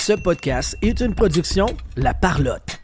Ce podcast est une production La Parlotte.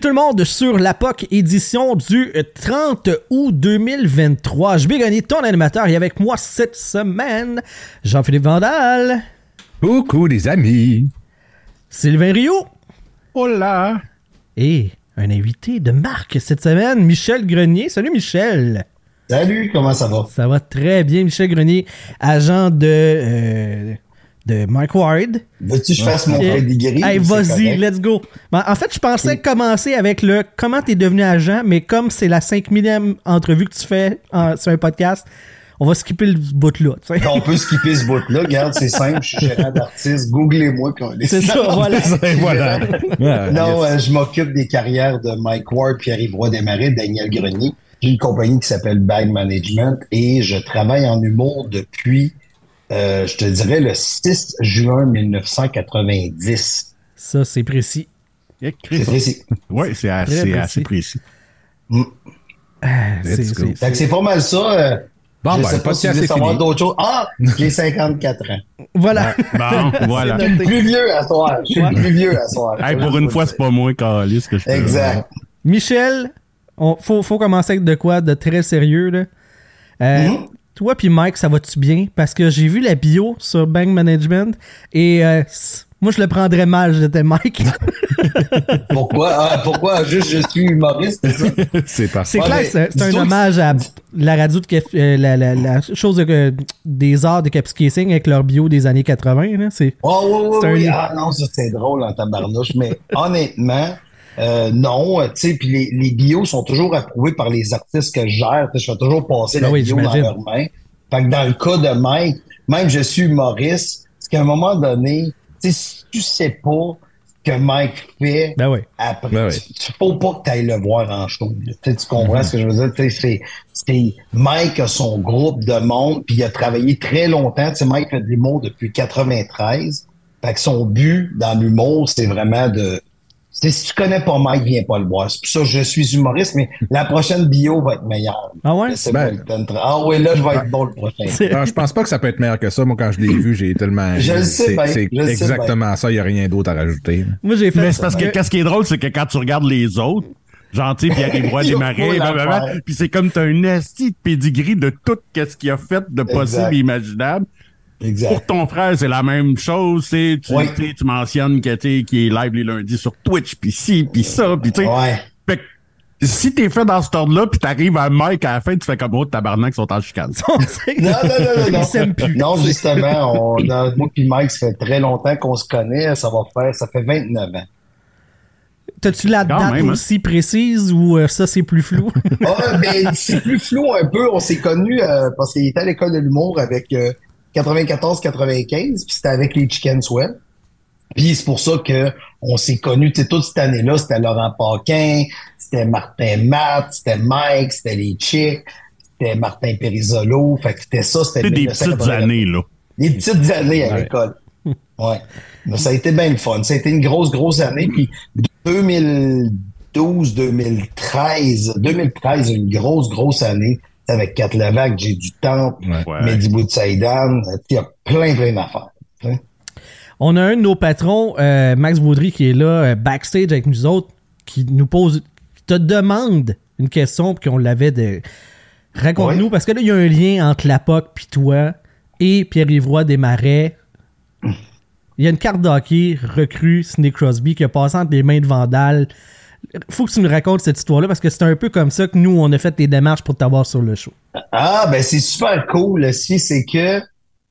Tout le monde sur la POC édition du 30 août 2023. Je vais gagner ton animateur et avec moi cette semaine, Jean-Philippe Vandal. Coucou les amis. Sylvain Rio. Hola. Et un invité de marque cette semaine, Michel Grenier. Salut Michel. Salut, comment ça va? Ça va très bien, Michel Grenier, agent de... Euh, de Mike Ward. Veux-tu que je fasse mon pedigree? Hey, vas-y, let's go. Ben, en fait, je pensais commencer avec le comment t'es devenu agent, mais comme c'est la 5000e entrevue que tu fais sur un podcast, on va skipper le bout-là. On peut skipper ce bout-là. Regarde, c'est simple, je suis gérant d'artiste. Googlez-moi quand C'est ça, voilà. voilà. non, euh, je m'occupe des carrières de Mike Ward, Pierre-Yves Desmarais, Daniel Grenier. J'ai une compagnie qui s'appelle Bag Management et je travaille en humour depuis euh, je te dirais le 6 juin 1990. Ça, c'est précis. C'est précis. Oui, c'est assez, assez, précis. Mm. c'est pas mal ça. Euh, bon, je ben, sais pas si vous voulez savoir d'autres choses. Ah, j'ai 54 ans. Voilà. Bon, voilà. Je suis plus vieux à soir. Je suis plus vieux à soir. Hey, pour une fois, c'est pas moi, Carlis, que je peux Exact. Michel, il faut, faut commencer avec de quoi de très sérieux. Là. Euh, mm-hmm. Toi puis Mike, ça va-tu bien? Parce que j'ai vu la bio sur Bank Management et euh, moi, je le prendrais mal, j'étais Mike. pourquoi? Ah, pourquoi? Juste, je suis humoriste, c'est pas C'est clair, c'est un hommage à la radio de euh, la, la, la, chose de, des arts de Capscasing avec leur bio des années 80. C'est, oh, oui, oui, Ah non, ça c'est drôle en tabarnouche, mais honnêtement, euh, non, tu sais, puis les, les, bios sont toujours approuvés par les artistes que je gère. Je fais toujours passer ben la bio dans leurs mains. Fait que dans le cas de Mike, même je suis humoriste, parce qu'à un moment donné, si tu sais pas ce que Mike fait ben après, ben tu, faut pas que tu ailles le voir en show. Tu comprends mm-hmm. ce que je veux dire? C'est, c'est Mike a son groupe de monde, puis il a travaillé très longtemps. Tu sais, Mike fait de l'humour depuis 93. Fait que son but dans l'humour, c'est vraiment de si tu connais pas Mike, viens pas le voir. C'est pour ça que je suis humoriste, mais la prochaine bio va être meilleure. Ah ouais? Ben, ah ouais, là, je vais être bon le prochain. Non, je pense pas que ça peut être meilleur que ça. Moi, quand je l'ai vu, j'ai tellement. Je le sais C'est exactement ça. Il n'y a rien d'autre à rajouter. Moi, j'ai fait. Mais c'est parce que qu'est-ce qui est drôle, c'est que quand tu regardes les autres, gentil puis il rois des marais, puis c'est comme t'as un esti de pedigree de tout ce qu'il a fait de possible et imaginable. Pour ton frère, c'est la même chose. Tu, tu mentionnes que qui est live les lundis sur Twitch, puis ci, puis ça, puis tu sais. Ouais. si t'es fait dans ce ordre-là, puis t'arrives à Mike à la fin, tu fais comme autre tabarnak qui sont en chicane. non, non, non, non, non. non, justement, on, moi puis Mike, ça fait très longtemps qu'on se connaît. Ça va faire, ça fait 29 ans. T'as-tu la date hein. aussi précise ou euh, ça c'est plus flou? ah, ben, c'est plus flou un peu. On s'est connus euh, parce qu'il était à l'école de l'humour avec euh, 94-95, puis c'était avec les Chicken Swell. Puis c'est pour ça que on s'est connus, tu sais, toute cette année-là, c'était Laurent Paquin, c'était Martin Matt, c'était Mike, c'était les Chicks, c'était Martin Perisolo, fait que c'était ça, c'était... des petites années, là. Des petites années à l'école. Ouais. Mais ça a été bien le fun. Ça a été une grosse, grosse année. Puis 2012, 2013, 2013, une grosse, grosse année avec Kat Levac, j'ai du temps, ouais. Mehdi Boutsaïdan, il y a plein, plein d'affaires. On a un de nos patrons, euh, Max Baudry, qui est là, euh, backstage avec nous autres, qui nous pose, qui te demande une question, puis qu'on l'avait de... Raconte-nous, parce que là, il y a un lien entre la POC puis toi et Pierre-Yvroy Desmarais. Il y a une carte d'hockey recrue, Snake Crosby, qui a passé entre les mains de Vandal faut que tu nous racontes cette histoire-là parce que c'est un peu comme ça que nous, on a fait des démarches pour t'avoir sur le show. Ah, ben c'est super cool aussi. C'est que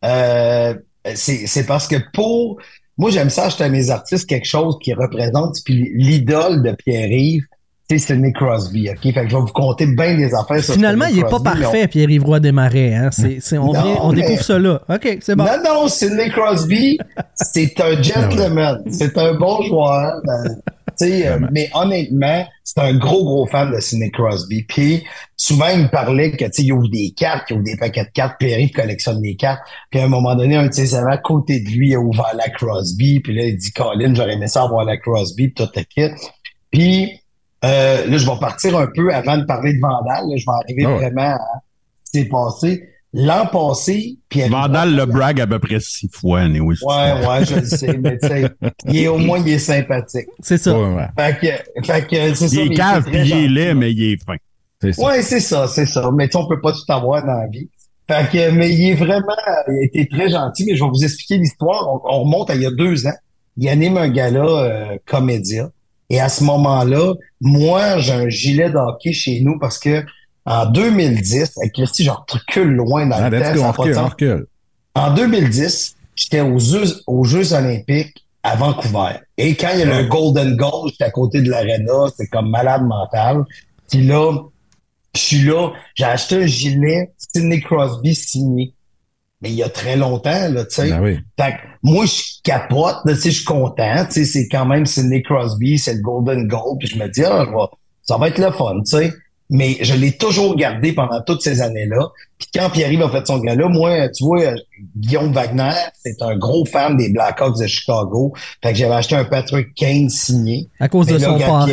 euh, c'est parce que pour. Moi, j'aime ça acheter à mes artistes quelque chose qui représente. Puis l'idole de Pierre-Yves, c'est Sidney Crosby, OK? Fait que je vais vous compter bien des affaires sur Finalement, il est pas parfait, Pierre-Yves Roy Desmarais, hein? On, on découvre ça là. OK, c'est bon. Non, non, Sidney Crosby, c'est un gentleman. c'est un bon joueur. Ben, euh, mais honnêtement, c'est un gros, gros fan de Sidney Crosby. Puis souvent, il me parlait que il ouvre des cartes, il ouvre des paquets de cartes, puis il collectionne des cartes. Puis à un moment donné, un de ses à côté de lui, il a ouvert la Crosby. Puis là, il dit Colin, j'aurais aimé ça avoir la Crosby, puis tout le kit. Puis euh, là, je vais partir un peu avant de parler de Vandal. je vais arriver ah vraiment à ce qui s'est passé. L'an passé, Pierre Vandal le brag à peu près six fois, Ouais, ouais, je le sais, mais tu sais, il est, au moins, il est sympathique. C'est ça. Ouais, Fait que, fait que c'est ça. Il est cave, puis il est laid, mais il est fin. Ouais, c'est ça, c'est ça. Mais tu on peut pas tout avoir dans la vie. Fait que, mais il est vraiment, il a été très gentil, mais je vais vous expliquer l'histoire. On, remonte à il y a deux ans. Il anime un gala euh, comédia. Et à ce moment-là, moi, j'ai un gilet d'hockey chez nous parce que en 2010, avec Christy, je recule loin dans ah, le temps. En 2010, j'étais aux Jeux, aux Jeux olympiques à Vancouver. Et quand il y a le Golden Goal, j'étais à côté de l'aréna, c'est comme malade mental. Puis là, je suis là, j'ai acheté un gilet Sidney Crosby signé mais il y a très longtemps, là, tu sais. Ben fait que moi, je capote, tu sais, je suis content, tu sais, c'est quand même Sidney Crosby, c'est le Golden Goal, puis je me dis, ah, ça va être le fun, tu sais. Mais je l'ai toujours gardé pendant toutes ces années-là. Puis quand Pierre-Yves a fait son gars-là, moi, tu vois, Guillaume Wagner, c'est un gros fan des Blackhawks de Chicago. Fait que j'avais acheté un Patrick Kane signé. À cause de son parrain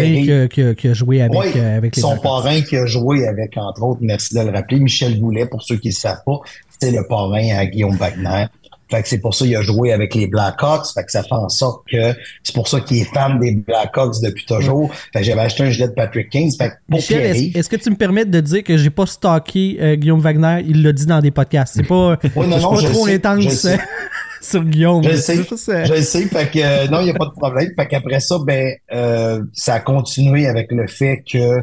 qui, a joué avec, euh, avec les Son parrain qui a joué avec, entre autres, merci de le rappeler, Michel Goulet, pour ceux qui ne savent pas c'est le parrain à Guillaume Wagner. Fait que c'est pour ça qu'il a joué avec les Blackhawks. Fait que ça fait en sorte que c'est pour ça qu'il est fan des Blackhawks depuis toujours. Fait que j'avais acheté un gilet de Patrick Kings. Fait que pour Michel, est-ce, que tu me permets de dire que j'ai pas stocké euh, Guillaume Wagner? Il l'a dit dans des podcasts. C'est pas, oui, non, non, pas trop intense sur Guillaume. Je sais. Je sais. Fait que euh, non, il n'y a pas de problème. Fait qu'après ça, ben euh, ça a continué avec le fait que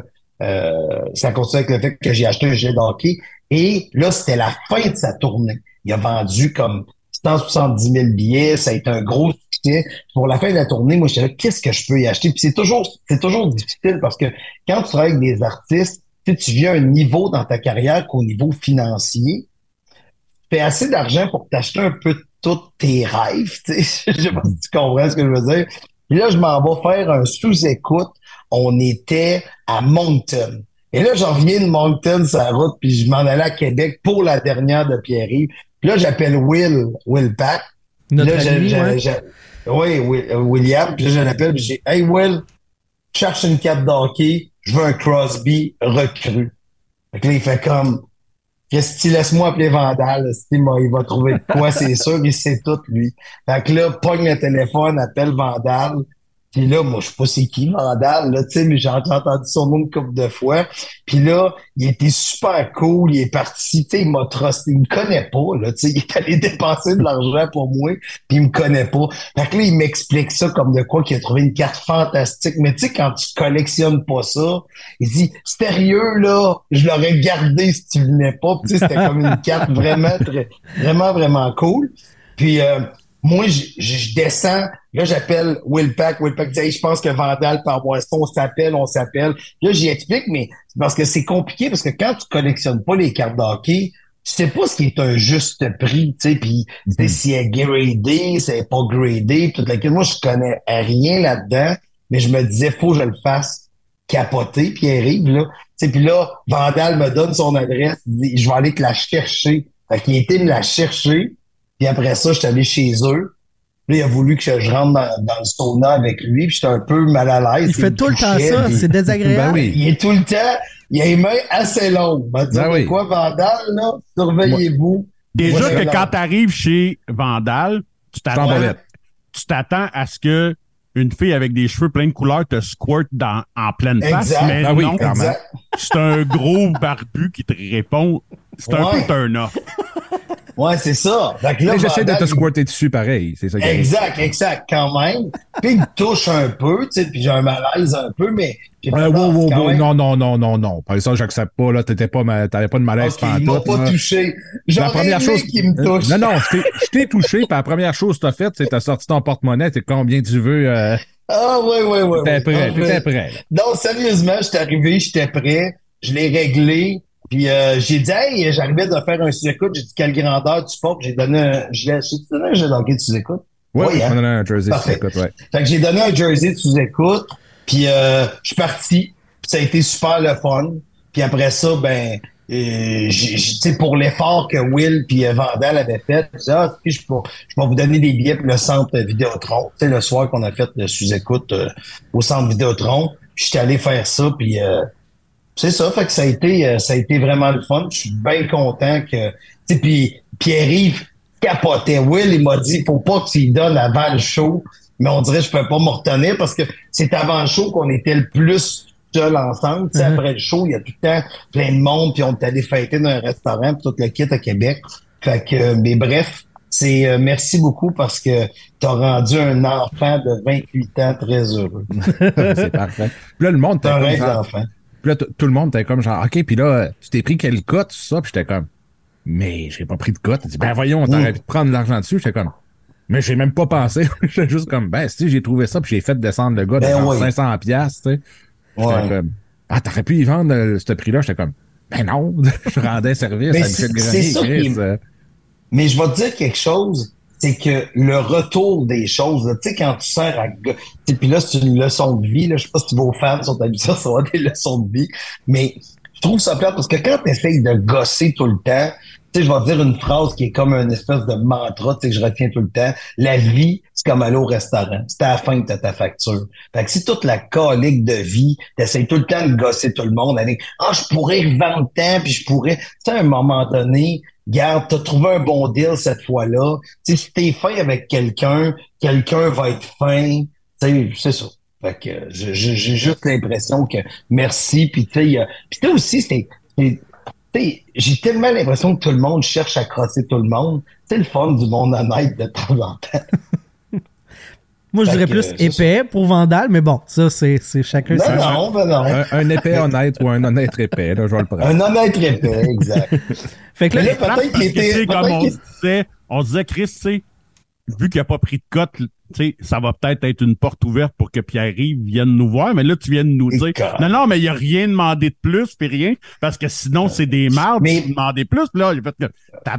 ça a continué avec le fait que j'ai acheté un gilet d'hockey. Et là, c'était la fin de sa tournée. Il a vendu comme 170 000 billets. Ça a été un gros succès. Pour la fin de la tournée, moi, je là, qu'est-ce que je peux y acheter? Puis c'est toujours, c'est toujours difficile parce que quand tu travailles avec des artistes, tu viens à un niveau dans ta carrière qu'au niveau financier, tu fais assez d'argent pour t'acheter un peu tous tes rêves. Tu sais. je sais pas si tu comprends ce que je veux dire. Puis là, je m'en vais faire un sous-écoute. On était à Moncton. Et là, j'en reviens de Moncton, sa route, puis je m'en allais à Québec pour la dernière de Pierre-Yves. Puis là, j'appelle Will, Will Pack. Notre là, oui, euh, William. Puis là, je l'appelle, puis j'ai Hey Will, cherche une carte d'hockey, je veux un Crosby recru. Fait que là, il fait comme Qu'est-ce que laisse-moi appeler Vandal, il va trouver quoi, c'est sûr, il sait tout, lui. Fait que là, pogne le téléphone, appelle Vandal. Puis là, moi, je sais pas c'est qui, Vandal, là, tu sais, mais j'ai entendu son nom une couple de fois. Puis là, il était super cool, il est parti, tu sais, il m'a trusté, il me connaît pas, là, tu sais, il est allé dépenser de l'argent pour moi, puis il me connaît pas. Fait que là, il m'explique ça comme de quoi qu'il a trouvé une carte fantastique. Mais tu sais, quand tu collectionnes pas ça, il dit, sérieux, là, je l'aurais gardé si tu venais pas. tu sais, c'était comme une carte vraiment, très, vraiment, vraiment cool. Puis, euh, moi, je, descends, là, j'appelle Will Pack. Will Pack dit, je pense que Vandal peut avoir ça, on s'appelle, on s'appelle. Là, j'y explique, mais parce que c'est compliqué, parce que quand tu collectionnes pas les cartes d'hockey, tu sais pas ce qui est un juste prix, tu sais, puis mm si c'est gradé, c'est pas gradé, toute la Moi, je connais rien là-dedans, mais je me disais, faut que je le fasse capoter, puis il arrive, là. Tu sais, puis là, Vandal me donne son adresse, il dit, je vais aller te la chercher. Fait qu'il était me la chercher, puis après ça, je suis allé chez eux. Là, il a voulu que je rentre dans, le sauna avec lui, puis j'étais un peu mal à l'aise. Il fait tout le temps ça, c'est désagréable. Ben oui. Il est tout le temps, il a les mains assez longues. Ben, oui. quoi, Vandal, là? Surveillez-vous. Déjà que quand tu arrives chez Vandal, tu t'attends, tu t'attends à ce que une fille avec des cheveux pleins de couleurs te squirt dans, en pleine face. Mais ben non, c'est un gros barbu qui te répond. C'est un peu turn-off. Ouais, c'est ça. j'essaie de te squirter dessus pareil. C'est ça exact, exact, quand même. puis il me touche un peu, tu sais, puis j'ai un malaise un peu, mais. Euh, wow, wow, wow, Non, non, non, non, non. Par exemple, j'accepte pas, là, t'étais pas, t'avais pas de malaise okay, Il m'a pas touché. La première chose qui me touche. Non, non, je t'ai touché, puis la première chose que t'as faite, c'est t'as sorti ton porte-monnaie, t'es combien tu veux, euh... Ah, ouais, ouais, ouais. T'étais prêt, t'étais prêt. Non, sérieusement, j'étais arrivé, j'étais prêt, je l'ai réglé, puis euh, j'ai dit, hey, j'arrivais de faire un sous-écoute, j'ai dit, quelle grandeur tu portes? J'ai donné un, j'ai j'ai donné un jet d'hockey de sous-écoute. Ouais, Oui, hein? on a un jersey, Parfait. écoute, ouais. Fait que j'ai donné un jersey de sous-écoute, puis euh, je suis parti, puis ça a été super le fun, puis après ça, ben, euh, tu sais, pour l'effort que Will puis euh, Vandal avaient fait, j'ai dit, ah, puis je, peux- je vais vous donner des billets pour le centre Vidéotron. Tu sais, le soir qu'on a fait le sous-écoute euh, au centre Vidéotron, j'étais allé faire ça, puis euh, c'est ça, fait que ça a été, euh, ça a été vraiment le fun. Je suis bien content que, tu puis Pierre-Yves capotait. Will, il m'a dit, faut pas que tu y donnes avant le show, mais on dirait je peux pas me retenir parce que c'est avant le show qu'on était le plus seuls ensemble. Mhm. Après le show, il y a tout le temps plein de monde, puis on est allé fêter dans un restaurant, puis tout le kit à Québec. Fait que, euh, mais bref, c'est euh, merci beaucoup parce que tu as rendu un enfant de 28 ans très heureux. c'est parfait. Puis là, le monde, t'es un. Puis là, tout le monde était comme genre, OK, puis là, tu t'es pris quel cut, tout ça? Puis j'étais comme, mais j'ai pas pris de. Il dit, ben voyons, on t'aurait Mm. pu prendre de l'argent dessus. J'étais comme, mais j'ai même pas pensé. J'étais juste comme, ben, si j'ai trouvé ça, puis j'ai fait descendre le gars de Ben genre oui. 500 piastres, tu sais. J'étais Ouais. comme, ah, t'aurais pu y vendre euh, ce prix-là? J'étais comme, ben non, je rendais service Mais à Michel Grenier, euh. Mais je vais te dire quelque chose, c'est que le retour des choses, tu sais, quand tu sers à... Puis là, c'est une leçon de vie, là, je sais pas si vos fans sont habitués à recevoir des leçons de vie, mais je trouve ça plate parce que quand tu essayes de gosser tout le temps, tu sais, je vais dire une phrase qui est comme une espèce de mantra, tu sais, que je retiens tout le temps. La vie, c'est comme aller au restaurant. C'est à la fin que t'as ta facture. Fait que si toute la colique de vie, t'essayes tout le temps de gosser tout le monde avec, ah, je pourrais vendre tant, puis je pourrais, tu sais, à un moment donné, Garde, t'as trouvé un bon deal cette fois-là. Si t'es fin avec quelqu'un, quelqu'un va être fin. C'est ça. Fait que j'ai juste l'impression que merci. Puis tu sais, aussi, c'est, j'ai tellement l'impression que tout le monde cherche à crosser tout le monde. C'est le fun du monde honnête de temps en temps. Moi, je Fait dirais plus c'est épais pour Vandal, mais bon, ça, c'est c'est chacun Non, ses- non, ben non. Un, un épais honnête ou un honnête épais, là, je vais le prendre. Un honnête épais, exact. Fait que là, là, peut-être qu'il Parce que, tu était. comme on disait, on disait, Chris, tu sais, vu qu'il n'a pas pris de cote, sais, ça va peut-être être une porte ouverte pour que Pierre-Yves vienne nous voir, mais là, tu viens de nous dire, non, non, mais il a rien demandé de plus, puis rien, parce que sinon, c'est des mardes, Mais- mais... demander plus, puis là, il fait que,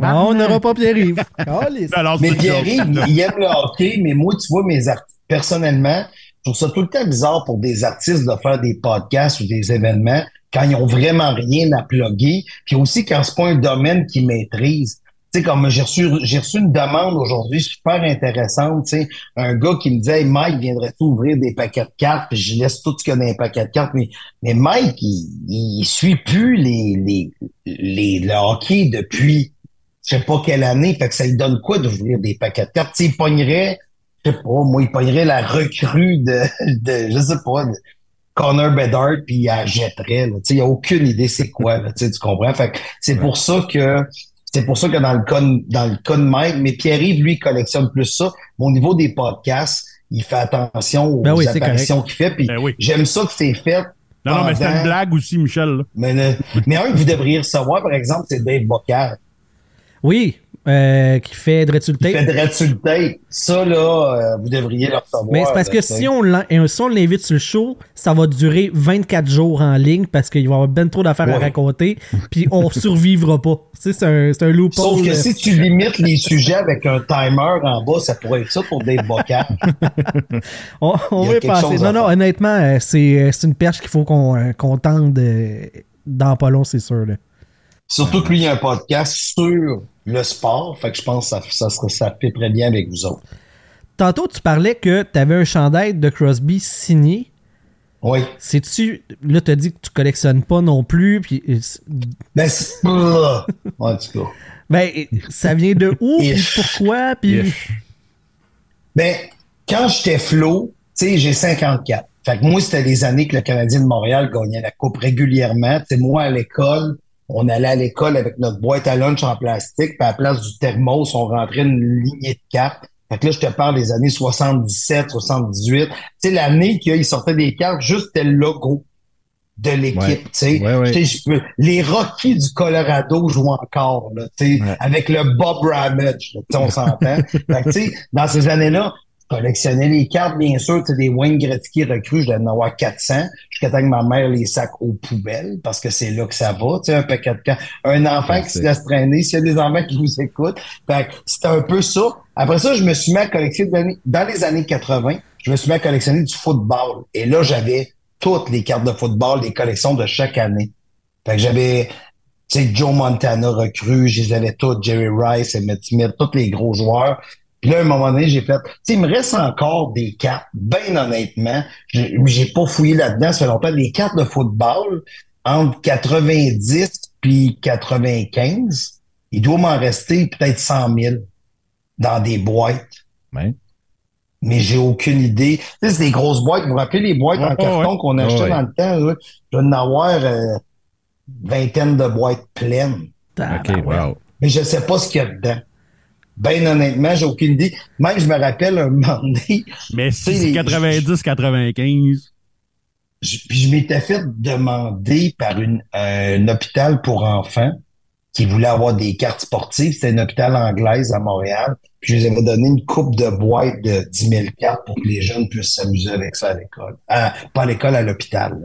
on n'aura pas Pierre-Yves. Alors, Mais c'est Pierre, une joke. il, il aime le hockey, mais moi, tu vois, mes artistes, personnellement, je trouve ça tout le temps bizarre pour des artistes de faire des podcasts ou des événements quand ils ont vraiment rien à plugger, puis aussi quand c'est pas un domaine qu'ils maîtrisent. Sais, comme j'ai reçu, j'ai reçu une demande aujourd'hui super intéressante, tu sais, un gars qui me disait, hey, Mike, viendrait-tu ouvrir des paquets de cartes, puis je laisse tout ce qu'il y a dans les paquets de cartes, mais, mais Mike, il, il suit plus les, les, les, le hockey depuis je sais pas quelle année, fait que ça lui donne quoi d'ouvrir des paquets de cartes? Tu sais, il pognerait, je sais pas, moi, il pognerait la recrue de, de je sais pas, de Connor Bedard, puis il la jetterait, là. Il a aucune idée c'est quoi, là, tu comprends? Fait que c'est pour ça que, c'est pour ça que dans le cas de, dans le cas de Mike, mais Pierre-Yves, lui, il collectionne plus ça. Mais au niveau des podcasts, il fait attention aux Ben oui, apparitions qu'il fait, puis Ben oui. j'aime ça que c'est fait. Non, non, mais c'est une blague aussi, Michel, là. Mais, le- mais un que vous devriez recevoir, par exemple, c'est Dave Bocard. Oui, euh, qui fait Dreadsul Il Tape? fait tape? Ça, là, euh, vous devriez le recevoir. Mais c'est parce que si on si on l'invite sur le show, ça va durer 24 jours en ligne parce qu'il va y avoir ben trop d'affaires à raconter, puis on survivra pas. Tu sais, c'est un, c'est un loophole. Sauf que si tu limites les sujets avec un timer en bas, ça pourrait être ça pour Dave Bocard. On, on va passer. Non, non, honnêtement, euh, c'est c'est une perche qu'il faut qu'on euh, dans pas long, c'est sûr. là. Surtout que lui, il y a un podcast sur le sport. Fait que je pense que ça, ça, serait- ça fait très bien avec vous autres. Tantôt, tu parlais que tu avais un chandail de Crosby signé. Oui. C'est-tu. Là, tu as dit que tu collectionnes pas non plus. Puis, euh, c'est- Ben, c'est... En tout cas. ben, ça vient de où? Puis pourquoi? Puis. Ish. Ben, quand j'étais flow, tu sais, j'ai 54. Fait que moi, c'était les années que le Canadien de Montréal gagnait la coupe régulièrement. Tu moi, à l'école, on allait à l'école avec notre boîte à lunch en plastique, puis à la place du thermos, on rentrait une lignée de cartes. Fait que là, je te parle des années 77, 78. Tu l'année qu'il sortait des cartes, juste le logo de l'équipe, Ouais. tu sais. Ouais, ouais. Les Rockies du Colorado jouent encore, là, tu sais, avec le Bob Ramage, on s'entend. fait que, tu sais, dans ces années-là, collectionnais les cartes, bien sûr, tu des Wayne Gretzky recrues, je devais en avoir 400, jusqu'à temps que ma mère les sacs aux poubelles, parce que c'est là que ça va, tu sais, un paquet de cartes. Un enfant qui se laisse traîner, s'il y a des enfants qui vous écoutent, fait c'était un peu ça. Après ça, je me suis mis à collectionner, dans les années 80, je me suis mis à collectionner du football. Et là, j'avais toutes les cartes de football, les collections de chaque année. Fait que j'avais, tu sais, Joe Montana recru, je les avais toutes, Jerry Rice, Emmett Smith, tous les gros joueurs. Puis là, à un moment donné, j'ai fait, tu sais, il me reste encore des cartes, bien honnêtement. J'ai pas fouillé là-dedans, ça fait longtemps. Des cartes de football entre 90 puis 95, il doit m'en rester peut-être 100 000 dans des boîtes. Mais j'ai aucune idée. Tu sais, c'est des grosses boîtes. Vous vous rappelez les boîtes en carton qu'on achetait dans le temps? Là? Je vais en avoir euh, vingtaine de boîtes pleines. OK, wow. Mais je sais pas ce qu'il y a dedans. Ben honnêtement, j'ai aucune idée. Même je me rappelle un moment donné. Mais si c'est 90-95. Puis je m'étais fait demander par une, un hôpital pour enfants qui voulait avoir des cartes sportives. C'était un hôpital anglaise à Montréal. Puis je les avais donné une coupe de boîte de 10 000 cartes pour que les jeunes puissent s'amuser avec ça à l'école. pas à l'école, à l'hôpital.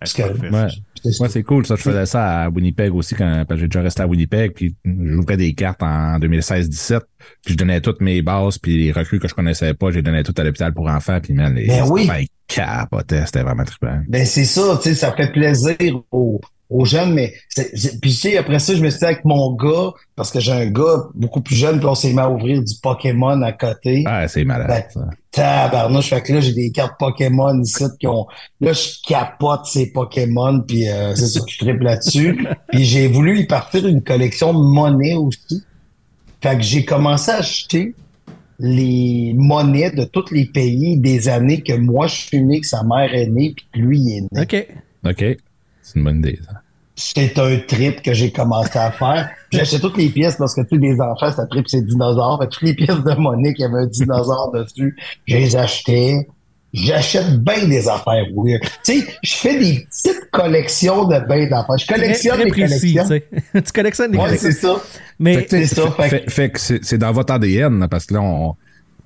Que, ouais. c'est cool. Ça, je faisais ça à Winnipeg aussi quand j'ai déjà resté à Winnipeg. Puis j'ouvrais des cartes en 2016-17. Puis je donnais toutes mes bases. Puis les recrues que je connaissais pas, j'ai donné toutes à l'hôpital pour enfants. Puis man, les ben oui. C'était vraiment trippant. Ben c'est ça, tu sais, ça fait plaisir aux, aux jeunes, mais puis tu sais, après ça, je me suis dit avec mon gars, parce que j'ai un gars beaucoup plus jeune, puis on s'est mis à ouvrir du Pokémon à côté. Ah, c'est malade. Ben. Tabarnouche, fait que là, j'ai des cartes Pokémon ici qui ont. Là, je capote ces Pokémon, puis euh, c'est ça que je triple là-dessus. puis j'ai voulu y partir une collection de monnaies aussi. Fait que j'ai commencé à acheter les monnaies de tous les pays des années que moi je suis né, que sa mère est née, puis que lui est né. OK. OK. C'est une bonne idée, ça. C'est un trip que j'ai commencé à faire. J'achetais toutes les pièces parce que tous les enfants, ça trip ces dinosaures. toutes les pièces de monnaie qui avait un dinosaure dessus, je les achetais. J'achète bien des affaires weird. Tu sais, je fais des petites collections de bains d'affaires. Je collectionne des collections. tu collectionnes des ouais, c'est ça. Mais c'est ça. Fait, fait que c'est dans votre ADN, parce que là, on,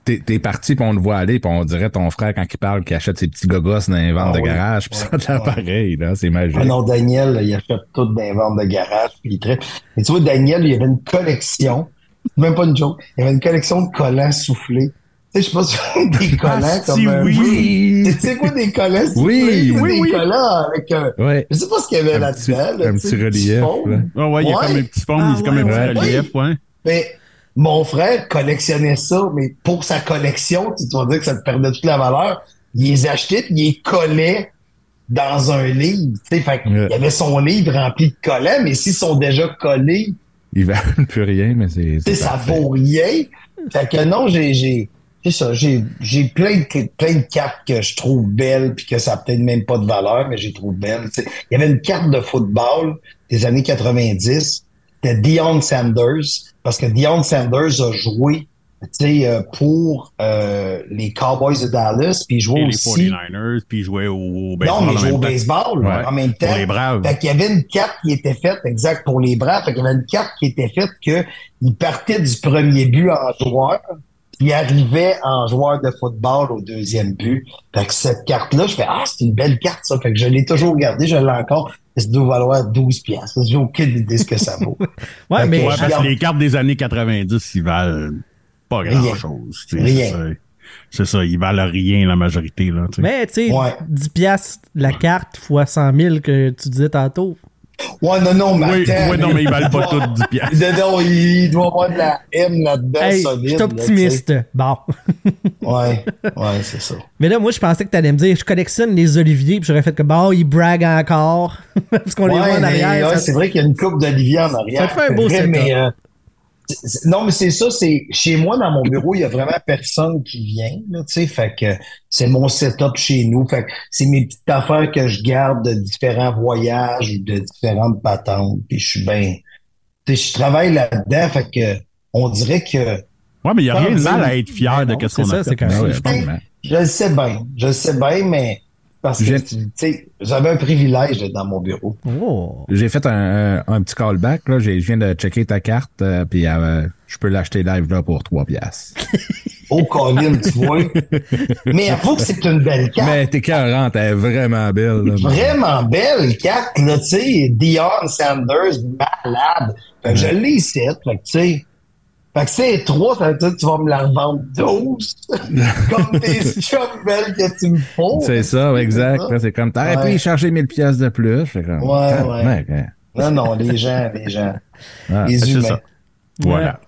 t'es parti puis on le voit aller puis on dirait ton frère quand il parle qu'il achète ses petits gogos dans les ventes ah de garage puis ça a pareil là c'est magique ah non Daniel il achète tout dans les ventes de garage puis il traite mais tu vois Daniel il y avait une collection même pas une joke il y avait une collection de collants soufflés tu sais, je sais pas si des collants ah, comme si, oui. Tu sais quoi des collants Oui, oui, des collants avec un. Ouais. Je sais pas ce qu'il y avait là-dedans. un petit relief. Là. ouais, il y a comme un petit fond, ah, c'est comme un petit relief, ouais. Mais mon frère collectionnait ça, mais pour sa collection, tu dois dire que ça te perdait toute la valeur. Il les achetait puis il les collait dans un livre. Fait Il y avait son livre rempli de collants, mais s'ils sont déjà collés. Ils valent plus rien, mais c'est. Ça vaut rien. Fait que non, j'ai. j'ai c'est ça, j'ai, j'ai plein de, plein de cartes que je trouve belles puis que ça n'a peut-être même pas de valeur, mais j'ai trouve belles. il y avait une carte de football des années 90 de Dion Sanders parce que Dion Sanders a joué euh, pour euh, les Cowboys de Dallas, puis il jouait aussi... les 49ers, puis il jouait au, baseball. Non, mais il jouait au baseball en même temps. Pour les Braves. Fait qu'il y avait une carte qui était faite, exact, pour les Braves. Fait qu'il y avait une carte qui était faite que il partait du premier but en joueur, puis arrivait en joueur de football au deuxième but. Fait que cette carte-là, je fais Ah, c'est une belle carte, ça. Fait que je l'ai toujours gardée, je l'ai encore ça doit valoir 12 piastres? J'ai aucune idée ce que ça vaut. ouais, mais parce que les cartes des années 90, ils valent pas grand-chose. Rien. C'est ça, ils valent rien la majorité. Là, mais tu sais, 10 piastres la carte fois 100 000 que tu disais tantôt. Ouais, non, non, mais oui, attends, non, mais ils valent pas tous 10 piastres. Non, il doit y avoir de la M là-dedans hey, solide. Je suis optimiste. bon. ouais, ouais, c'est ça. Mais là, moi, je pensais que tu allais me dire, je collectionne les oliviers, puis j'aurais fait que, bon, ils braguent encore. parce qu'on les voit en arrière. Ouais, c'est vrai qu'il y a une coupe d'olivier en arrière. Ça te fait un beau vrai, mais, euh, non, mais c'est ça, c'est chez moi dans mon bureau, il y a vraiment personne qui vient, tu sais, fait que c'est mon setup chez nous, fait que c'est mes petites affaires que je garde de différents voyages ou de différentes patentes, puis je suis bien, tu sais, je travaille là-dedans, fait que on dirait que Ouais, mais il n'y a rien de mal à être fier de ce qu'on a ça, fait. Quand même, je, je le sais bien, je le sais bien, mais Parce que, tu sais, j'avais un privilège d'être dans mon bureau. Oh. J'ai fait un, un, petit callback, là. Je viens de checker ta carte, euh, puis euh, je peux l'acheter live, là, pour 3 piastres. oh, Colin, tu vois? Mais avoue que c'est une belle carte. Mais t'es 40, elle est vraiment belle, là. Vraiment belle carte, là, tu sais. Dion Sanders, malade. je l'ai ici, fait tu sais. Fait que c'est 3, ça veut dire que tu vas me la revendre 12. comme tes chums belles que tu me fous. C'est ça, exact. C'est comme, t'aurais pu y charger 1000 pièces de plus. Comme, ouais, ouais. Non, non, les gens, les gens. Ah, les humains. Ça. Voilà.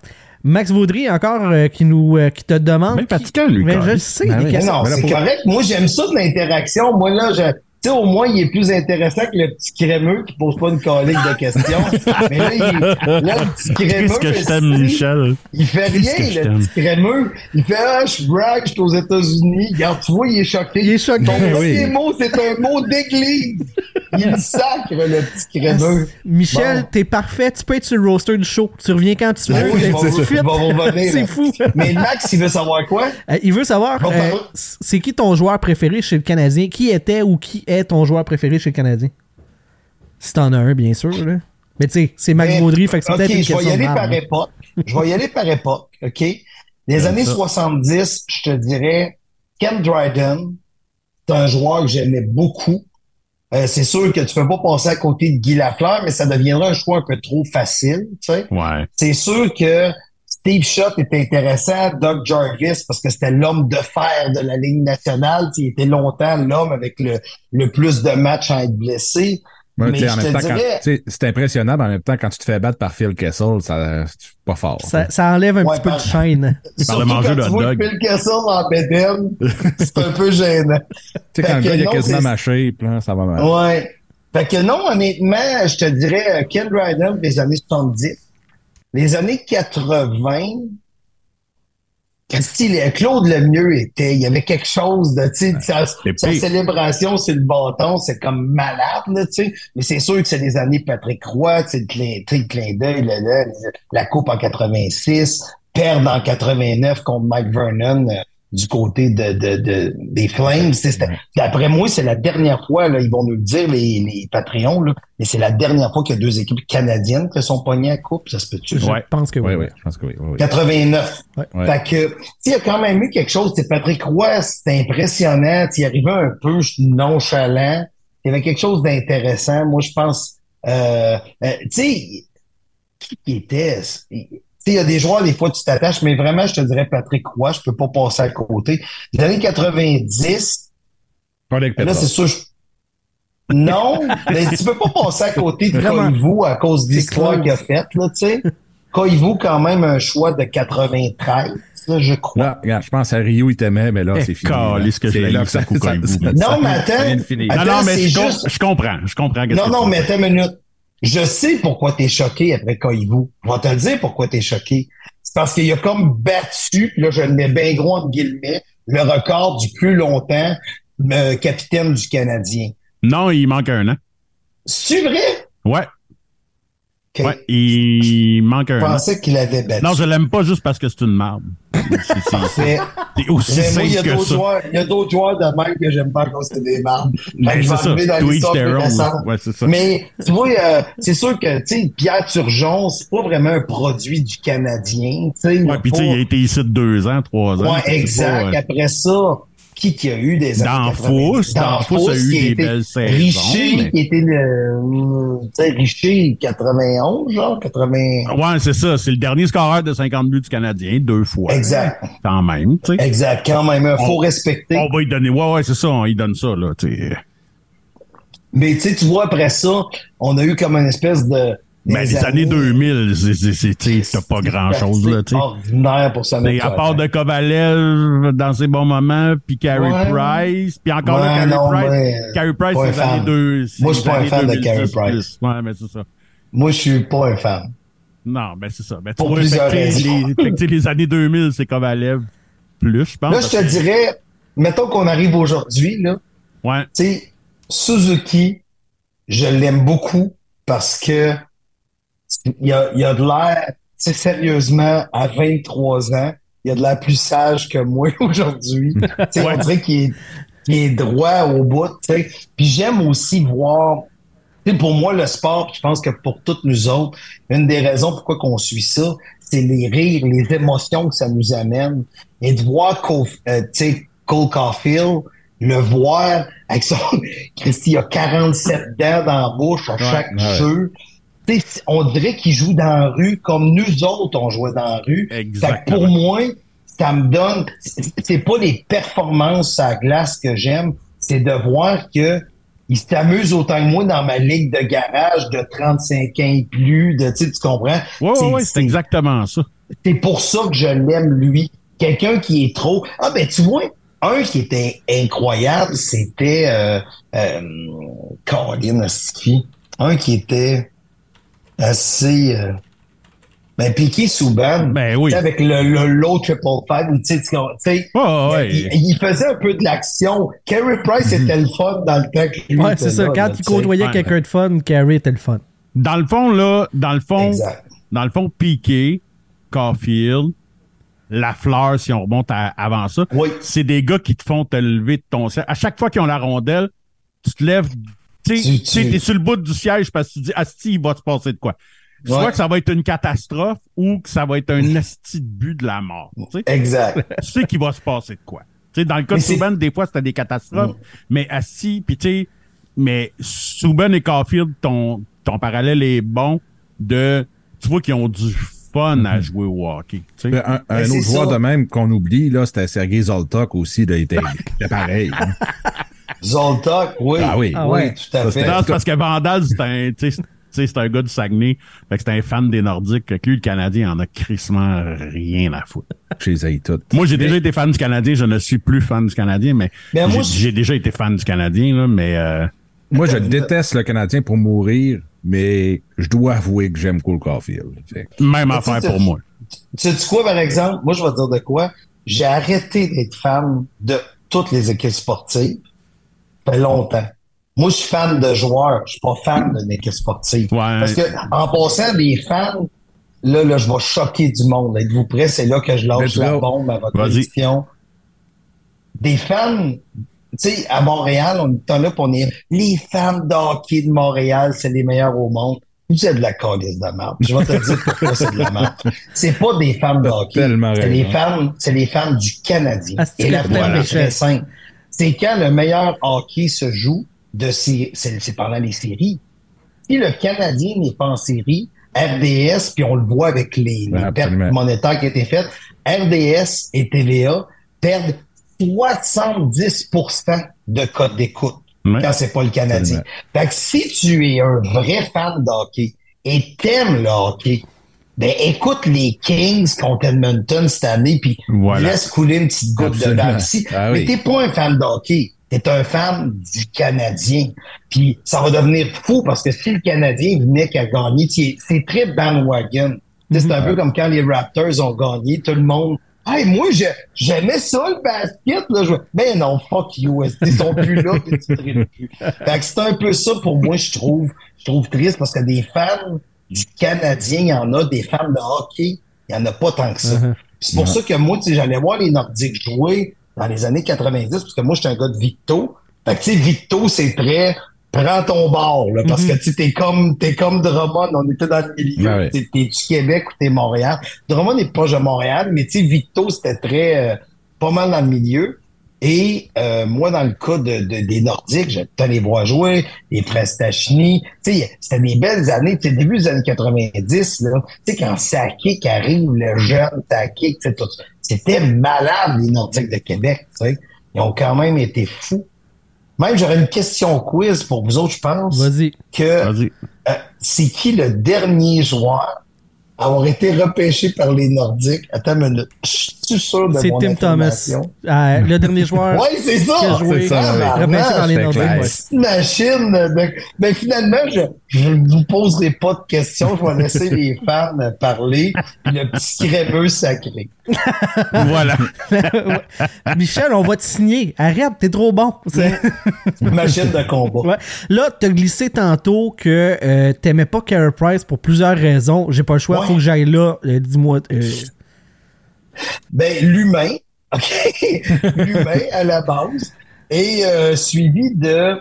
Max Vaudry, encore, euh, qui nous euh, qui te demande. Mais lui. Mais je le sais. Ben mais non, c'est correct. Moi, j'aime ça de l'interaction. Moi, là, je sais, au moins, il est plus intéressant que le petit crémeux qui pose pas une colique de questions. Mais là, il, là, le petit crémeux. Qu'est-ce que je t'aime, Michel? Il fait rien, le petit crémeux. Il fait, ah, je brag, je suis aux États-Unis. Regarde, tu vois, il est choqué. Il est choqué. Ton premier mot, c'est un mot d'église. Il sacre, le petit crémeux. Michel, t'es parfait. Tu peux être sur le roster du show. Tu reviens quand tu veux. Oui, c'est fou. Mais Max, il veut savoir quoi? Euh, il veut savoir, euh, c'est qui ton joueur préféré chez le Canadien? Qui était ou qui est ton joueur préféré chez le Canadien? Si t'en as un, bien sûr. Là. Mais tu sais, c'est Max Baudry, fait que c'est peut-être une question je vais y aller par époque. Je vais y aller par époque, OK? Les années 70, je te dirais, Ken Dryden, c'est un joueur que j'aimais beaucoup. Euh, c'est sûr que tu peux pas passer à côté de Guy Lafleur, mais ça deviendra un choix un peu trop facile, tu sais. Ouais. C'est sûr que Steve Schott était intéressant, Doug Jarvis, parce que c'était l'homme de fer de la Ligue nationale. Il était longtemps l'homme avec le, le plus de matchs à être blessé. mais je te dirais... c'est impressionnant, mais en même temps, quand tu te fais battre par Phil Kessel, ça, c'est pas fort. Ça, ça enlève un petit peu de chaîne. Par le manger de hot Phil Kessel en bédaine, c'est un peu gênant. Tu sais, quand le gars, il a quasiment ma shape, là, ça va mal. Ouais. Fait que non, honnêtement, je te dirais Ken Ryder des années 70 les années 80, Claude Lemieux était, il y avait quelque chose de, tu sais, sa, célébration, c'est le bâton, c'est comme malade, tu sais. Mais c'est sûr que c'est les années Patrick Roy, tu sais, le clin d'œil, la coupe en 86, perdre en 89 contre Mike Vernon, euh, du côté de, de, de des Flames. D'après moi, c'est la dernière fois, là, ils vont nous le dire, les, les Patreons, là, mais c'est la dernière fois qu'il y a deux équipes canadiennes qui sont pognées à coupe. Ça se peut-tu? Ouais, je pense que oui. Oui, je pense que oui. 89. Fait que, il y a quand même eu quelque chose. Patrick Roy, c'était impressionnant. Il arrivait un peu nonchalant. Il y avait quelque chose d'intéressant. Moi, je pense, euh, euh tu sais, qui était il y a des joueurs, des fois, tu t'attaches, mais vraiment, je te dirais Patrick Roy, je peux pas passer à côté. Les années 90, là, c'est sûr, non, mais tu peux pas passer à côté de Koivu à cause de l'histoire qu'il a faite, là, tu sais. Koivu, quand même, un choix de 93. je crois. Là, regarde, je pense à Rio, il t'aimait, mais là, c'est fini. ce que c'est là que ça, ça, Non, mais attends. non, non, mais je, je, comprends. Je comprends. Non, non, mais attends une minute. Je sais pourquoi t'es choqué après Koivu. Je vais te le dire pourquoi t'es choqué. C'est parce qu'il a comme battu, là, je le mets bien gros entre guillemets, le record du plus longtemps euh, capitaine du Canadien. Non, il manque un an. C'est vrai? Ouais. Ouais, il manque un. Je pensais qu'il avait battu. Non, je l'aime pas juste parce que c'est une marde. C'est aussi mais simple il y a que ça. Joueurs, il y a d'autres joueurs de même que j'aime pas quand c'est des mardes. Mais c'est ça. Dans ouais, ça. Mais tu vois, euh, c'est sûr que tu sais, Pierre Turgeon, c'est pas vraiment un produit du Canadien. Ouais, puis tu sais, il a été ici deux ans, trois ans. Ouais, exact. Après ça, qui qui a eu des années Fousse, dans Fousse a eu des belles saisons. Richer, qui était le, tu sais, Richer, 91, genre, 80. Ouais, c'est ça. C'est le dernier scoreur de 50 buts du Canadien, deux fois. Exact. Quand même, tu sais. Exact, quand même. Il faut respecter. On va lui donner, ouais, ouais, c'est ça, on lui donne ça, là, tu sais. Mais tu sais, tu vois, après ça, on a eu comme une espèce de, mais les années, 2000, c'est pas grand-chose, là, ordinaire pour ça. À part de Kovalev dans ses bons moments, puis Carey Price, puis encore là, Carey Price. Carey Price, c'est les années deux. Moi, je suis pas un fan de Carey Price. Ouais, mais c'est ça. Moi, je suis pas un fan. Non, ben c'est ça. Ben, pour plusieurs raisons. Les, les années 2000, c'est Kovalev plus, je pense. Là, je te dirais, mettons qu'on arrive aujourd'hui, là. Ouais. Tu sais, Suzuki, je l'aime beaucoup parce que il y a, il y a de l'air, c'est sérieusement, à 23 ans, il y a de l'air plus sage que moi aujourd'hui. on dirait qu'il est, qui est droit au bout, tu sais. Puis j'aime aussi voir, pour moi, le sport, je pense que pour toutes nous autres, une des raisons pourquoi qu'on suit ça, c'est les rires, les émotions que ça nous amène. Et de voir Cole, euh, Cole Caulfield, le voir avec son... Christy a 47 dents dans la bouche à chaque jeu. On dirait qu'il joue dans la rue comme nous autres, on jouait dans la rue. Pour moi, ça me donne... C'est pas les performances à glace que j'aime, c'est de voir que il s'amuse autant que moi dans ma ligue de garage de 35 ans et plus, de, tu comprends? Oui, oui, ouais, c'est exactement ça. C'est pour ça que je l'aime, lui. Quelqu'un qui est trop... Ah, ben, tu vois, un qui était incroyable, c'était euh, euh, Colin Un qui était assez... Euh, ben, Piqué Souban, ben oui. avec le, le low triple five, tu sais, oh, il, faisait un peu de l'action. Carey Price mhm. était le fun dans le temps que Ouais, c'est ça. Quand il côtoyait quelqu'un de fun, Carey était le fun. Dans le fond, là, dans le fond, dans le fond, Piqué, Caulfield, la fleur, si on remonte avant ça, oui. c'est des gars qui te font te lever de ton siège. À chaque fois qu'ils ont la rondelle, tu te lèves, tu sais, t'es sur le bout du siège parce que tu dis, Asti, il va se passer de quoi? Soit que ça va être une catastrophe ou que ça va être un esti de but de la mort. Exact. Tu sais qu'il va se passer de quoi? sais, dans le cas de Souben, des fois, c'était des catastrophes. Mais assis, puis tu sais, mais Souben et Caulfield, ton, ton parallèle est bon de, tu vois qu'ils ont du fun à mm-hmm. jouer au hockey. Un, un autre joueur de même qu'on oublie, là, c'était Sergei Zoltok aussi, il était, pareil. Hein. Zoltok, oui. Ah oui, ah oui, tout à fait. parce que Vandal, c'est un, c'est un gars du Saguenay. Fait que c'est un fan des Nordiques. Que lui, le Canadien, en a crissement rien à foutre. Moi, j'ai déjà été fan du Canadien. Je ne suis plus fan du Canadien, mais, ben, j'ai déjà été fan du Canadien, là, mais... Euh, moi, je déteste le Canadien pour mourir, mais je dois avouer que j'aime Cole Caulfield. Même affaire pour moi. Tu sais quoi, par exemple? Moi, je vais te dire de quoi? J'ai arrêté d'être fan de toutes les équipes sportives. Ça fait longtemps. Moi, je suis fan de joueurs. Je suis pas fan de équipe sportive. Parce que, en passant, des fans, là, là, je vais choquer du monde. Êtes-vous prêts? C'est là que je lâche la bombe à votre question. Des fans, tu sais, à Montréal, on est là pour est les fans de hockey de Montréal, c'est les meilleurs au monde. Vous êtes de la calice de merde. Je vais te dire pourquoi c'est de la merde. C'est pas des fans de hockey. C'est les fans, c'est les fans du Canadien. Ah, Et la voilà. est très simple. C'est quand le meilleur hockey se joue, de ces, c'est pendant les séries. Si le Canadien n'est pas en série, RDS, puis on le voit avec les, pertes monétaires qui ont été faites, RDS et TVA perdent 70 de code d'écoute quand c'est pas le Canadien. Fait que si tu es un vrai fan de hockey et t'aimes le hockey, ben écoute les Kings contre Edmonton cette année, puis laisse couler une petite goutte de balle ici. Ah mais t'es pas un fan de hockey est un fan du Canadien. Puis ça va devenir fou parce que si le Canadien venait qu'à gagner, c'est très bandwagon. C'est un peu comme quand les Raptors ont gagné, tout le monde. Hey, moi, j'aimais ça, le basket. Là. Je... Ben non, fuck you. Ils sont plus là, puis tu plus. Fait que c'est un peu ça pour moi, je trouve. Je trouve triste parce que des fans du Canadien, il y en a, des fans de hockey, il n'y en a pas tant que ça. Uh-huh. C'est pour ça que moi, j'allais voir les Nordiques jouer dans les années 90, parce que moi, j'étais un gars de Victo. Fait que, tu sais, Victo, c'est très prends ton bord, là, parce que, mhm. tu t'es comme, t'es comme Drummond, on était dans le milieu. T'es, du Québec ou t'es Montréal. Drummond n'est pas de Montréal, mais tu sais, Victo, c'était très, euh, pas mal dans le milieu. Et euh, moi, dans le cas de, des Nordiques, j'étais les voir jouer, les frères Stachny. C'était des belles années. T'sais, début des années 90, là, quand Sakic arrive, le jeune Sakic, tout c'était malade, les Nordiques de Québec. sais. Ils ont quand même été fous. Même, j'aurais une question quiz pour vous autres, je pense. Vas-y. Que Vas-y. Euh, c'est qui le dernier joueur avoir été repêché par les Nordiques. Attends une minute. Je suis sûr de C'est Tim Thomas. Euh, le dernier joueur. oui, c'est ça. Qui a joué, ça repêché par les Nordiques. Une machine. Mais ben, finalement, je ne vous poserai pas de questions. Je vais laisser les fans parler. le petit crèveux sacré. voilà. Michel, on va te signer. Arrête, t'es trop bon. machine de combat. Ouais. Là, t'as glissé tantôt que euh, t'aimais pas Carey Price pour plusieurs raisons. J'ai pas le choix faut que j'aille là. Euh, dis-moi. Euh. Ben, l'humain, OK? l'humain, à la base. Et euh, suivi de...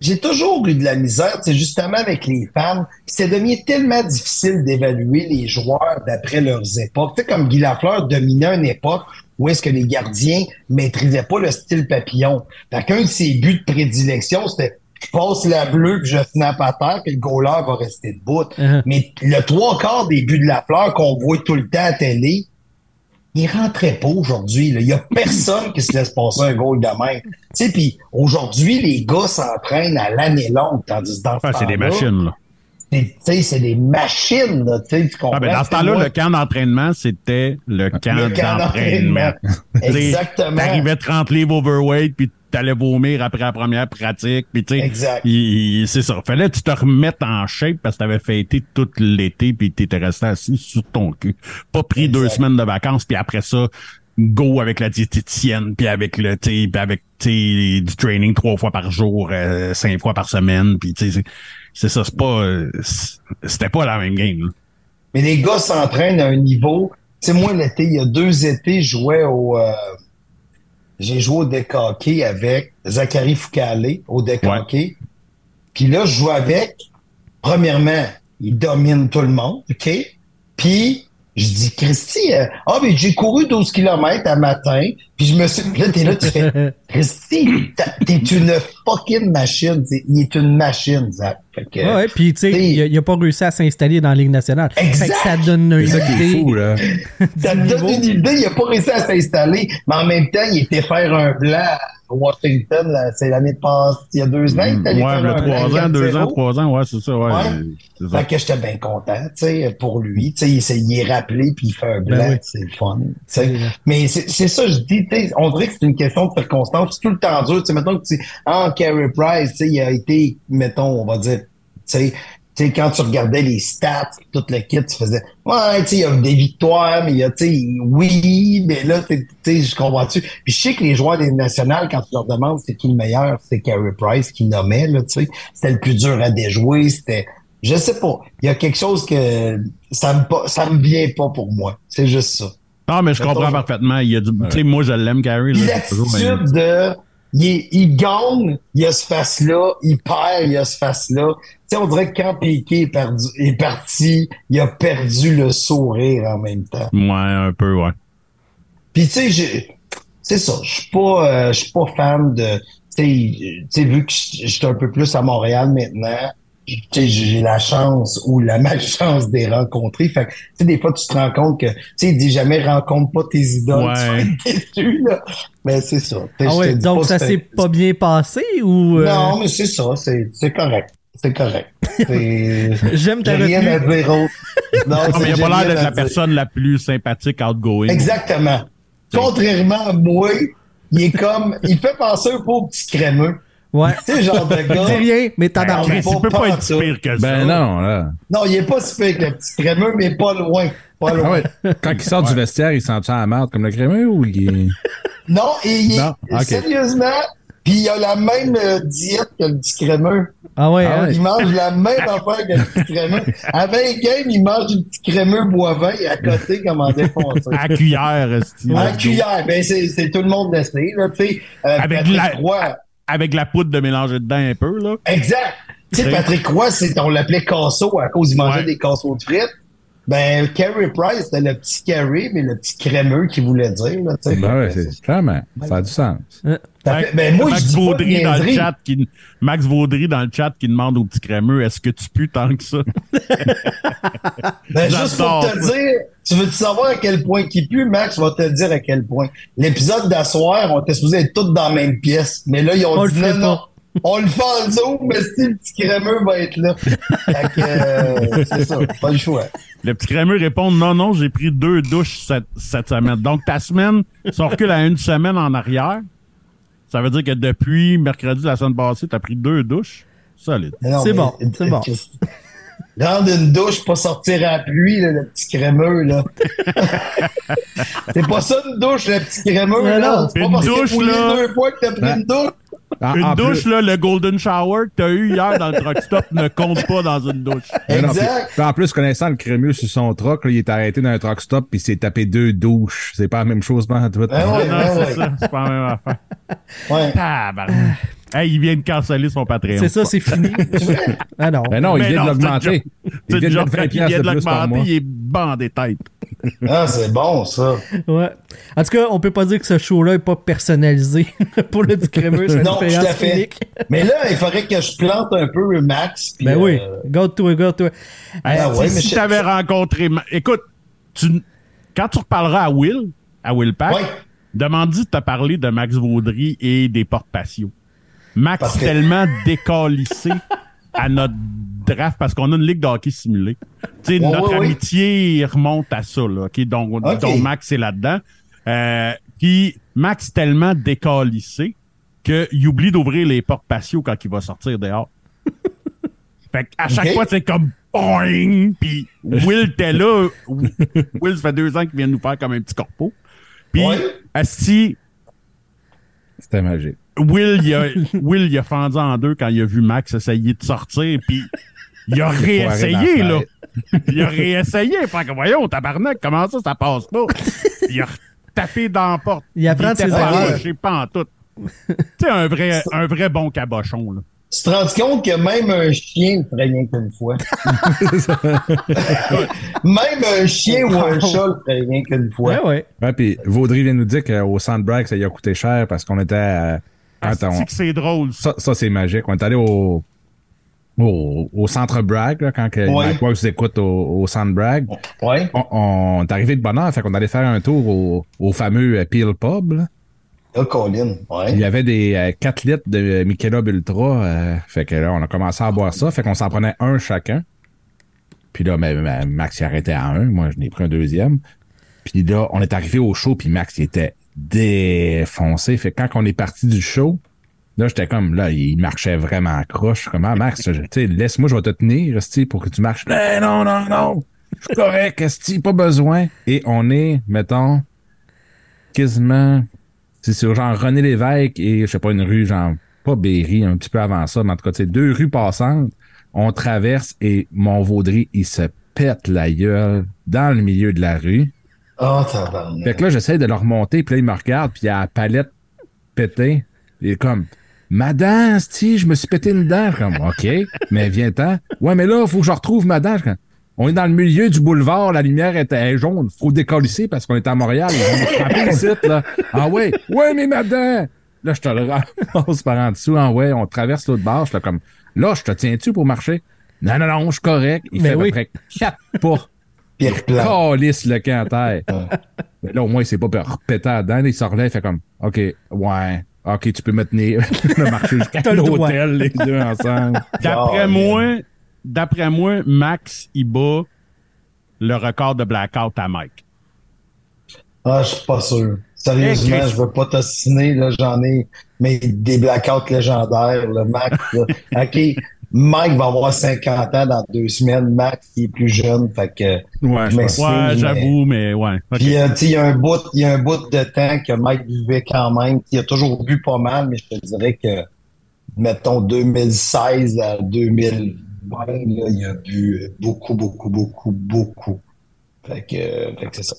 J'ai toujours eu de la misère, c'est justement avec les femmes. C'est devenu tellement difficile d'évaluer les joueurs d'après leurs époques. Tu sais, comme Guy Lafleur dominait une époque où est-ce que les gardiens maîtrisaient pas le style papillon. Fait qu'un de ses buts de prédilection, c'était je passe la bleue puis je snap à terre puis le goaler va rester debout. Uh-huh. Mais le trois quarts des buts de Lafleur qu'on voit tout le temps à télé, il rentrait pas aujourd'hui. Il y a personne qui se laisse passer un goal de même. Tu sais, puis aujourd'hui, les gars s'entraînent à l'année longue, tandis dans ah, c'est des machines, là. C'est des machines, là, tu comprends? Ah, ben dans ce temps-là, le camp d'entraînement, c'était le camp d'entraînement. Exactement. T'arrivais 30 livres overweight, puis t'allais vomir après la première pratique. Puis tu sais, c'est ça. Fallait que tu te remettes en shape parce que t'avais fêté tout l'été puis t'étais resté assis sur ton cul. Pas pris deux semaines de vacances puis après ça, go avec la diététicienne puis avec le tu puis avec du training trois fois par jour, euh, cinq fois par semaine puis tu sais c'est ça, c'est pas c'était pas la même game. Mais les gars s'entraînent à un niveau, tu sais moi l'été, il y a deux étés, je jouais au euh, j'ai joué au deck avec Zachary Foucalé au deck Puis là, je joue avec, premièrement, il domine tout le monde, OK? Puis je dis, Christy, euh, ah, mais j'ai couru 12 km à matin, puis je me suis. Là, t'es là, tu fais, Christy, t'es une fucking machine. il est une machine, Zach. ouais, puis tu sais, il, a pas réussi à s'installer dans la Ligue nationale. Exact. ça donne une idée. Fou, là. ça donne une idée, il a pas réussi à s'installer, mais en même temps, il était faire un blanc Washington, c'est l'année passée, il y a deux ans. Ouais, le trois ans, deux ans, trois ans, ouais, c'est ça, ouais. ouais. Fait que j'étais bien content, tu sais, pour lui. Tu sais, il est rappelé puis il fait un blanc, ben c'est le fun. Mais c'est ça, je dis, on dirait que c'est une question de circonstance. C'est tout le temps dur. Sais, mettons que tu ah, Carey Price, il a été, mettons, on va dire, tu sais, sais, quand tu regardais les stats, toute l'équipe, tu faisais, ouais, tu sais, il y a des victoires, mais il y a, tu sais, oui, mais là, tu sais, je comprends-tu? Puis je sais que les joueurs des nationales, quand tu leur demandes c'est qui le meilleur, c'est Carey Price qui nommait, là, tu sais. C'était le plus dur à déjouer, c'était, je sais pas. Il y a quelque chose que ça me, ça me vient pas pour moi. C'est juste ça. Non, mais je comprends parfaitement. Il y a du, tu sais, moi, je l'aime, Carey. L'attitude de, il, il gagne, il y a ce face-là, il perd, il y a ce face-là. Tu sais, on dirait que quand Piqué est, perdu, est parti, il a perdu le sourire en même temps. Ouais, un peu, ouais. Puis tu sais, c'est ça, je suis pas, euh, suis pas fan de, tu sais, vu que je suis un peu plus à Montréal maintenant, j'ai la chance ou la malchance de les rencontrer. Fait que, tu sais, des fois, tu te rends compte que, tu sais, dis jamais rencontre pas tes idoles. Tu déçu, là. Mais c'est ça. Ah ouais, donc ça s'est pas bien passé ou. Euh? Non, mais c'est ça. C'est correct. C'est correct. J'aime ta rien à dire autre. Non, mais il a pas l'air d'être la personne la plus sympathique outgoing. Exactement. Contrairement à moi, il est comme, il fait penser un peu au petit crémeux. Ouais. C'est genre de gars. Dis rien, mais t'as ben, mais il peut pas être si pire que ça. Ben non, là. Non, il est pas si pire que le petit crémeux, mais pas loin. Pas loin. Ah ouais. Quand il sort du vestiaire, il sent ça à la merde comme le crémeux ou il est... Non, et il est, sérieusement, puis il a la même euh, diète que le petit crémeux. Ah ouais, ah hein? Il mange la même affaire que le petit crémeux. Avec game, il mange du petit crémeux boivin et à côté comme en défoncé. à cuillère, À cuillère, ben c'est tout le monde d'essayer, là, tu sais. Euh, Avec la avec la poudre de mélanger dedans un peu, là. Exact. Tu sais, Patrick Roy, on l'appelait Casso à cause qu'il mangeait des casseaux de frites. Ben, Carey Price, c'était le petit Carey, mais le petit crémeux qu'il voulait dire. Là, ben ouais, c'est clairement. Ça a du sens. Euh, ben, moi, Max Vaudry dans le chat qui Max Vaudry dans le chat qui demande au petit crémeux est-ce que tu pues tant que ça? Ben, juste pour te dire tu veux savoir à quel point qui pue? Max va te dire à quel point l'épisode d'asseoir on était supposé être tous dans la même pièce mais là ils ont dit non, non on le fait en zoom, mais si le petit crémeux va être là. Euh, c'est ça, pas le choix. Le petit crémeux répond non, non, j'ai pris deux douches cette, cette semaine. Donc ta semaine, ça recule à une semaine en arrière. Ça veut dire que depuis mercredi la semaine passée, tu as pris deux douches? Solide. C'est bon, c'est bon. Rendre une douche, pas sortir à la pluie, le petit crémeux, là. c'est pas ça une douche, le petit crémeux, là. C'est pas une douche, là. deux fois que t'as pris une douche. Une douche, là, le golden shower que t'as eu hier dans le truck stop ne compte pas dans une douche. Exact. en plus, connaissant le crémeux sur son truck, il est arrêté dans un truck stop puis il s'est tapé deux douches. C'est pas la même chose, ben, tout. Ben ouais, non, c'est ça. C'est pas la même affaire. Ouais. Tabarnak. Hey, il vient de canceller son Patreon. C'est ça, c'est fini. ah non. Mais non, il Mais vient de l'augmenter. C'est Il vient de genre mettre 20 quand il vient piastres de l'augmenter, il est bandé tête. Ah, c'est bon, ça. Ouais. En tout cas, on peut pas dire que ce show-là est pas personnalisé pour le petit crémeux. C'est une Non, tout expérience à fait. unique. Mais là, il faudrait que je plante un peu Max. puis, Ben oui. euh, Garde-toi, garde-toi. Hey, Ah ouais, si je- t'avais rencontré... Écoute, tu... quand tu reparleras à Will, à Will Pack, Ouais. demande-lui de te parler de Max Vaudry et des portes patio. Max tellement décalissé à notre draft parce qu'on a une ligue de hockey simulée. Tu sais, Ouais, notre ouais, ouais. amitié remonte à ça, là, ok, donc, donc Max est là-dedans. Euh, Puis Max est tellement décalissé qu'il oublie d'ouvrir les portes patio quand il va sortir dehors. fait à chaque fois, c'est comme boing! Puis Will était là. Will, ça fait deux ans qu'il vient nous faire comme un petit corpo. Puis, Ouais. Asti, C'était magique. Will, il a, Will, il a fendu en deux quand il a vu Max essayer de sortir, puis il a réessayé, là. Il a réessayé. Fait que voyons, tabarnak, comment ça, ça passe pas? Il a tapé dans la porte. Il apprend de ses erreurs. lâché, pas en tout. Tu sais, un vrai, un vrai bon cabochon, là. Tu te rends compte que même un chien le ferait rien qu'une fois? même un chien ou un chat le ferait rien qu'une fois. Ouais, ouais. Ouais, puis Vaudry vient nous dire qu'au Sandbrag, ça lui a coûté cher parce qu'on était à- c'est drôle, ça. C'est magique. On est allé au, au, au centre Bragg, là, quand que Ouais. Mike écoute au, au centre Bragg. Ouais. On, on est arrivé de bonne heure, fait qu'on allait faire un tour au, au fameux euh, Peel Pub. là. Colin. Il y avait des euh, 4 litres de Michelob Ultra. euh, fait que là, on a commencé à boire ça. Fait qu'on s'en prenait un chacun. Puis là, mais, mais Max il arrêtait à un. Moi, je n'ai pris un deuxième. Puis là, on est arrivé au show, puis Max il était défoncé. Fait que quand on est parti du show, là, j'étais comme, là, il marchait vraiment à croche. Je suis comme, ah, Max, laisse-moi, je vais te tenir, esti, pour que tu marches. Eh, non, non, non. Je suis correct, esti, pas besoin. Et on est, mettons, quasiment c'est sur genre René Lévesque et je sais pas une rue genre pas Berry un petit peu avant ça mais en tout cas tu sais deux rues passantes on traverse et mon Vaudry il se pète la gueule dans le milieu de la rue Oh, fait que là j'essaie de le remonter puis là il me regarde puis il a la palette pétée il est comme Madame, si je me suis pété une dent. Je suis comme, OK, mais viens-t'en. Ouais, mais là, il faut que je retrouve ma dent. Je suis comme, On est dans le milieu du boulevard, la lumière était jaune. Faut décollisser parce qu'on est à Montréal. On ici, là. Ah ouais, ouais, mais ma dent. Là, je te le ramasse par en dessous. Ah ouais, on traverse l'autre barre. Je suis comme, là, je te tiens-tu pour marcher? Non, non, non, je suis correct. Il Mais fait oui. à peu près quatre pas. Pire plan. Calisse le camp à terre. Mais là, au moins, il s'est pas pété dent. Il se relève, il fait comme, OK, ouais, OK, tu peux me tenir. le marcher jusqu'à l'hôtel, les deux ensemble. D'après Oh, moi, d'après moi, Max, il bat le record de blackout à Mike. Ah, je suis pas sûr. Sérieusement, Hey, je veux pas t'assiner, là, j'en ai, mais des blackouts légendaires, le Max, là. OK, Mike va avoir 50 ans dans deux semaines. Max, il est plus jeune, fait que, Ouais, je Ouais, j'avoue, mais ouais. Puis, euh, tu sais, il y a un bout, il y a un bout de temps que Mike buvait quand même. Il a toujours bu pas mal, mais je te dirais que, mettons, 2016 à 2020, là, il a bu beaucoup, beaucoup, beaucoup, beaucoup. Fait que, euh, fait que c'est ça.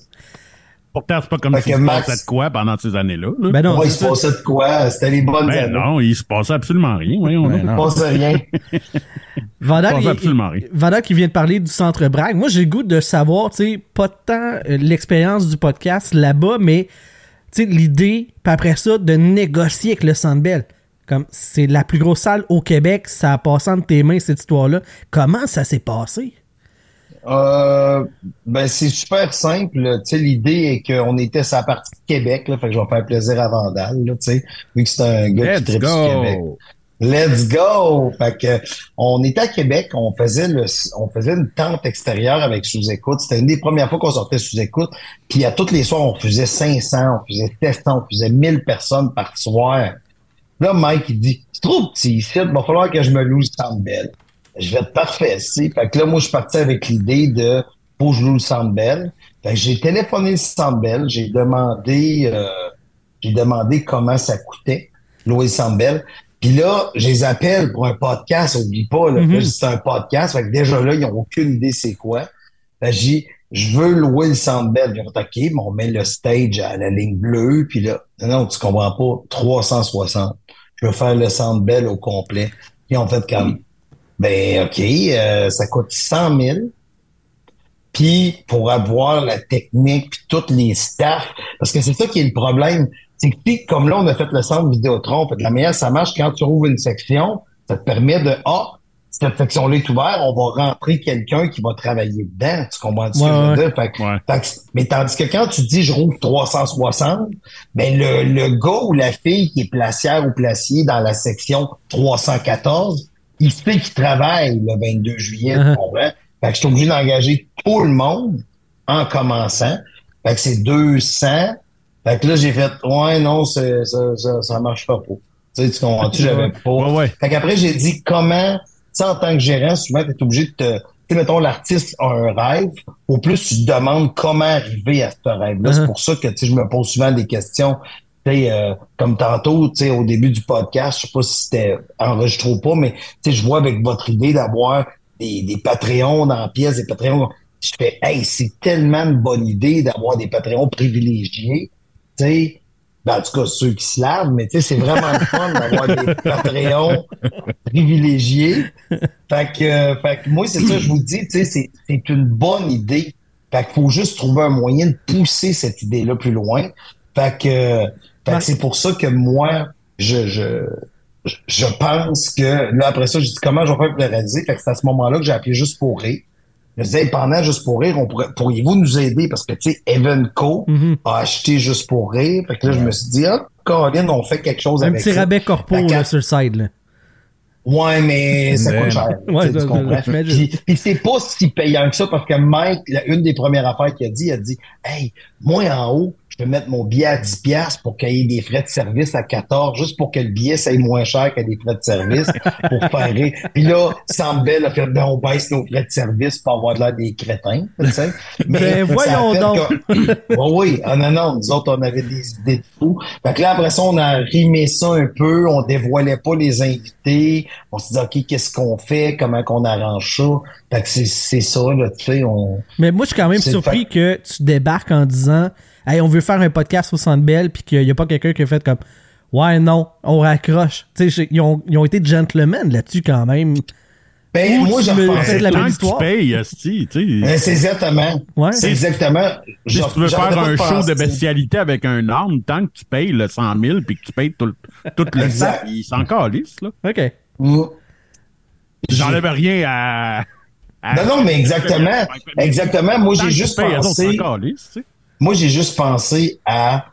Pourtant, c'est pas comme s'il se Max- passait de quoi pendant ces années-là. là. Ben non, Ouais, il se ça. passait de quoi? C'était les bonnes Ben années. non, il se passait absolument rien. Voyons, Ben là. Il se passait rien. Vandal, Pas il- absolument rien. Vandal qui vient de parler du centre Bragg. Moi, j'ai le goût de savoir, tu sais, pas tant euh, l'expérience du podcast là-bas, mais tu sais, l'idée, puis après ça, de négocier avec le Centre Bell. Comme c'est la plus grosse salle au Québec, ça a passé entre tes mains cette histoire-là. Comment ça s'est passé? Euh, ben, c'est super simple. Tu sais, l'idée est qu'on était sur la partie de Québec, là. Fait que je vais faire plaisir à Vandal, là, tu sais. Vu que c'est un gars qui Let's tripe sur Québec. go! Let's go! Fait que, on était à Québec, on faisait le, on faisait une tente extérieure avec sous-écoute. C'était une des premières fois qu'on sortait sous-écoute. Puis à tous les soirs, on faisait 500, on faisait 700, on faisait 1000 personnes par soir. Là, Mike, il dit, c'est trop petit ici, il va falloir que je me loue le Centre Bell. Je vais être parfait ici. Fait que là, moi, je suis parti avec l'idée de, faut que je loue le Centre Bell. Fait que j'ai téléphoné le Centre Bell, j'ai demandé, euh, j'ai demandé comment ça coûtait, louer le Centre Bell. Puis là, je les appelle pour un podcast, oublie pas, là, mm-hmm. c'est un podcast. Fait que déjà là, ils n'ont aucune idée c'est quoi. Là, j'ai je veux louer le centre belle. J'ai OK, mais on met le stage à la ligne bleue, puis là, non, tu comprends pas, 360. Je veux faire le belle au complet. Puis on fait comme, ben OK, euh, ça coûte 100 000. Puis pour avoir la technique, puis toutes les staffs, parce que c'est ça qui est le problème. C'est que comme là, on a fait le centre Vidéotron, fait, la meilleure, ça marche quand tu ouvres une section, ça te permet de, ah, cette section-là est ouverte, on va rentrer quelqu'un qui va travailler dedans. Tu comprends ce que je veux dire? Fait, mais tandis que quand tu dis je roule 360, ben le, le gars ou la fille qui est placière ou placier dans la section 314, il sait qu'il travaille le 22 juillet, tu comprends? Fait que je suis obligé d'engager tout le monde en commençant. Fait que c'est 200. Fait que là, j'ai fait, ouais, non, ça, ça, ça marche pas pour. Tu sais, tu comprends-tu? J'avais pas. Ouais, ouais. Fait qu'après, j'ai dit comment sais, en tant que gérant, souvent, tu es obligé de te. Tu sais, mettons, l'artiste a un rêve. Au plus, tu te demandes comment arriver à ce rêve-là. C'est uh-huh. pour ça que, tu sais, je me pose souvent des questions. Euh, comme tantôt, au début du podcast, je sais pas si c'était enregistré ou pas, mais, je vois avec votre idée d'avoir des, des Patreons dans la pièce, des Patreons. Je fais, hey, c'est tellement une bonne idée d'avoir des Patreons privilégiés. Sais, ben, en tout cas, ceux qui se lavent, mais tu sais, c'est vraiment le fun d'avoir des Patreons privilégiés. Fait que, fait que moi, c'est ça, je vous dis, tu sais, c'est, c'est une bonne idée. Fait qu'il faut juste trouver un moyen de pousser cette idée-là plus loin. Fait que, fait que c'est pour ça que moi, je, je, je pense que, là, après ça, je dis comment je vais faire pour le réaliser? Fait que c'est à ce moment-là que j'ai appelé juste pour rire. Je disais, pendant Juste pour rire, on pourrait, pourriez-vous nous aider? Parce que, tu sais, Evenco mm a acheté Juste pour rire. Fait que là, je me suis dit, ah, Caroline, on fait quelque chose avec ça. Un petit rabais corpo là, sur le side, là. Ouais, mais ça coûte cher. Ouais, tu comprends? Puis, puis c'est pas si payant que ça parce que Mike, une des premières affaires qu'il a dit, il a dit, hey, moi en haut, peux mettre mon billet à 10 pièces pour qu'il y ait des frais de service à 14, juste pour que le billet soit moins cher que des frais de service pour faire rire. Puis là, Sambel a fait, ben, on baisse nos frais de service pour avoir de l'air des crétins, tu sais. Mais ben, voyons donc. oui, ah, non, non, nous autres, on avait des idées de fou. Fait que là, après ça, on a rimé ça un peu, on dévoilait pas les invités, on se dit, OK, qu'est-ce qu'on fait, comment qu'on arrange ça? Fait que c'est ça, là, tu sais, on... Mais moi, je suis quand même surpris que tu débarques en disant hey, on veut faire un podcast au Centre Bell, puis qu'il n'y a pas quelqu'un qui a fait comme ouais, non, on raccroche. Tu sais, ils ont, ils ont été gentlemen là-dessus quand même. Ben, moi, je la même histoire. Tu payes, tu sais. Ben, c'est exactement. Ouais. C'est exactement. Si tu veux faire un show de bestialité avec un arme, tant que tu payes le 100 000 puis que tu payes tout, tout le sac, il s'en calisse, là. OK. J'enlève rien à, Non, non, mais exactement. Exactement. Moi, j'ai juste pensé. Moi, j'ai juste pensé à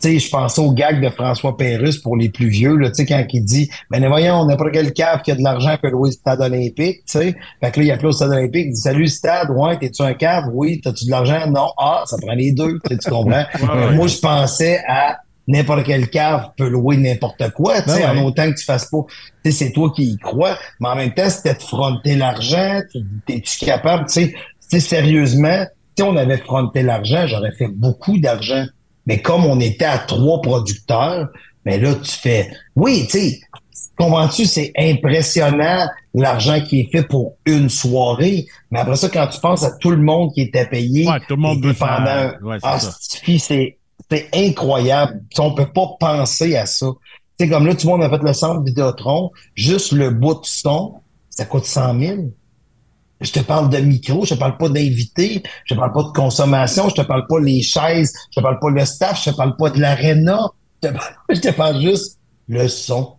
tu sais, je pensais au gag de François Pérusse pour les plus vieux, là, tu sais, quand il dit, ben, voyons, n'importe quel cave qui a de l'argent peut louer le stade olympique, tu sais. Fait que là, il appelle au stade olympique, il dit, salut, stade, ouais, t'es-tu un cave? Oui, t'as-tu de l'argent? Non. Ah, ça prend les deux, tu comprends? Moi, je pensais à n'importe quel cave peut louer n'importe quoi, tu sais, en autant que tu fasses pas, tu sais, c'est toi qui y crois, mais en même temps, c'était de fronter l'argent, t'es-tu capable, tu sais, sérieusement, si on avait fronté l'argent, j'aurais fait beaucoup d'argent. Mais comme on était à trois producteurs, mais là, tu fais, oui, tu sais, comprends-tu, c'est impressionnant l'argent qui est fait pour une soirée. Mais après ça, quand tu penses à tout le monde qui était payé, tout le monde pendant, ah, c'est, c'est incroyable. on peut pas penser à ça. Tu sais, comme là, tout le monde a fait le centre Vidéotron, juste le bout de son, ça coûte 100 000. Je te parle de micro, je te parle pas d'invité, je te parle pas de consommation, je te parle pas les chaises, je te parle pas le staff, je te parle pas de l'aréna, je, je te parle juste le son.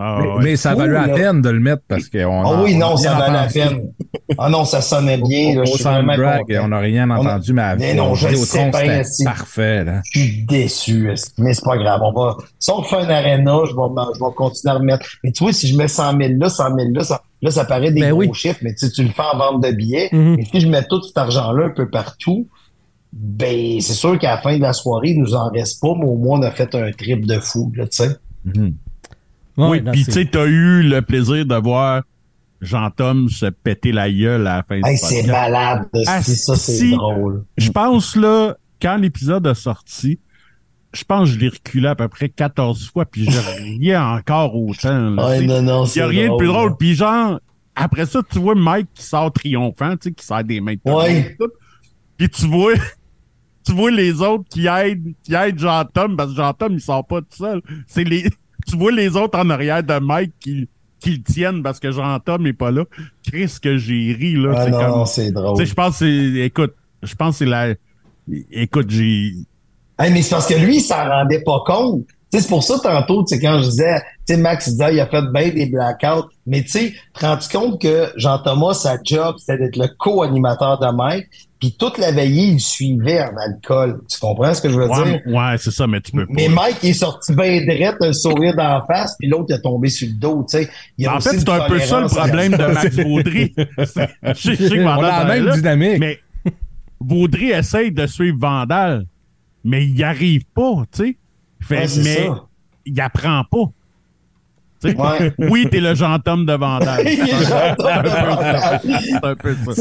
Ah, mais, ça valu la peine de le mettre parce que Ah oui, non, ça valait la peine. Ah non, ça sonnait bien. Au, au on n'a rien entendu, mais, mais non, je sais pas parfait. Là. Je suis déçu, mais c'est pas grave. On va, si on fait un arena, je vais, je vais continuer à remettre. Mais tu vois, si je mets 100 000 là, 100 000 là, ça, là, ça paraît des ben gros chiffres, mais tu, tu le fais en vente de billets. Mm-hmm. Et si je mets tout cet argent-là un peu partout, ben c'est sûr qu'à la fin de la soirée, il nous en reste pas, mais au moins on a fait un trip de fou, tu sais. Mm-hmm oui, puis tu sais, t'as eu le plaisir de voir Jean-Tom se péter la gueule à la fin hey, C'est malade, ah, ça c'est drôle. Je pense là, quand l'épisode a sorti, je pense que je l'ai reculé à peu près 14 fois, puis je riais encore autant. ouais, non, non, Il n'y a rien de plus drôle. Puis genre, après ça, tu vois Mike qui sort triomphant, tu sais, qui sort des mains de ouais. Puis tu vois, tu vois les autres qui aident, qui aident Jean-Tom, parce que Jean-Tom, il sort pas tout seul. C'est les, tu vois les autres en arrière de Mike qui, qui le tiennent parce que Jean-Tom est pas là. Chris, que j'ai ri, là. Ah non, c'est drôle. Tu sais, je pense que c'est, écoute, je pense que c'est la, écoute, j'ai, Hey, mais c'est parce que lui, il s'en rendait pas compte. c'est pour ça, tantôt, quand je disais, tu sais, Max disait, il a fait bien des blackouts. Mais tu sais, te rends-tu compte que Jean-Thomas, sa job, c'était d'être le co-animateur de Mike. Puis toute la veillée, il suivait en alcool. Tu comprends ce que je veux ouais, dire? Ouais, c'est ça, mais tu peux pas. Mais Mike, il est sorti bien drette, un sourire d'en face, puis l'autre, il est tombé sur le dos, tu sais. En fait, c'est un peu ça le problème de Max Baudry. je sais On a la même dynamique. Mais Baudry essaye de suivre Vandal mais il n'y arrive pas, tu sais. Fait, mais ça. il apprend pas. Ouais. Oui, t'es le gentil de Vandal. c'est un peu ça.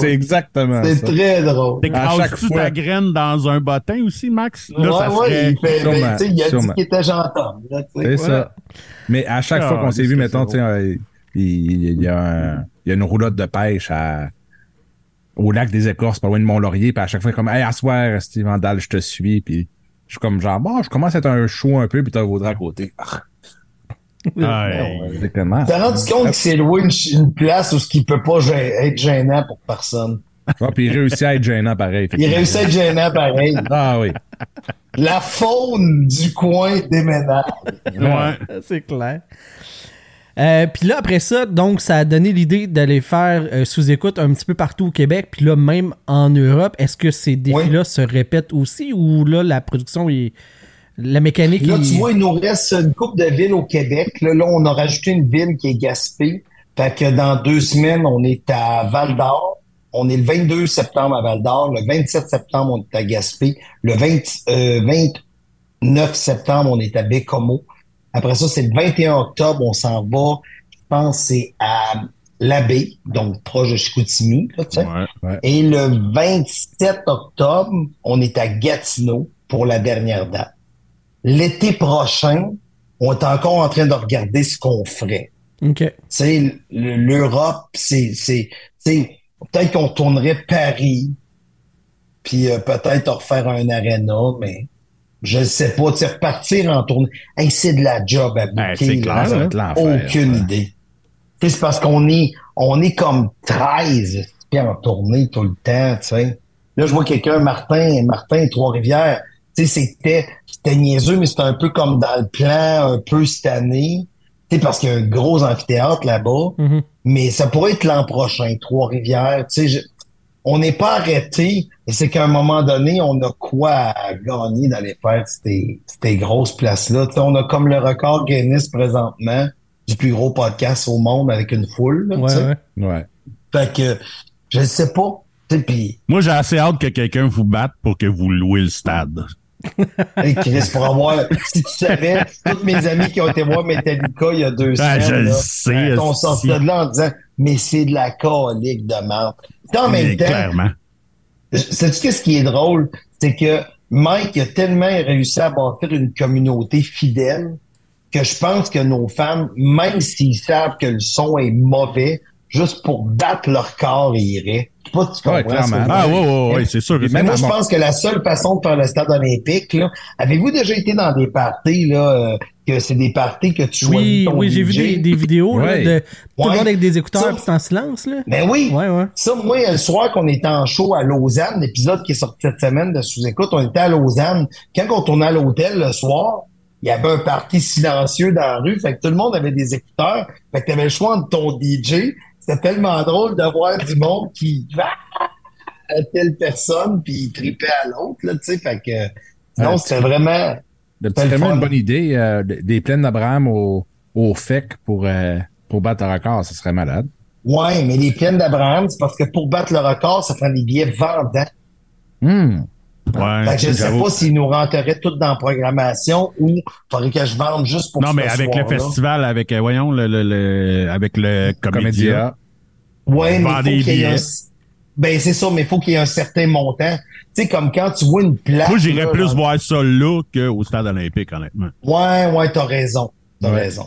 C'est exactement ça. C'est très drôle. T'es tu ta graine dans un bottin aussi, Max? Là, ouais, ça serait... ouais, il, fait, ben, il a dit qu'il était gentil. C'est ça. Mais à chaque fois qu'on s'est vu, mettons, il, il, y a un, il y a une roulotte de pêche à au lac des Écorces, pas loin de Mont-Laurier, puis à chaque fois, comme, hey, à soir, Steve Vandal, je te suis, puis je suis comme genre, bon, je commence à être un show un peu, puis t'as vaudra à côté. Ah, exactement. T'as rendu compte qu'il s'est loué une, place où ce qui peut pas être gênant pour personne. Ouais, puis il réussit à être gênant pareil. Il réussit à être gênant pareil. Ah oui. La faune du coin déménage. Ouais, c'est clair. Euh, puis là, après ça, donc, ça a donné l'idée d'aller faire euh, sous-écoute un petit peu partout au Québec, puis là, même en Europe. Est-ce que ces défis-là se répètent aussi ou là, la production est. La mécanique Là, tu vois, il nous reste une coupe de villes au Québec. Là, là, on a rajouté une ville qui est Gaspé. Fait que dans deux semaines, on est à Val d'Or. On est le 22 septembre à Val d'Or. Le 27 septembre, on est à Gaspé. Le 20, 29 euh, septembre, on est à Bécomo. Après ça, c'est le 21 octobre, on s'en va, je pense, c'est à l'abbé, donc proche de Chicoutimi. Et le 27 octobre, on est à Gatineau pour la dernière date. L'été prochain, on est encore en train de regarder ce qu'on ferait. OK. Tu l'Europe, c'est, c'est, peut-être qu'on tournerait Paris, puis euh, peut-être refaire un aréna, mais je ne sais pas, tu repartir en tournée. Hey, c'est de la job à bouquer. Clair, Aucune idée. C'est parce qu'on est, on est comme 13 en tournée tout le temps, tu sais. Là, je vois quelqu'un, Martin, Martin, Trois-Rivières. Tu sais, c'était, c'était niaiseux, mais c'était un peu comme dans le plan, un peu cette année. Tu sais, parce qu'il y a un gros amphithéâtre là-bas. Mm-hmm. Mais ça pourrait être l'an prochain, Trois-Rivières. Tu sais, on n'est pas arrêté, et c'est qu'à un moment donné, on a quoi à gagner d'aller faire ces, ces grosses places-là. on a comme le record Guinness présentement du plus gros podcast au monde avec une foule. ouais, ouais. ouais. Fait que je ne sais pas. Pis... Moi, j'ai assez hâte que quelqu'un vous batte pour que vous louez le stade. hey Chris, pour avoir, si tu savais, tous mes amis qui ont été voir Metallica il y a deux ben, semaines, je là, sais, sont sortis de là en disant, mais c'est de la colique de merde. En même temps, clairement. sais-tu ce qui est drôle? C'est que Mike a tellement réussi à bâtir une communauté fidèle que je pense que nos fans, même s'ils savent que le son est mauvais, juste pour battre leur corps, ils iraient. Pas tu ouais, clairement. Ah oui, oui, oui, c'est sûr. Mais moi, je pense que la seule façon de faire le stade olympique, avez-vous déjà été dans des parties, là, euh, que c'est des parties que tu oui, ton Oui, j'ai vu des, des vidéos là, de tout le monde avec des écouteurs et en silence. Là. Ben oui. Ouais, ouais. Ça, moi, le soir qu'on était en show à Lausanne, l'épisode qui est sorti cette semaine de Sous-Écoute, on était à Lausanne. Quand on tournait à l'hôtel le soir, il y avait un party silencieux dans la rue, fait que tout le monde avait des écouteurs, fait que t'avais le choix de ton DJ, c'était tellement drôle de voir du monde qui à telle personne puis il tripait à l'autre là, tu sais, fait que non, c'était vraiment c'était vraiment une bonne idée euh, des plaines d'Abraham au, au FEC pour euh, pour battre le record, ça serait malade. Ouais, mais les plaines d'Abraham, c'est parce que pour battre le record, ça prend des billets vendants. Hum. Ouais, fait que je ne sais pas s'ils nous rentreraient tout dans la programmation ou il faudrait que je vende juste pour Non, mais avec le festival, avec, euh, voyons, le, le, le, avec le comédia. Ouais, mais il faut qu'il y ait un, Ben, c'est ça, mais il faut qu'il y ait un certain montant. Tu sais, comme quand tu vois une place. Moi, j'irais plus voir ça là qu'au stade olympique, honnêtement. Ouais, ouais, t'as raison. T'as raison.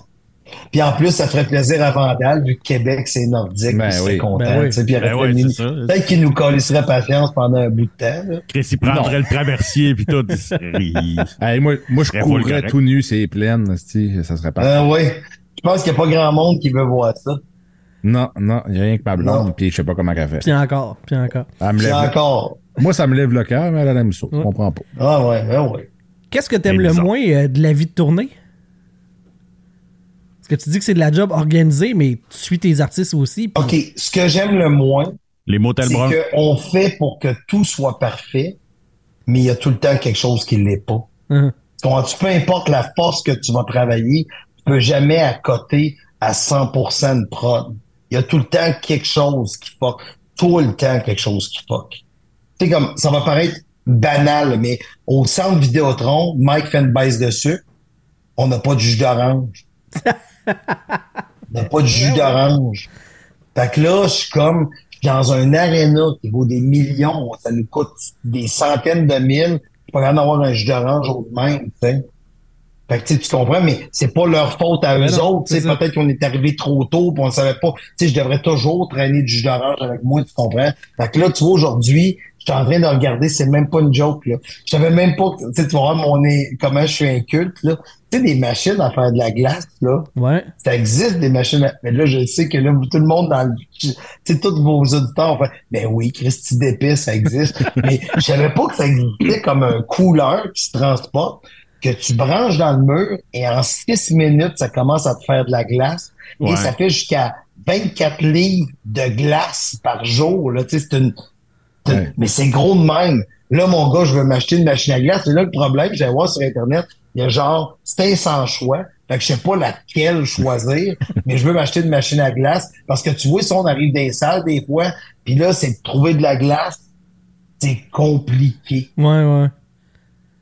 Puis en plus, ça ferait plaisir à Vandal, vu que Québec, c'est nordique, ben il serait content. Ben oui. ben Peut-être qu'il nous collisserait patience pendant un bout de temps. Là. Chris, il prendrait le traversier, puis tout. hey, moi, moi, je courrais tout nu, c'est plein, ça serait pas. Euh, oui. Je pense qu'il n'y a pas grand monde qui veut voir ça. Non, non, il n'y a rien que ma blonde, puis je sais pas comment elle fait. Puis encore, puis encore. Puis encore. Moi, ça me lève le cœur, mais elle aime ça. Je comprends pas. Ah ouais, ben ouais. Qu'est-ce que t'aimes le moins euh, de la vie de tournée? Parce que tu dis que c'est de la job organisée, mais tu suis tes artistes aussi. OK, ce que j'aime le moins, les c'est qu'on fait pour que tout soit parfait, mais il y a tout le temps quelque chose qui l'est pas. Uh peu importe la force que tu vas travailler, tu peux jamais accoter à 100% de prod. Il y a tout le temps quelque chose qui fuck. Tout le temps quelque chose qui fuck. Sais, comme, ça va paraître banal, mais au centre Vidéotron, Mike fait une baisse de sucre, on n'a pas de jus d'orange. on n'a pas de jus d'orange. Fait que là, je suis comme dans un aréna qui vaut des millions, ça nous coûte des centaines de mille, pas grave d'avoir un jus d'orange au même, tu sais. Fait que tu comprends, mais c'est pas leur faute à eux autres. Peut-être qu'on est arrivé trop tôt et on ne savait pas. Tu sais, je devrais toujours traîner du jus d'orange avec moi, tu comprends? Fait que là, tu vois, aujourd'hui, je suis en train de regarder, c'est même pas une joke. Là. Je savais même pas, tu sais, tu vois mon comment je suis inculte. Là. Tu sais, des machines à faire de la glace, là. Ouais. Ça existe, des machines. À... Mais là, je sais que là, tout le monde dans le. Tu sais, tous vos auditeurs ont fait Ben oui, Christy d'épices, ça existe. mais je savais pas que ça existait comme un couleur qui se transporte que tu branches dans le mur et en six minutes, ça commence à te faire de la glace. Et ça fait jusqu'à 24 livres de glace par jour. Là. C'est une, Mais c'est gros de même. Là, mon gars, je veux m'acheter une machine à glace. C'est là le problème. J'allais voir sur Internet. Il y a genre, c'est sans choix. Fait que je sais pas laquelle choisir, mais je veux m'acheter une machine à glace parce que tu vois, si on arrive des salles des fois, puis là, c'est de trouver de la glace, c'est compliqué. Ouais, ouais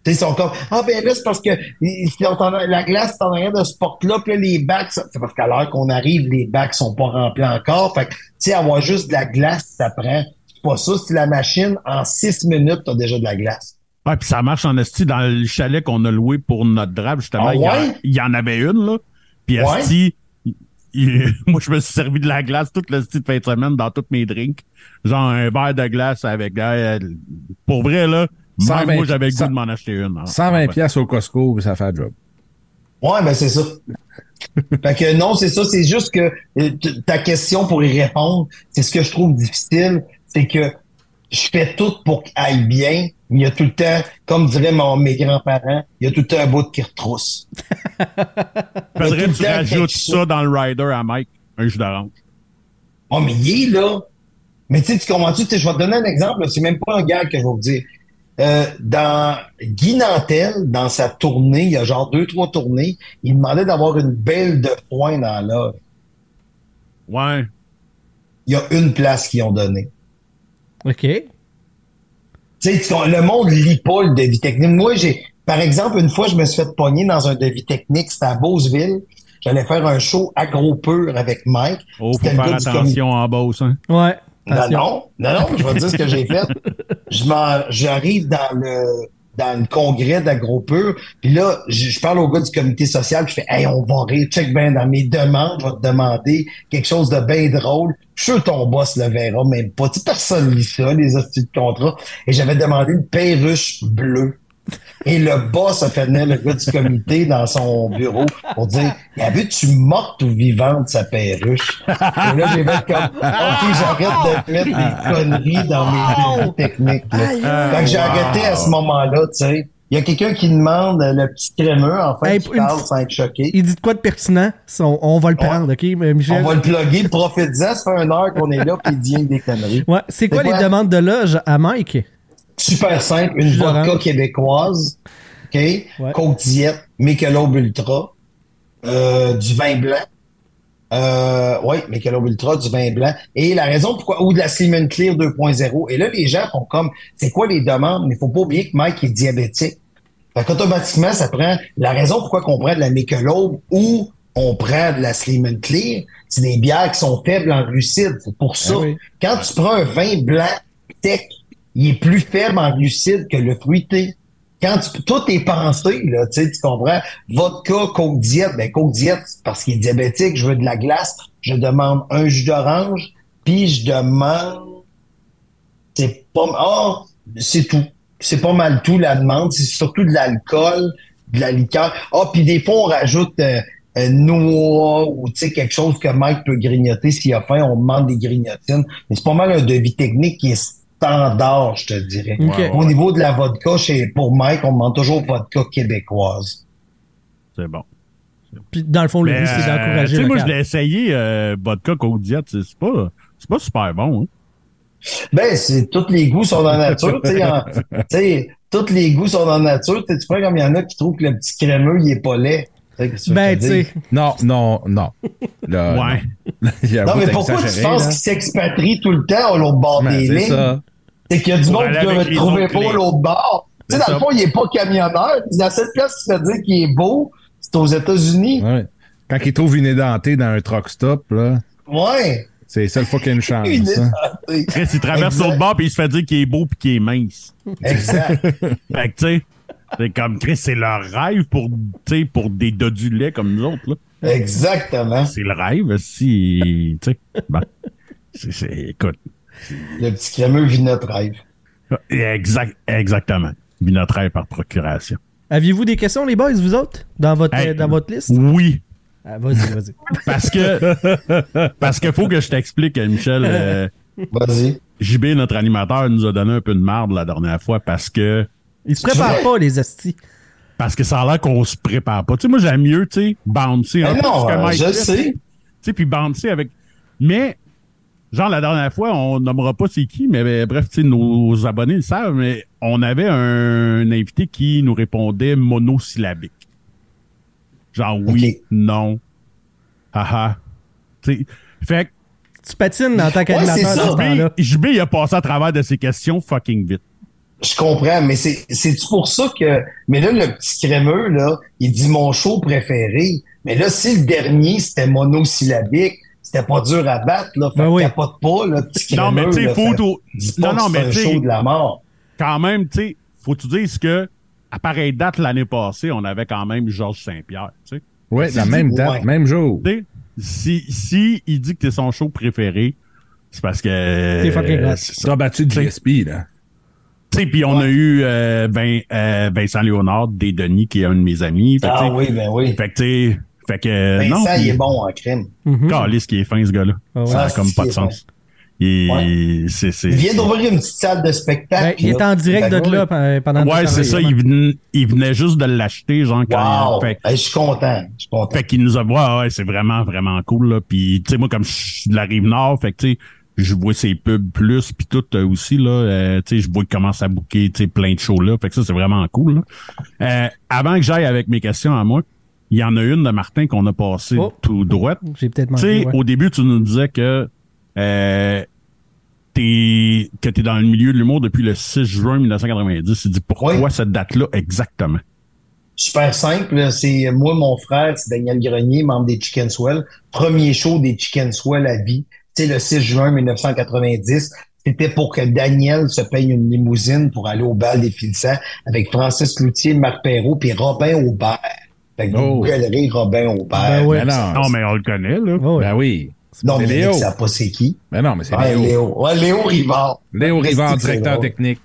ils sont comme Ah ben là, c'est parce que la glace, c'est en arrière de ce porte-là, puis là, les bacs, c'est parce qu'à l'heure qu'on arrive, les bacs sont pas remplis encore. Fait que, tu sais, avoir juste de la glace, ça prend. C'est pas ça, si la machine, en six minutes, t'as déjà de la glace. Ouais, puis ça marche en esti dans le chalet qu'on a loué pour notre drap, justement. Ah il, y en, avait une, là. Puis esti, moi, je me suis servi de la glace toute style de fin de semaine dans tous mes drinks. Genre un verre de glace avec... Euh, pour vrai, là, moi, j'avais le goût de m'en acheter une. 120 hein. pièces au Costco, ça fait le job. Ouais, ben c'est ça. fait que non, c'est ça. C'est juste que euh, ta question pour y répondre, c'est ce que je trouve difficile, c'est que je fais tout pour qu'il aille bien, mais il y a tout le temps, comme diraient mes grands-parents, il y a tout le temps un bout qui retrousse. Faudrait que tu rajoutes ça dans le rider à Mike, un jus d'orange. Oh, mais il est là. Mais tu sais, tu comprends-tu? Je vais te donner un exemple. C'est même pas un gars que je vais vous dire. Euh, dans Guy Nantel, dans sa tournée, il y a genre deux, trois tournées, il demandait d'avoir une belle de points dans l'or. Ouais. Il y a une place qu'ils ont donnée. OK. Tu sais, le monde lit pas le devis technique. Moi, j'ai, par exemple, une fois, je me suis fait pogner dans un devis technique, c'était à Beauceville. J'allais faire un show agro pur avec Mike. Oh, faut faire attention en Beauce, hein? Ouais. Non, non, non, non, je vais te dire ce que j'ai fait. Je j'arrive dans le dans le congrès d'AgroPur, puis là, je, parle au gars du comité social, je fais Hey, on va rire, check bien dans mes demandes, je vais te demander quelque chose de bien drôle. Je suis ton boss le verra même pas. Tu personne lit ça, les hosties de contrat. Et j'avais demandé une perruche bleue. Et le boss a fait venir le gars du comité dans son bureau pour dire Il a vu, tu morte ou vivante sa perruche. Et là, j'ai fait comme OK, j'arrête de mettre des conneries dans mes techniques. Là. Fait que j'ai arrêté à ce moment-là, tu sais. Il y a quelqu'un qui demande le petit crémeux, en fait, qui parle sans être choqué. Il dit quoi de pertinent? On, va le prendre, OK, Michel? On va le plugger, profite-en, ça fait une heure qu'on est là, puis il dit des conneries. Ouais, c'est quoi, les demandes de loge à Mike? Super simple, une vodka québécoise, OK? Coke Diet, Michelob Ultra, euh, du vin blanc. Euh, oui, Michelob Ultra, du vin blanc. Et la raison pourquoi, ou de la Slim Clear 2.0. Et là, les gens font comme, c'est quoi les demandes? Mais il faut pas oublier que Mike est diabétique. Fait qu'automatiquement, ça prend la raison pourquoi qu'on prend de la Michelob ou on prend de la Slim Clear, c'est des bières qui sont faibles en glucides. C'est pour ça. Ah Quand tu prends un vin blanc sec, il est plus faible en glucides que le fruité. Quand tu, tout est pensé, là, tu sais, tu comprends? Vodka, Coke Diète, ben Coke Diète, parce qu'il est diabétique, je veux de la glace, je demande un jus d'orange, puis je demande, c'est pas, oh, c'est tout. C'est pas mal tout la demande. C'est surtout de l'alcool, de la liqueur. Ah, oh, puis des fois, on rajoute euh, noix ou tu sais quelque chose que Mike peut grignoter s'il a faim. On demande des grignotines. Mais c'est pas mal un devis technique qui est standard, je te dirais. Au niveau de la vodka, chez, pour Mike, on demande toujours vodka québécoise. C'est bon. Puis dans le fond, le but, c'est d'encourager. Tu sais, moi, je l'ai essayé, euh, vodka Diète. C'est pas, c'est pas super bon. Hein? Ben, c'est tous les goûts sont dans la nature. tu sais, tous les goûts sont dans la nature. Tu vois comme il y en a qui trouvent que le petit crémeux, il est pas laid. Ben, tu sais. Non, non, non. ouais. non, mais pourquoi tu penses qu'ils s'expatrient tout le temps à l'autre bord ben, des lignes? C'est qu'il y a du monde qui ne trouver pas l'autre bord. Tu sais, dans le fond, il n'est pas camionneur. Dans cette place, tu te dire qu'il est beau, c'est aux États-Unis. Ouais. Quand il trouve une édentée dans un truck stop, là. Ouais. C'est la seule fois qu'il y a une chance. une hein. Chris, il traverse l'autre bord puis il se fait dire qu'il est beau puis qu'il est mince. Exact. fait que, tu sais, c'est comme Chris, c'est leur rêve pour, pour des dodulets comme nous autres. Là. Exactement. C'est le rêve, si. Tu sais, bon. C'est, écoute. Le petit crémeux vit notre rêve. Exact, exactement. Vit notre rêve par procuration. Aviez-vous des questions, les boys, vous autres, dans votre, dans votre liste? Oui. Ah, vas-y, vas-y. parce que, parce qu'il faut que je t'explique, Michel. Euh, vas-y. JB, notre animateur, nous a donné un peu de marde la dernière fois parce que ils se préparent pas, les astis. Parce que ça a l'air qu'on se prépare pas. Tu sais, moi, j'aime mieux, tu sais, bouncer un peu non, Mike je sais. Tu sais, puis bouncer avec... Mais, genre, la dernière fois, on nommera pas c'est qui, mais bref, tu sais, nos abonnés le savent, mais on avait un invité qui nous répondait monosyllabique. Genre, oui, non, haha. Tu sais, fait Tu patines en tant qu'animateur dans ce temps-là. JB, il a passé à travers de ces questions fucking vite. Je comprends, mais c'est c'est pour ça que mais là le petit crémeux là, il dit mon show préféré? Mais là si le dernier c'était monosyllabique, c'était pas dur à battre là, fait ben capote pas le petit crémeux. Non mais tu sais faut non non mais tu show de la mort. Quand même, tu sais, faut tu dire que à pareille date l'année passée, on avait quand même Georges Saint-Pierre, tu sais. Ouais, la même date, même jour. si si il dit que t'es son show préféré, c'est parce que t'es fucking euh, Tu battu de GSP là puis on a eu euh, euh, Vincent Léonard, des Denis, qui est un de mes amis. ah oui, ben oui. Fait que, tu fait que, Vincent, non, il est bon en crème. Mm -hmm. qui est fin, ce gars-là. Ah ça n'a comme pas de sens. Il, c'est, c'est, il vient d'ouvrir une petite salle de spectacle. Ben, il est en direct de là pendant Ouais, c'est ça. Il venait, il venait, juste de l'acheter, genre, quand fait, je suis content. Je suis content. Fait qu'il nous a vu, ouais, c'est vraiment, vraiment cool, là. Puis, tu sais, moi, comme je suis de la rive nord, fait que, tu sais, je vois ses pubs plus puis tout euh, aussi là euh, tu sais je vois qu'il commence à booker tu sais plein de shows là. Fait que ça c'est vraiment cool euh, avant que j'aille avec mes questions à moi il y en a une de Martin qu'on a passé oh. tout droit j'ai peut-être tu sais au début tu nous disais que euh, t'es que t'es dans le milieu de l'humour depuis le 6 juin 1990 tu dis pourquoi cette date là exactement? Super simple, c'est moi, mon frère, c'est Daniel Grenier, membre des Chicken Swell. Premier show des Chicken Swell à vie sais, le 6 juin 1990, c'était pour que Daniel se paye une limousine pour aller au bal des Filsans avec Francis Cloutier, Marc Perrault puis Robin Aubert. Fait que oh. vous Robin Aubert. Ben oui. non, mais on le connaît, là. Oh, ben oui. Non, mais Léo. ça pas c'est qui. Ben non, mais c'est Léo. Léo. Ouais, Léo Rivard. Léo Rivard, directeur technique.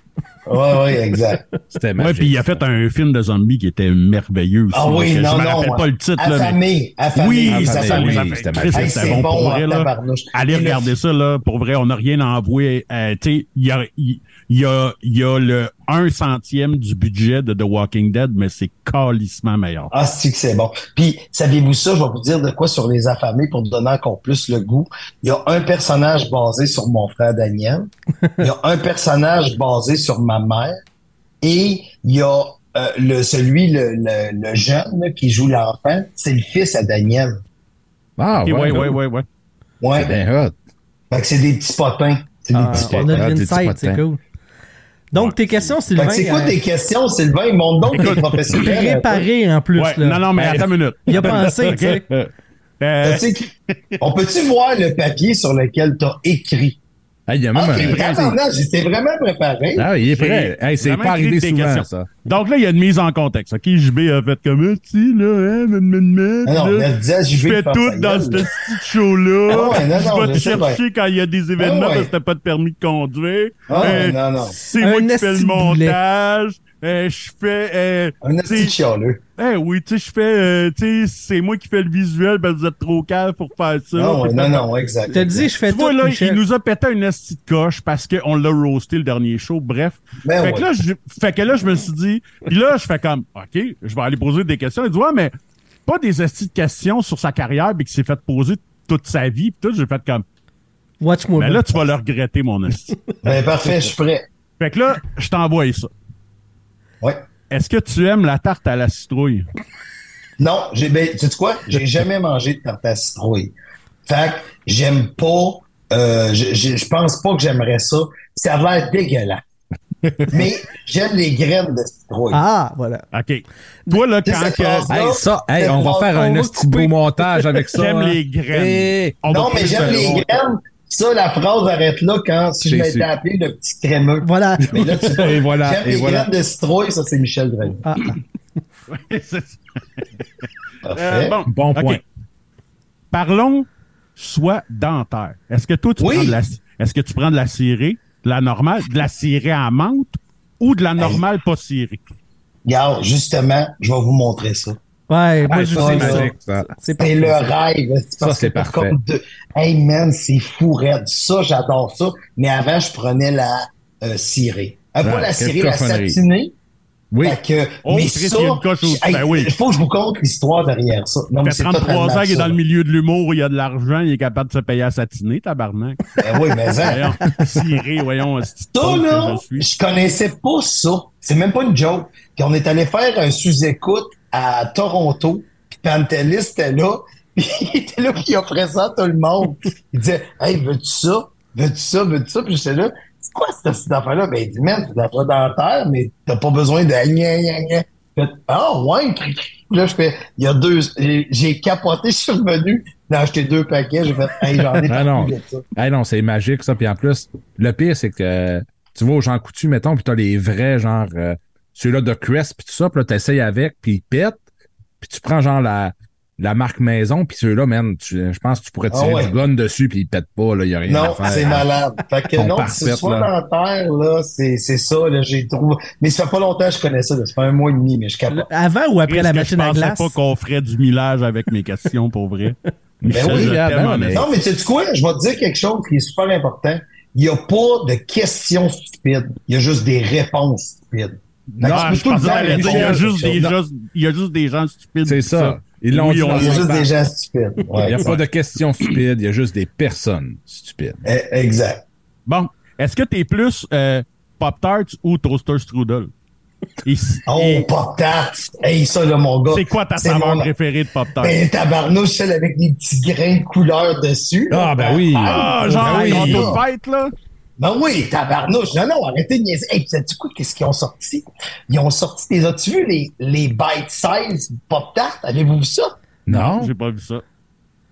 Oui, oui, exact. C'était Ouais, puis il a fait un film de zombies qui était merveilleux aussi. Ah oui, non, je me rappelle pas le titre. Affamé, là, affamé. Oui, affamé. C'était bon, pour vrai. Là. Allez regarder ça, là. Pour vrai, on n'a rien à envoyer. Euh, tu sais, il y a, il y a, il y a le 1 centième du budget de The Walking Dead, mais c'est calissement meilleur. Ah, c'est que c'est bon. Puis, saviez-vous ça? Je vais vous dire de quoi sur les affamés pour donner encore plus le goût. Il y a un personnage basé sur mon frère Daniel. Il y a un personnage basé sur ma mère. Et il y a euh, le, celui, le, le, jeune qui joue l'enfant. C'est le fils à Daniel. Ah, ouais, ouais, ouais, ouais, ouais. Ouais. C'est bien hot. Fait que c'est des petits potins. C'est des ah, petits potins. On a de l'insight, c'est cool. Donc, tes questions, Sylvain. C'est quoi euh, tes questions, Sylvain? Ils montrent donc tes professionnels. Préparé en plus. Ouais, non, non, mais attends une minute. Il a pensé, tu sais. Euh, on peut-tu voir le papier sur lequel tu as écrit? Ah, il y a même un... J'étais vraiment préparé. Ah, il est prêt. Hey, c'est pas arrivé souvent, ça. Donc là, il y a une mise en contexte. OK, JB a fait comme tu là, hein, non, non, je fais tout dans ce petit show-là. Ah je vais te chercher quand il y a des événements ah parce que t'as pas de permis de conduire. Ah, euh, non, non. C'est moi qui fais le montage. Euh, je fais. Euh, un petit chialeux. Eh oui, tu sais, je fais. Euh, tu sais, c'est moi qui fais le visuel, ben vous êtes trop calme pour faire ça. Non, non, non, exact. T'as dit, je fais tout. là, il nous a pété une esti de coche parce qu'on l'a roasté le dernier show. Bref. Ben fait, que là, je, fait que là, je me suis dit. Puis là, je fais comme, OK, je vais aller poser des questions. Il dit, ouais, mais pas des esti de questions sur sa carrière, mais qui s'est fait poser toute sa vie. Puis tout, j'ai fait comme. Watch more. Mais là, tu vas le regretter, mon esti. ben, parfait, je suis prêt. Fait que là, je t'envoie ça. Ouais. Est-ce que tu aimes la tarte à la citrouille? Non, j'ai, ben, tu sais quoi? J'ai jamais mangé de tarte à citrouille. Fait que j'aime pas, euh, je, je, pense pas que j'aimerais ça. Ça a l'air dégueulasse. Mais j'aime les graines de citrouille. Ah, voilà. OK. Toi, là, quand que... Hey, ça, hey, on va faire un petit beau montage avec ça. J'aime les graines. non, mais j'aime les graines ça, la phrase arrête là quand si je m'étais appelé le petit crémeux. Voilà. Mais là, tu et voilà. Les voilà. de citrouille, ça, c'est Michel Drain. Ah. euh, bon, bon point. Parlons soit dentaire. Est-ce que toi, tu prends de la, est-ce que tu prends de la cirée, de la normale, de la cirée à menthe ou de la normale pas cirée? Regarde, justement, je vais vous montrer ça. Ouais, moi, je c'est magique, ça. C'est le rêve. Ça, c'est parfait. De... Hey, man, c'est fou, raide. Ça, j'adore ça. Mais avant, je prenais la euh, cirée. Euh, pas la cirée, la satinée. Oui. Que, oh, mais ça, il ben oui. faut que je vous conte l'histoire derrière ça. Non, mais 33 ans qu'il est dans le milieu de l'humour, il y a de l'argent, il est capable de se payer à satiner, tabarnak. Ben oui, mais ça. ciré, voyons. Ça, là, je, je connaissais pas ça. C'est même pas une joke. Puis on est allé faire un sous-écoute à Toronto, puis Pantelis était là, puis il était là, puis il offrait ça à tout le monde. Il disait « Hey, veux-tu ça? Veux-tu ça? Veux-tu ça? » Puis j'étais là, « C'est quoi cette, cette affaire-là? » Ben, il dit « Man, c'est de la dentaire, mais t'as pas besoin de... » Ah, oh, ouais! Là, je fais, il y a deux, j'ai capoté, je suis revenu, j'ai acheté deux paquets, j'ai fait, hey, j'en ai ah non. ça. Ah non, c'est magique, ça. Puis en plus, le pire, c'est que tu vas au Jean Coutu, mettons, puis t'as les vrais, genre, euh, celui-là de Crest, puis tout ça, puis là, t'essayes avec, puis il pète, puis tu prends genre la, la marque maison, puis ceux-là, man, je pense que tu pourrais tirer ah du gun dessus, puis il pète pas, là, il y a rien non, à faire. Non, c'est malade. Fait que non, c'est soit là. terre, là, c'est, c'est ça, là, j'ai trouvé. Mais ça fait pas longtemps que je connais ça, ça fait un mois et demi, mais je capable. Avant ou après la machine à glace? Je pensais pas qu'on ferait du millage avec mes questions, pour vrai. ben oui, ben, mais... Non, mais tu sais quoi? Je vais te dire quelque chose qui est super important. Il n'y a pas de questions stupides. Il y a juste des réponses stupides. Non, je pense il y a juste des gens, il y a juste des gens stupides. C'est ça. Ils l'ont dit. Il y a juste des gens stupides. il n'y a pas de questions stupides, il y a juste des personnes stupides. Eh, exact. Bon, est-ce que tu es plus euh, Pop-Tarts ou Toaster Strudel? oh, Pop-Tarts! Hey, ça, là, mon gars. C'est quoi ta saveur préférée de Pop-Tarts? Ben, tabarnouche, celle avec des petits grains de couleur dessus. Ah, ben oui. Ah, genre, ben oui. fête, là? Ben oui, tabarnouche. Non, non, arrêtez de niaiser. Hey, sais-tu quoi, qu'est-ce qu'ils ont sorti? Ils ont sorti des, as-tu vu les, les bite size pop tart? Avez-vous vu ça? Non. J'ai pas vu ça.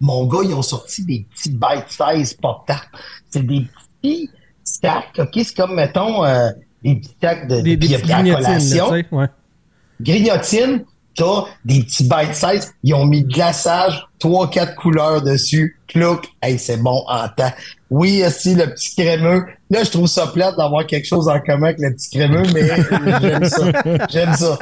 Mon gars, ils ont sorti des petits bite size pop tart. C'est des petits stacks, ok? C'est comme, mettons, euh, des petits stacks de, des, de, des grignotines, ouais. Grignotines, t'as des petits bite size. Ils ont mis glaçage, trois, quatre couleurs dessus. Clouc. Hey, c'est bon en temps. Oui, aussi le petit crémeux. Là, je trouve ça plate d'avoir quelque chose en commun avec le petit crémeux, mais j'aime ça. J'aime ça.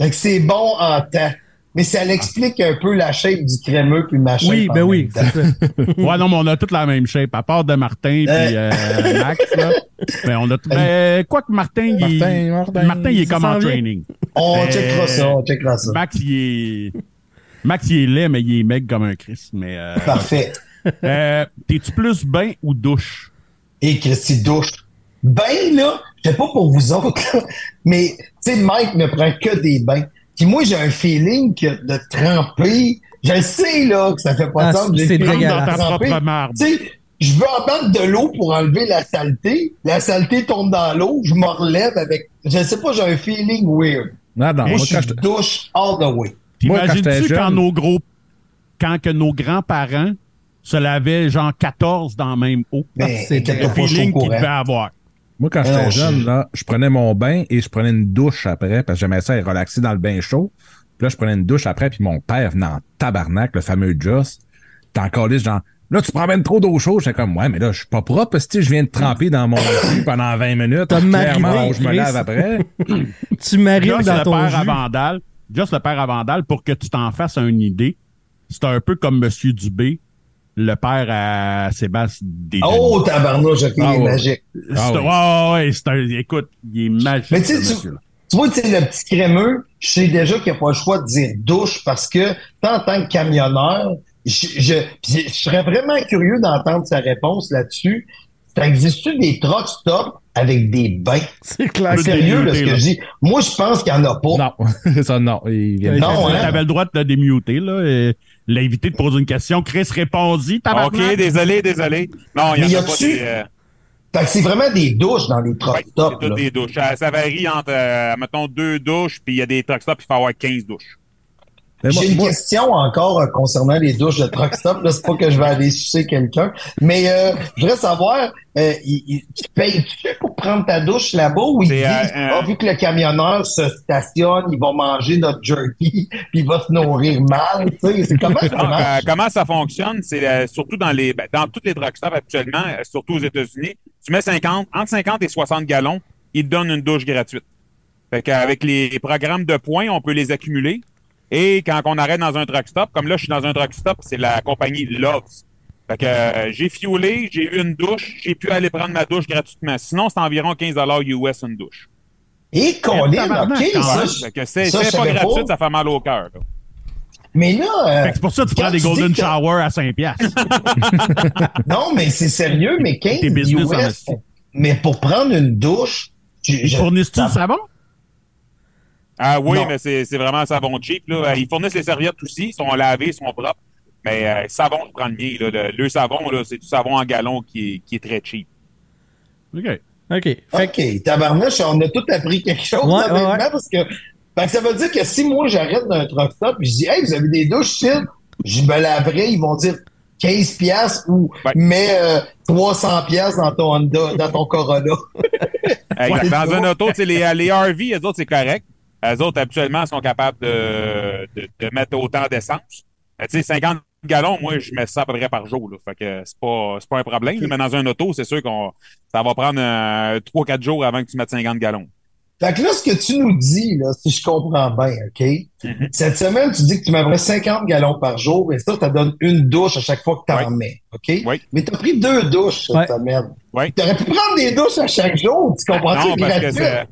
Fait c'est bon en temps. Mais ça l'explique un peu la shape du crémeux puis ma shape. Oui, ben oui. ouais, non, mais on a toute la même shape, à part de Martin puis euh, Max, là. Mais on a tout. Mais quoi que Martin, il est, Martin, Martin, il est comme en training. On checkera ça, on checkera ça. Max, il est. Max, il est laid, mais il est mec comme un Chris. Mais, euh, Parfait. Euh, T'es-tu plus bain ou douche? Et Christy, douche. Bain, là, je sais pas pour vous autres, là, mais, tu sais, Mike ne prend que des bains. Puis moi, j'ai un feeling que de tremper, je sais, là, que ça fait pas ah, de sens. C'est dans ta propre sais, je veux en mettre de l'eau pour enlever la saleté. La saleté tombe dans l'eau, je me relève avec, je sais pas, j'ai un feeling weird. Non, non, moi, je douche all the way. T'imagines-tu quand nos gros quand que nos grands-parents se lavaient genre 14 dans la même eau? Ben, c'est le feeling qu'ils devaient avoir. Moi, quand j'étais jeune, là, je prenais mon bain et je prenais une douche après, parce que j'aimais ça être relaxé dans le bain chaud. Puis là, je prenais une douche après, puis mon père venait en tabarnak, le fameux Joss. T'es encore genre, là, tu prends même trop d'eau chaude. J'étais comme, ouais, mais là, je suis pas propre, parce que je viens de tremper dans mon jus pendant 20 minutes. Mariné, je me lave après. tu marines dans ton le père jus. à Vandal, Just le père à Vandal, pour que tu t'en fasses une idée, c'est un peu comme Monsieur Dubé, le père à Sébastien. Oh, tabarnouche, ok, Ah, il est ouais. magique. C'est- ouais, ouais, c'est un, écoute, il est magique. Mais tu sais, ce tu- vois, tu sais, le petit crémeux, je sais déjà qu'il n'y a pas le choix de dire douche parce que, tant en tant que camionneur, je, je, puis je serais vraiment curieux d'entendre sa réponse là-dessus. Ça existe-tu des truck stops avec des bains? C'est clair. Sérieux, là, ce que je dis. Moi, je pense qu'il n'y en a pas. Non, ça, non. Il vient Non, hein? T'avais le droit de le démuter, là. et L'invité te pose une question. Chris répondit. OK, désolé, désolé. Non, il y y en a pas des... euh, Fait que c'est vraiment des douches dans les truck ouais, c'est stops. toutes là. des douches. Ça, ça varie entre, euh, mettons, deux douches, puis il y a des truck stops, il faut avoir 15 douches. J'ai une moi- question encore euh, concernant les douches de truck stop. Là, c'est pas que je vais aller sucer quelqu'un, mais euh, je voudrais savoir, euh, il- il- tu payes-tu pour prendre ta douche là-bas ou ils C'est, disent, euh, vu que le camionneur se stationne, il va manger notre jerky, puis il va se nourrir mal, comment ça marche? euh, comment ça fonctionne? C'est euh, surtout dans les ben, dans toutes les truck stops actuellement, euh, surtout aux États-Unis, tu mets 50, entre 50 et 60 gallons, ils te donnent une douche gratuite. Fait qu'avec les programmes de points, on peut les accumuler. Et quand on arrête dans un truck stop, comme là, je suis dans un truck stop, c'est la compagnie Loves. Fait que euh, j'ai fuelé, j'ai eu une douche, j'ai pu aller prendre ma douche gratuitement. Sinon, c'est environ 15 US une douche. Et ok, même. je- Fait que c'est ça, je c'est pas gratuit, ça fait mal au cœur. mais là, euh, Fait que c'est pour ça que tu prends des Golden Shower à 5 piastres. non, mais c'est sérieux, mais 15 T'es business en US, mais pour prendre une douche, tu- je- fournissent-tu ça- du savon? Ah oui, Non. mais c'est c'est vraiment un savon cheap. Là. Ils fournissent les serviettes aussi, ils sont lavés, ils sont propres. Mais euh, savon, je prends le mien. Là. Le, le savon, là, c'est du savon en gallon qui est, qui est très cheap. OK. OK. Fait OK, tabarnouche, on a tout appris quelque chose, Ouais, ouais. parce que, fait que ça veut dire que si moi j'arrête d'un truck stop et je dis, hey, vous avez des douches, chill, je me laverai, ils vont dire 15 piastres ou Ouais. mets euh, 300 piastres dans ton Honda, dans ton Corolla. Ouais, dans c'est un auto, sais, les, les RV, les autres, c'est correct. Les autres, habituellement, sont capables de, de, de mettre autant d'essence. Euh, Tu sais, 50 gallons, moi, je mets ça à peu près par jour. Là. Fait que c'est pas, c'est pas un problème. Mais dans un auto, c'est sûr qu'on ça va prendre 3-4 jours avant que tu mettes 50 gallons. Fait que là, ce que tu nous dis, là, si je comprends bien, OK? Mhm. Cette semaine, tu dis que tu m'aimerais 50 gallons par jour et ça, ça donne une douche à chaque fois que tu en Ouais. mets, OK? Oui. Mais tu as pris deux douches cette Ouais. semaine. Oui. Tu aurais pu prendre des douches à chaque jour, tu comprends-tu? Non, parce que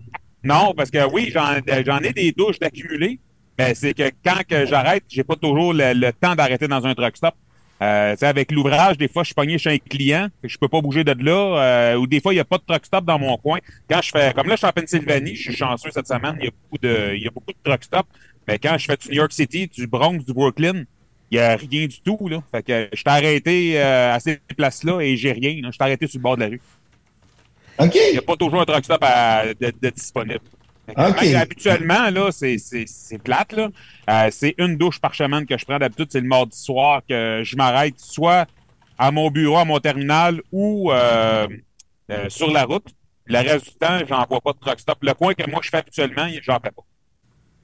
non, parce que oui, j'en j'en ai des douches d'accumuler, mais c'est que quand que j'arrête, j'ai pas toujours le, temps d'arrêter dans un truck stop. Euh, avec l'ouvrage, des fois, je suis pogné chez un client, je peux pas bouger de là, euh, ou des fois, il y a pas de truck stop dans mon coin. Quand je fais, comme là, je suis en Pennsylvanie, je suis chanceux cette semaine, il y a beaucoup de, il y a beaucoup de truck stop, mais quand je fais du New York City, du Bronx, du Brooklyn, il y a rien du tout, là. Fait que je t'ai arrêté euh, à ces places-là et j'ai rien. Je t'ai arrêté sur le bord de la rue. OK. Il n'y a pas toujours un truck stop à- de, de disponible. Même habituellement, là, c'est, plate, là. Euh, c'est une douche par semaine que je prends. D'habitude, c'est le mardi soir que je m'arrête soit à mon bureau, à mon terminal ou euh, euh, sur la route. Le reste du temps, j'en vois pas de truck stop. Le coin que moi je fais habituellement, j'en fais pas.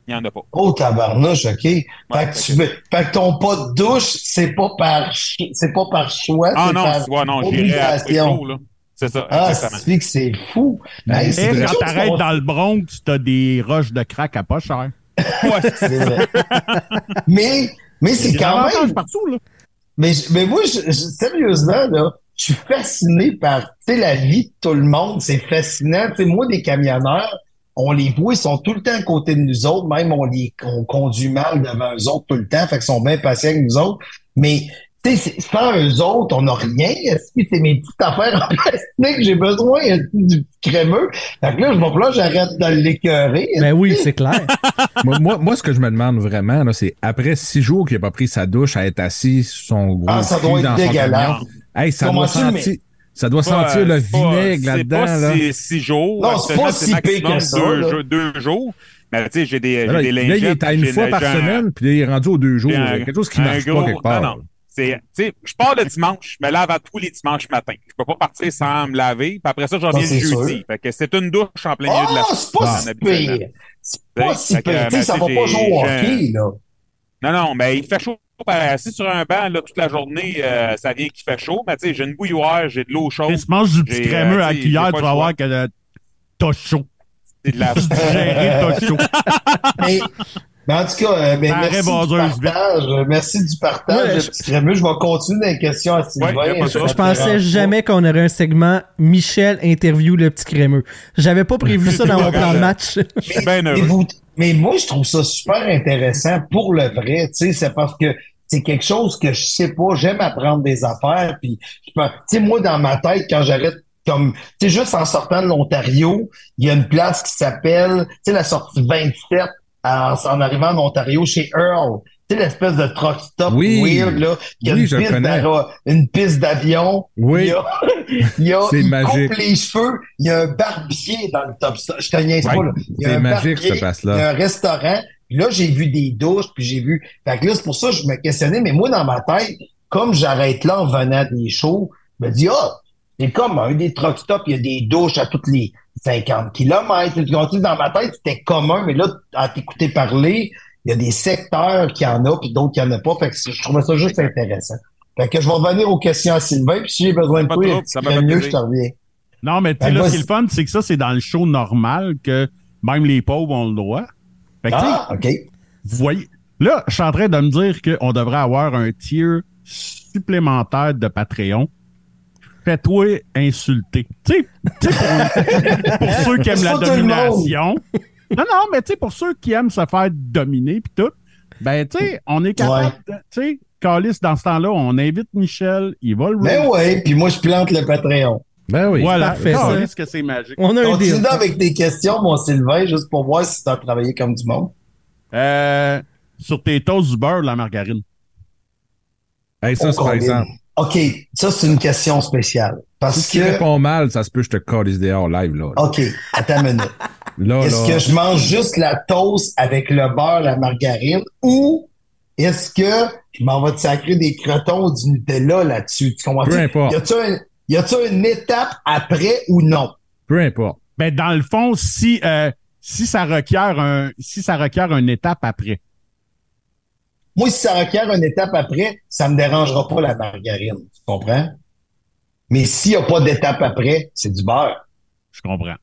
Il n'y en a pas. Oh, tabarnouche, OK. fait, Ouais, que tu veux, fait que ton pas de douche, c'est pas par, c'est pas par choix, Ah non, par tu vois, non, j'irai à là. C'est ça, Ah, c'est que c'est fou. Et quelque quand chose t'arrêtes dans le Bronx, t'as des roches de crack à pas cher. Ouais, C'est vrai. mais, mais c'est quand même. partout, là. Mais, mais moi, je- je- sérieusement, là, je suis fasciné par, tu sais, la vie de tout le monde. C'est fascinant. Tu sais, moi, des camionneurs, on les voit, ils sont tout le temps à côté de nous autres. Même, on les, on conduit mal devant eux autres tout le temps. Fait qu'ils sont bien patients avec nous autres. Mais, sans eux autres, on n'a rien. Est-ce que c'est mes petites affaires en plastique? J'ai besoin est-ce que, du crémeux? Fait que là, je vais que j'arrête de l'écœurer. Ben oui, c'est clair. moi, moi, moi, ce que je me demande vraiment, là, c'est après six jours qu'il n'a pas pris sa douche à être assis sur son gros Ah, ça cul doit être dans son dégueulasse. Hey, ça doit sentir. Ça doit sentir le vinaigre là-dedans. C'est pas six, jours. Non, c'est pas si pire que ça. Deux, deux jours. Mais tu sais, j'ai des, des lingettes. Là, il est à une fois par semaine, puis il est rendu aux deux jours. Un, quelque chose qui marche gros, pas quelque part. Non, non. C'est, je pars le dimanche, je me lave à tous les dimanches matin. Je peux pas partir sans me laver. Puis après ça, j'en reviens le jeudi. Fait que c'est une douche en plein milieu de la Oh, c'est pas si pire. C'est pas si pire. Tu sais, ça va pas jouer au hockey, là. Non, non, mais il fait chaud. Assis sur un banc là, toute la journée, euh, ça vient qu'il fait chaud. Mais tu sais, j'ai une bouilloire, j'ai de l'eau chaude. Tu manges du petit crémeux euh, à cuillère, tu vas voir que t'as chaud. C'est de la... t'as chaud. mais, mais en tout cas, euh, ben, merci, du partage, merci du partage. Ouais, je... Crémeux. je vais continuer dans les questions à Sylvain. Ouais, je, je pensais jamais qu'on aurait un segment Michel interview le petit crémeux. J'avais pas prévu ça dans mon plan de match. mais, mais, vous, mais moi, je trouve ça super intéressant pour le vrai. Tu sais, c'est parce que c'est quelque chose que je sais pas. J'aime apprendre des affaires. Puis, tu sais, moi, dans ma tête, quand j'arrête comme tu sais juste en sortant de l'Ontario, il y a une place qui s'appelle tu sais la sortie 27 en, en arrivant en Ontario chez Earl. Tu sais l'espèce de truck stop oui, weird là, il y a oui, une, piste d'avion, oui. il y a, il, y a il magique. coupe les cheveux, il y a un barbier dans le top stop. Je te niaise ouais, pas là. Il y a un magique barbier, place là. Il y a un restaurant. Puis là, j'ai vu des douches, puis j'ai vu. Fait que là, c'est pour ça que je me questionnais, mais moi, dans ma tête, comme j'arrête là en venant des shows, je me dis, ah, oh, c'est comme un des truck stops, il y a des douches à toutes les 50 kilomètres. Dans ma tête, c'était commun, mais là, à t'écouter parler, il y a des secteurs qui en a, puis d'autres qui en a pas. Fait que je trouvais ça juste intéressant. Fait que je vais revenir aux questions à Sylvain, puis si j'ai besoin de toi, mieux, je te reviens. Non, mais tu sais, là, ce qui est le fun, c'est que ça, c'est dans le show normal que même les pauvres ont le droit. Fait que, ah, OK. Vous voyez, là, je suis en train de me dire qu'on devrait avoir un tier supplémentaire de Patreon fais-toi insulter. Tu sais, pour, pour ceux qui aiment la domination. Non, non, mais tu sais, pour ceux qui aiment se faire dominer puis tout, ben, tu sais, on est capable ouais. tu sais, Calis, dans ce temps-là, on invite Michel, il va le Ben ouais, puis moi, je plante le Patreon. Ben oui. Voilà, parfait, Calis, que c'est magique. On a un Continue avec tes questions, mon Sylvain, juste pour voir si tu as travaillé comme du monde. Euh, sur tes toasts du beurre, la margarine. Hey, ça, Oh, c'est par exemple. OK, ça, c'est une question spéciale. Parce Si tu que. réponds mal, ça se peut que je te calisse dehors live, là. OK, attends une minute. Là, Est-ce là. que je mange juste la toast avec le beurre, la margarine, ou est-ce que je m'en vais te sacrer des crotons ou du Nutella là-dessus? Tu comprends? Peu importe. Y a-tu un, y a-tu une étape après ou non? Peu importe. Ben, dans le fond, si, euh, si ça requiert un, si ça requiert une étape après. Moi, si ça requiert une étape après, ça me dérangera pas la margarine. Tu comprends? Mais s'il n'y a pas d'étape après, c'est du beurre. Je comprends.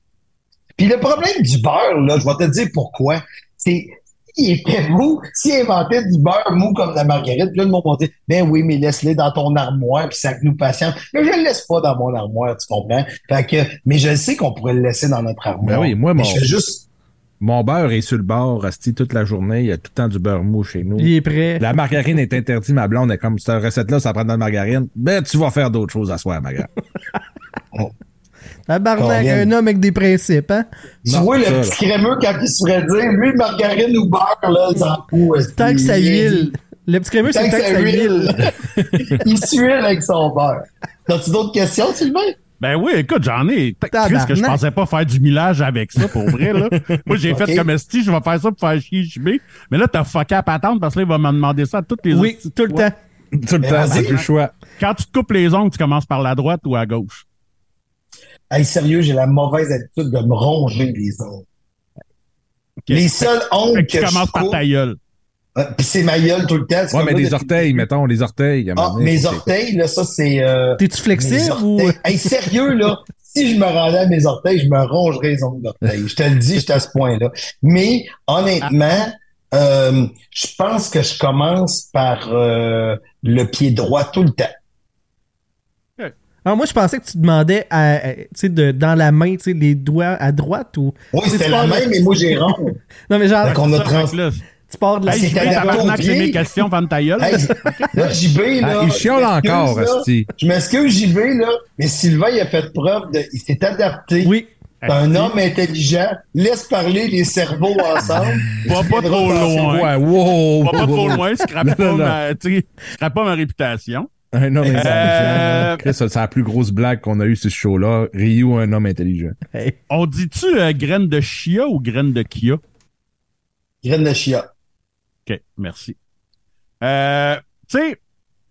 Puis le problème du beurre, là, je vais te dire pourquoi. C'est s'il était mou, s'il inventait du beurre mou comme la margarine, puis là, le monde va dire, ben oui, mais laisse-le dans ton armoire, puis ça que nous patiente. Mais je le laisse pas dans mon armoire, tu comprends? Fait que, mais je sais qu'on pourrait le laisser dans notre armoire. Ben oui, moi, Mais mon, je fais juste, mon beurre est sur le bord, resti toute la journée. Il y a tout le temps du beurre mou chez nous. Il est prêt. La margarine est interdite, ma blonde est comme, cette recette-là, ça prend de la margarine. Ben, tu vas faire d'autres choses à soir, ma grande. Combien? un homme avec des principes, hein? tu Non, vois le ça, là. petit crémeux quand il se ferait dire, lui, margarine ou beurre, là, il s'en fout. Tant que ça il- huile. Le petit crémeux, c'est Tant que ça huile. il s'huile avec son beurre. T'as-tu d'autres questions, Sylvain? Ben oui, écoute, j'en ai. Chris, que je pensais pas faire du millage avec ça, pour vrai, là. Moi, j'ai fait comme esti, je vais faire ça pour faire chier JB. Mais là, t'as fucké à patente parce que là, il va me demander ça à toutes les Oui, tout le temps. tout le Ben, temps, c'est le choix. Quand tu te coupes les ongles, tu commences par la droite ou à gauche? Hey, sérieux, j'ai la mauvaise habitude de me ronger les ongles. Les seuls ongles que tu je commences par coupe, ta gueule. Puis c'est ma gueule tout le temps. c'est Ouais, mais depuis- orteils, mettons, les orteils. Ah, donné, mes orteils, là, ça, c'est... euh, T'es-tu flexible ou. Hey, sérieux, là, si je me rendais à mes orteils, je me rongerais les ongles d'orteil. Je te le dis, j'étais à ce point-là. Mais, honnêtement, euh, je pense que je commence par euh, le pied droit tout le temps. Ah, moi, je pensais que tu demandais à, à- de, dans la main, tu sais, les doigts à droite ou. Oui, c'était la même, mais moi, j'ai rond. Non, mais genre, Fait qu'on a trans... tu pars de la. Hey, tabarnak, c'est mes questions, ferme ta gueule? Hey, là, JB, là. Ah, il m'excuse, encore. Asti. Je m'excuse, JB, là, mais Sylvain, il a fait preuve de. Il s'est adapté. Oui. Un homme intelligent. Laisse parler les cerveaux ensemble. Pas, pas trop loin. Ouais, wow! Pas, pas trop loin, scrape pas, ma, tu sais, scrape pas ma réputation. Un homme intelligent. Chris, c'est la plus grosse blague qu'on a eue sur ce show-là. Ryu, un homme intelligent. On dit-tu graine de chia ou graine de kia? Graine de chia. OK, merci. Euh, tu sais,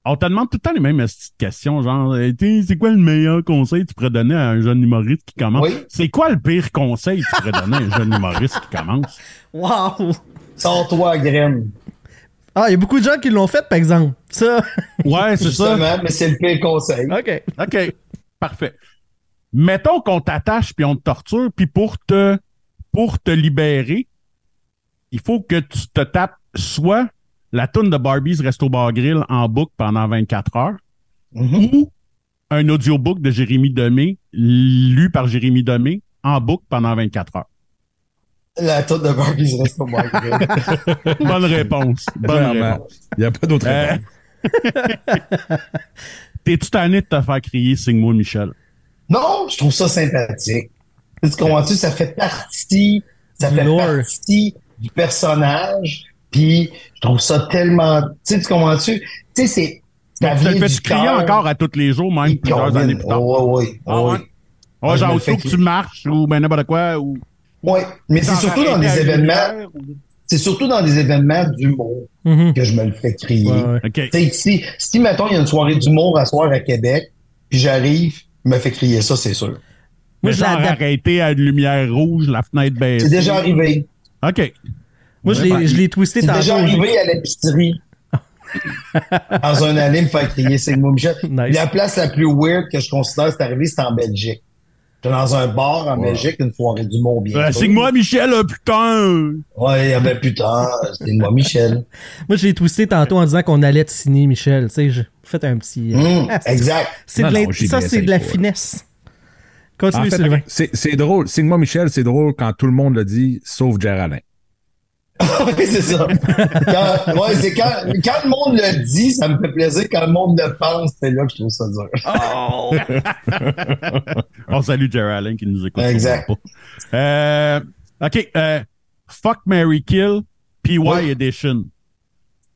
on te demande tout le temps les mêmes questions, genre, c'est quoi le meilleur conseil que tu pourrais donner à un jeune humoriste qui commence? C'est quoi le pire conseil que tu pourrais donner à un jeune humoriste qui commence? Wow! Sors-toi graine. Ah, il y a beaucoup de gens qui l'ont fait, par exemple. Ça. Ouais, c'est ça. mais c'est le pire conseil. OK. OK. Parfait. Mettons qu'on t'attache puis on te torture, puis pour te, pour te libérer, il faut que tu te tapes soit la toune de Barbie's Resto Bar Grill en boucle pendant 24 heures mm-hmm. ou un audiobook de Jérémy Demé, lu par Jérémy Demé, en boucle pendant 24 heures. La toune de Barbie's Resto Bar Grill. Bonne réponse. Bonne réponse. Il n'y a pas d'autre euh... T'es-tu tanné de te faire crier Signe-moi Michel? Non, je trouve ça sympathique. Tu comprends-tu? Ça fait partie, ça fait partie du personnage. Puis je trouve ça tellement. Tu sais, tu comprends-tu? Tu sais, c'est. Ça tu fais-tu crier encore à tous les jours, même plusieurs années plus tard? Oui, oui. Ah, ouais. Oh, genre, faut que tu marches ou ben n'importe quoi. Ou... Oui, mais c'est surtout dans des événements. C'est surtout dans des événements d'humour mm que je me le fais crier. Ouais, Si, si, mettons, il y a une soirée d'humour à soir à Québec, puis j'arrive, je me fais crier ça, c'est sûr. Moi, j'ai arrêté à une lumière rouge, la fenêtre baissée. C'est déjà arrivé. OK. Moi, je l'ai twisté tantôt. déjà arrivé à l'épicerie. dans un année, me faire crier c'est moi Michel. La place la plus weird que je considère c'est arrivé, c'est en Belgique. J'étais dans un bar en Belgique, une soirée du monde bien. c'est moi Michel, putain! Ouais, ben putain, c'est moi Michel. moi, je l'ai twisté tantôt en disant qu'on allait te signer Michel. Tu sais, j'ai fait un petit. Euh, mmh, exact. C'est de ça, c'est de la finesse. Continue, en fait, Sylvain. C'est drôle. Signe-moi Michel, c'est drôle quand tout le monde le dit, sauf Géraldin. oui, c'est ça. Quand, ouais, c'est quand, quand, le monde le dit, ça me fait plaisir. Quand le monde le pense, c'est là que je trouve ça dur. Oh! On salue Jerry Allen qui nous écoute. Exact. Euh, OK. Euh, Fuck Mary Kill, PY Edition.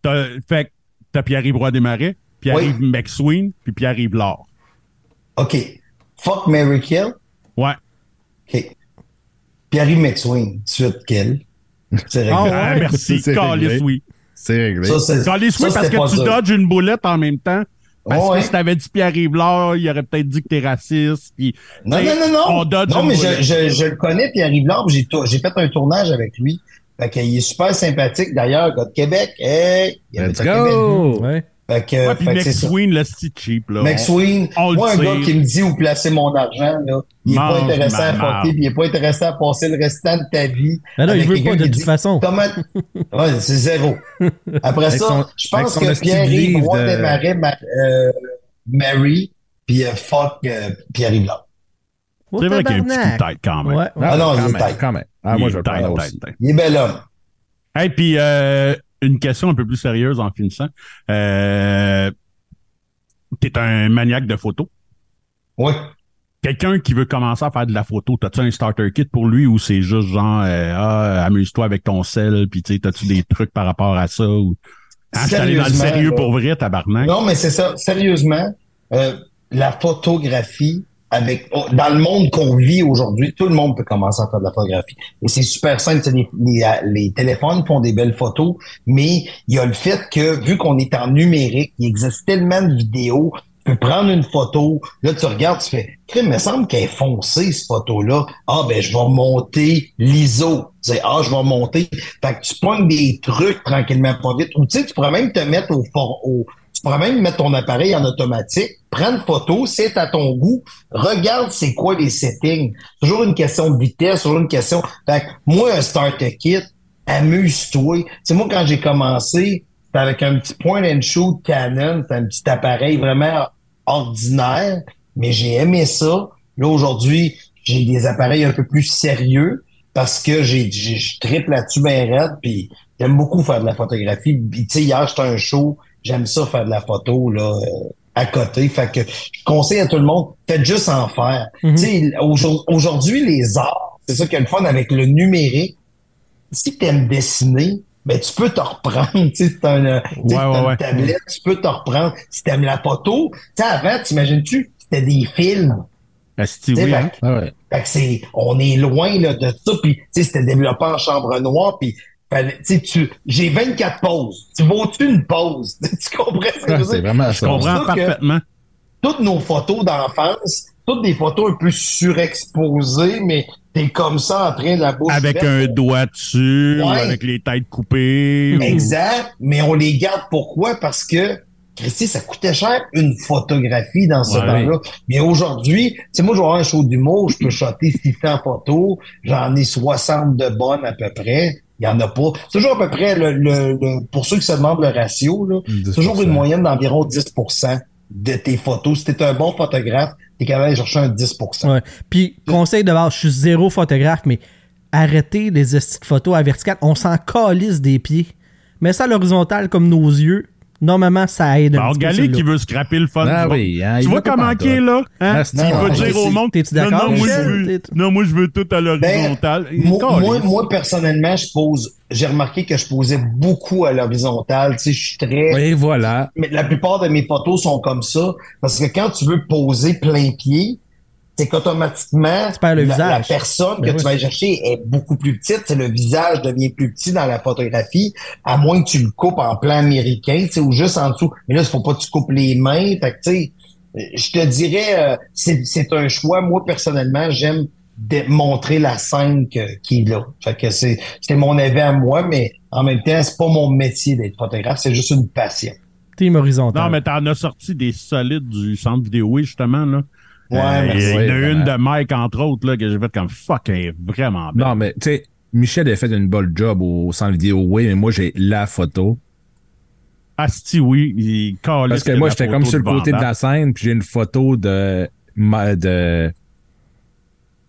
T'as, fait t'as Pierre-Yves Roy Desmarais, Pierre-Yves oui. McSween, puis Pierre-Yves Laure. OK. Fuck Mary Kill? Ouais. OK. Pierre-Yves McSween, suite Kill. C'est réglé. Ah, merci. Calice, oui. C'est réglé. Calice, oui, parce que tu dodges une boulette en même temps. Parce que si t'avais dit Pierre-Yves il aurait peut-être dit que t'es raciste. Puis, non, non, non, non. On dodge non, mais je, je, je, le connais, Pierre-Yves. J'ai, j'ai fait un tournage avec lui. Fait qu'il est super sympathique. D'ailleurs, gars de Québec. Hey, il Let's go! Québec. Fait que, ouais, puis McSween, le style cheap, là. McSween, moi, un gars qui me dit où placer mon argent, là, il est pas intéressant à fucker, puis il est pas intéressant à passer le restant de ta vie. Mais non, il veut pas de toute façon. Comment... ouais, c'est zéro. Après ça, son, je pense que Pierre-Yves Roy de... démarrer ma, euh, Mary, puis euh, fuck euh, Pierre-Yves là. C'est vrai qu'il y a un petit coup de tête quand même. Ouais, ouais. Ah non, il est tête. Quand même. Ah, moi, je le prends aussi. Il est bel homme. Hey, puis, euh, une question un peu plus sérieuse en finissant. Euh, T'es un maniaque de photos? Oui. Quelqu'un qui veut commencer à faire de la photo, t'as-tu un starter kit pour lui ou c'est juste genre euh, ah, amuse-toi avec ton sel, puis tu t'as-tu des trucs par rapport à ça ou hein, dans le sérieux pour vrai, tabarnak? Non, mais c'est ça. Sérieusement, euh, la photographie, avec oh, dans le monde qu'on vit aujourd'hui, tout le monde peut commencer à faire de la photographie. Et c'est super simple. Les, les, téléphones font des belles photos, mais il y a le fait que vu qu'on est en numérique, il existe tellement de vidéos. Tu peux prendre une photo, là tu regardes, tu fais, il me semble qu'elle est foncée cette photo-là. Ah ben je vais monter l'ISO. Tu sais, ah je vais monter. Fait que tu pognes des trucs tranquillement pas vite. Ou tu sais, tu pourrais même te mettre au, au pourrais même mettre ton appareil en automatique, prendre photo, c'est à ton goût, regarde c'est quoi les settings. Toujours une question de vitesse, toujours une question. Fait moi, un starter kit, amuse-toi. C'est moi quand j'ai commencé, c'était avec un petit point and shoot Canon, c'était un petit appareil vraiment ordinaire, mais j'ai aimé ça. Là aujourd'hui, j'ai des appareils un peu plus sérieux parce que j'ai je triple raide, puis j'aime beaucoup faire de la photographie. tu sais, hier, j'étais un show j'aime ça faire de la photo là euh, à côté. Fait que je conseille à tout le monde, faites juste en faire. Tu sais, aujourd'hui, les arts, c'est ça qui est le fun avec le numérique. Si tu aimes dessiner, mais tu peux te reprendre, tu sais, c'est un, une tablette, tu peux te reprendre. Si t'aimes la photo, tu sais, avant, t'imagines-tu, c'était des films. Ben, oui, hein? fait, que c'est, on est loin là, de ça, puis tu sais, c'était développé en chambre noire, puis tu, j'ai 24 pauses. Tu vaux-tu une pause? tu comprends ce C'est vraiment Je comprends parfaitement. Toutes nos photos d'enfance, toutes des photos un peu surexposées, mais t'es comme ça en train de la bouche Avec un doigt dessus, avec les têtes coupées. Exact, mais on les garde pourquoi? Parce que Christy, ça coûtait cher une photographie dans ce temps-là. Mais aujourd'hui, c'est moi, je vais avoir un show d'humour, je peux shotter 600 photos, j'en ai 60 de bonnes à peu près. Il n'y en a pas. C'est toujours à peu près, le, pour ceux qui se demandent le ratio, c'est toujours une moyenne d'environ 10% de tes photos. Si t'es un bon photographe, t'es capable d'aller chercher un 10 ouais. Puis, conseil de base, je suis zéro photographe, mais arrêtez les photos à vertical. On s'en calisse des pieds. Mais ça à l'horizontale comme nos yeux, Normalement, ça aide un petit peu. qui veut scraper le fun. Ah oui, hein, tu vois comment qui est là? Hein? il veut dire au monde. T'es-tu d'accord? Non, moi, je veux, non, moi, je veux tout à l'horizontale. Ben, moi, moi, personnellement, je pose. J'ai remarqué que je posais beaucoup à l'horizontale. Tu sais, je suis très. Oui, voilà. Mais la plupart de mes photos sont comme ça. Parce que quand tu veux poser plein pied, c'est qu'automatiquement, la, personne que ben tu vas chercher est beaucoup plus petite. le visage devient plus petit dans la photographie, à moins que tu le coupes en plan américain, ou juste en dessous. Mais là, il faut pas que tu coupes les mains. Fait que, tu sais, je te dirais, euh, c'est un choix. Moi, personnellement, j'aime montrer la scène qui est là. Fait que c'est mon avis à moi, mais en même temps, c'est pas mon métier d'être photographe, c'est juste une passion. Team horizontal. Non, mais t'en as sorti des solides du centre vidéo, justement, là. Ouais, euh, il y en a une de Mike, entre autres, là, que j'ai fait comme fuck, elle est vraiment belle. Non, mais tu sais, Michel a fait une bonne job au centre vidéo, oui, mais moi, j'ai la photo. Asti, oui, il Parce que moi, j'étais comme sur le côté de la scène, puis j'ai une photo de. de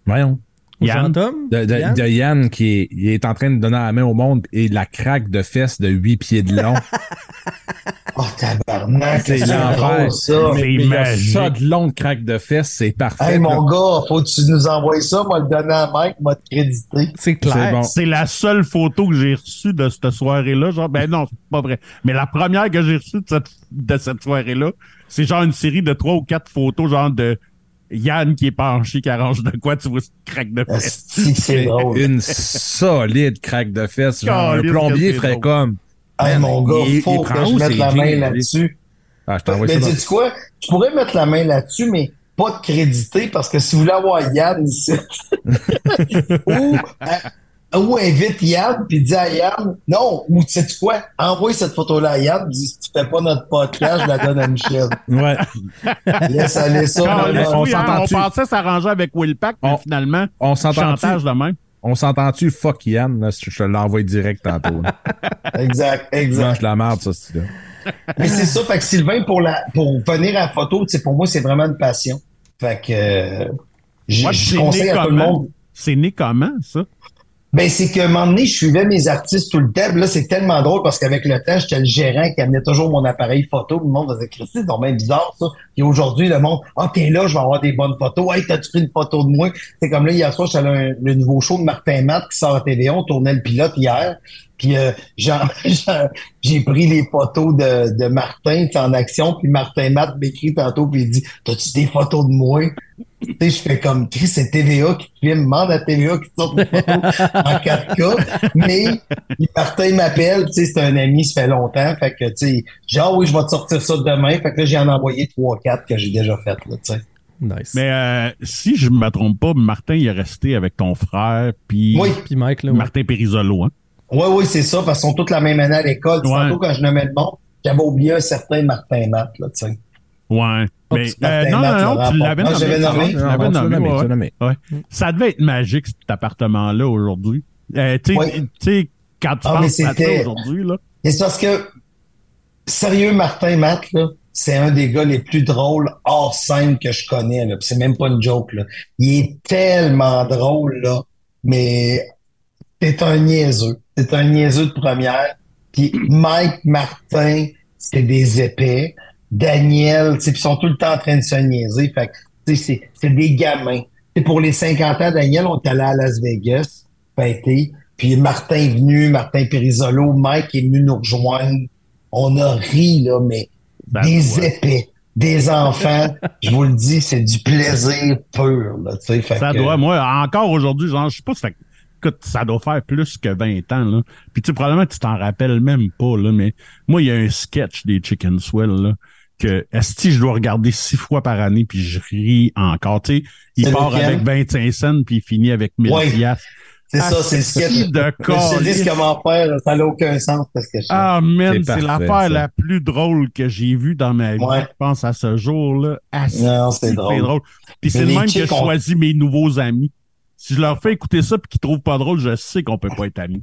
voyons. Yann. De, de, Yann? de, Yann qui est, il est en train de donner la main au monde et la craque de fesses de 8 pieds de long. oh tabarnak, c'est l'enfer. Ça. Mais, il y a ça de longue craque de fesses, c'est parfait. Hey mon gars, faut que tu nous envoies ça, moi le donner à Mike, moi te créditer. C'est clair. C'est la seule photo que j'ai reçue de cette soirée-là. Genre, ben non, c'est pas vrai. Mais la première que j'ai reçue de cette, de cette soirée-là, c'est genre une série de trois ou quatre photos, genre de Yann qui est penché, qui arrange de quoi, tu vois ce craque de fesses. C'est Une solide craque de fesses. Genre, un plombier ferait comme. Hey, mon gars, il, faut que je mette la main là-dessus. Ah, je t'envoie mais dis quoi? Tu pourrais mettre la main là-dessus, mais pas de créditer parce que si vous voulez avoir Yann ici, ou ou invite Yann, puis dis à Yann, non, ou tu sais quoi, envoie cette photo-là à Yann, dis, si tu fais pas notre podcast, je la donne à Michel. Ouais. Laisse aller ça. on, on, pensait s'arranger avec Will Pack, mais finalement, on chantage de même. On s'entend-tu? Fuck Yann, je te l'envoie direct tantôt. exact, exact. Je la merde, ça, c'est Mais c'est ça, fait que Sylvain, pour la, pour venir à la photo, pour moi, c'est vraiment une passion. Fait que, euh, je conseille à tout le monde. C'est né comment, ça? Ben, c'est qu'à un moment donné, je suivais mes artistes tout le temps. Là, c'est tellement drôle parce qu'avec le temps, j'étais le gérant qui amenait toujours mon appareil photo. Le monde faisait Christy, c'est même bizarre, ça. Et aujourd'hui, le monde, ah, t'es là, je vais avoir des bonnes photos. Hey, t'as-tu pris une photo de moi? C'est comme là, hier soir, j'allais le nouveau show de Martin Matt qui sort à TV. On tournait le pilote hier. Puis euh, j'ai pris les photos de, de Martin en action, puis Martin Matt m'écrit tantôt, puis il dit T'as-tu des photos de moi? Tu sais, je fais comme Chris, c'est TVA qui filme, demande à TVA qui sort des photos en 4K. Mais Martin m'appelle, tu sais, c'est un ami, ça fait longtemps. Fait que tu sais, genre ah oui, je vais te sortir ça demain. Fait que là, j'ai en envoyé 3-4 que j'ai déjà fait là, tu sais. Nice. Mais euh, si je ne me trompe pas, Martin il est resté avec ton frère puis oui. Mike là, Martin Périsolo, hein? Oui, oui, c'est ça, parce qu'ils sont toutes la même année à l'école. Ouais. Tantôt, quand je nommais le nom, j'avais oublié un certain Martin Matt, là, tu sais. Ouais. Mais, euh, non, non, non, tu l'avais nommé. Nommé. Tu l'avais nommé, ouais. Ça devait être magique, cet appartement-là, aujourd'hui. Euh, tu sais, quand tu ah, penses à ça aujourd'hui, là. C'est parce que, sérieux, Martin Matt, là, c'est un des gars les plus drôles hors scène que je connais, là. c'est même pas une joke, là. Il est tellement drôle, là. Mais c'est un niaiseux. C'est un niaiseux de première. Puis Mike Martin, c'est des épais. Daniel, ils sont tout le temps en train de se niaiser. Fait c'est, c'est des gamins. Et pour les 50 ans, Daniel, on est allé à Las Vegas, fêter. Puis Martin est venu, Martin Périsolo, Mike est venu nous rejoindre. On a ri, là, mais ben, des épais, des enfants. je vous le dis, c'est du plaisir pur, là. Ça doit, moi, encore aujourd'hui, genre, je sais pas, ça fait écoute, ça doit faire plus que 20 ans, là. Puis tu sais, probablement tu t'en rappelles même pas, là, mais moi, il y a un sketch des Chicken Swell, là, que est-ce que je dois regarder six fois par année puis je ris encore. Tu sais, il part avec 25 cents puis il finit avec 1000 C'est ça, c'est le sketch. De je sais comment faire, ça n'a aucun sens parce que Ah, man, c'est l'affaire la plus drôle que j'ai vue dans ma vie, je pense, à ce jour-là. non, c'est drôle. drôle. Puis c'est le même que je choisis mes nouveaux amis. Si je leur fais écouter ça puis qu'ils trouvent pas drôle, je sais qu'on peut pas être amis.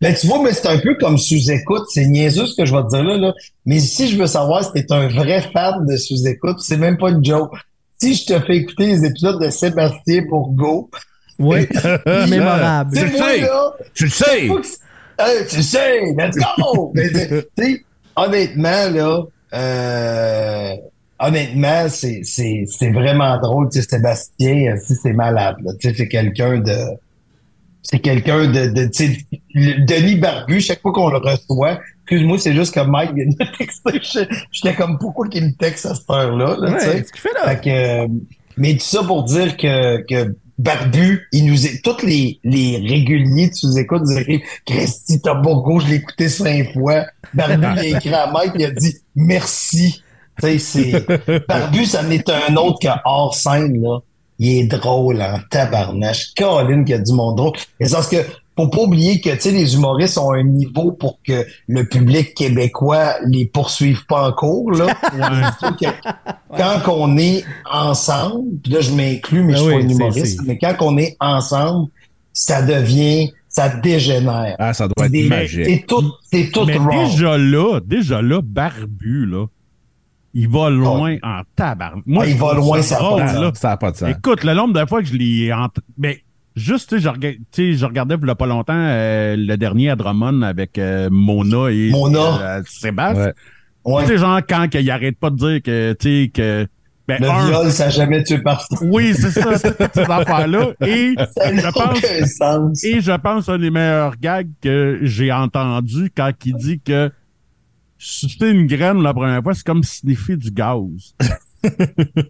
Ben, tu vois, mais c'est un peu comme sous-écoute. C'est niaiseux ce que je vais te dire là, là. Mais si je veux savoir si t'es un vrai fan de sous-écoute, c'est même pas une joke. Si je te fais écouter les épisodes de Sébastien pour Go. Oui, mémorable. Tu le sais. Tu le sais. tu le sais. Let's go. mais, honnêtement, là, euh, honnêtement, c'est, c'est, c'est vraiment drôle. Tu sais, Sébastien, si c'est malade, Tu sais, c'est quelqu'un de c'est quelqu'un de, de tu sais, Denis Barbu, chaque fois qu'on le reçoit, excuse-moi, c'est juste que Mike vient de me texter. J'étais comme, pourquoi qu'il me texte à cette heure-là? Là, ouais, ce qu'il fait là? Fait que, mais tout ça pour dire que, que Barbu, il nous est, tous les, les réguliers de sous-écoute nous écrivent, Christy Tabogo, je l'ai écouté cinq fois. Barbu, il a écrit à Mike, il a dit, merci. Tu sais, c'est, Barbu, ça n'est un autre que hors scène, là il est drôle en tabarnache. Caroline qui a du monde drôle. Et parce que faut pas oublier que les humoristes ont un niveau pour que le public québécois les poursuive pas en cours. Là. quand on est ensemble, puis là je m'inclus, mais je suis pas un humoriste, mais quand on est ensemble, ça devient ça dégénère. Ah, ça doit être magique. C'est tout, c'est tout mais déjà là, déjà là, barbu, là, il va loin en tabarnak. Moi, ah, il va loin, ça n'a pas, de sens. Écoute, le nombre de fois que je l'ai... Mais juste, tu sais, je, regardais il n'y a pas longtemps euh, le dernier à Drummond avec euh, Mona et Mona. Euh, Sébastien. Ouais. Tu sais, genre, quand il arrête pas de dire que, tu sais, que... Ben, le viol, ça n'a jamais tué personne. Oui, c'est ça, ces affaires-là. Et je pense, sens. et je pense un des meilleurs gags que j'ai entendu quand il dit que sucer une graine la première fois, c'est comme sniffer du gaz.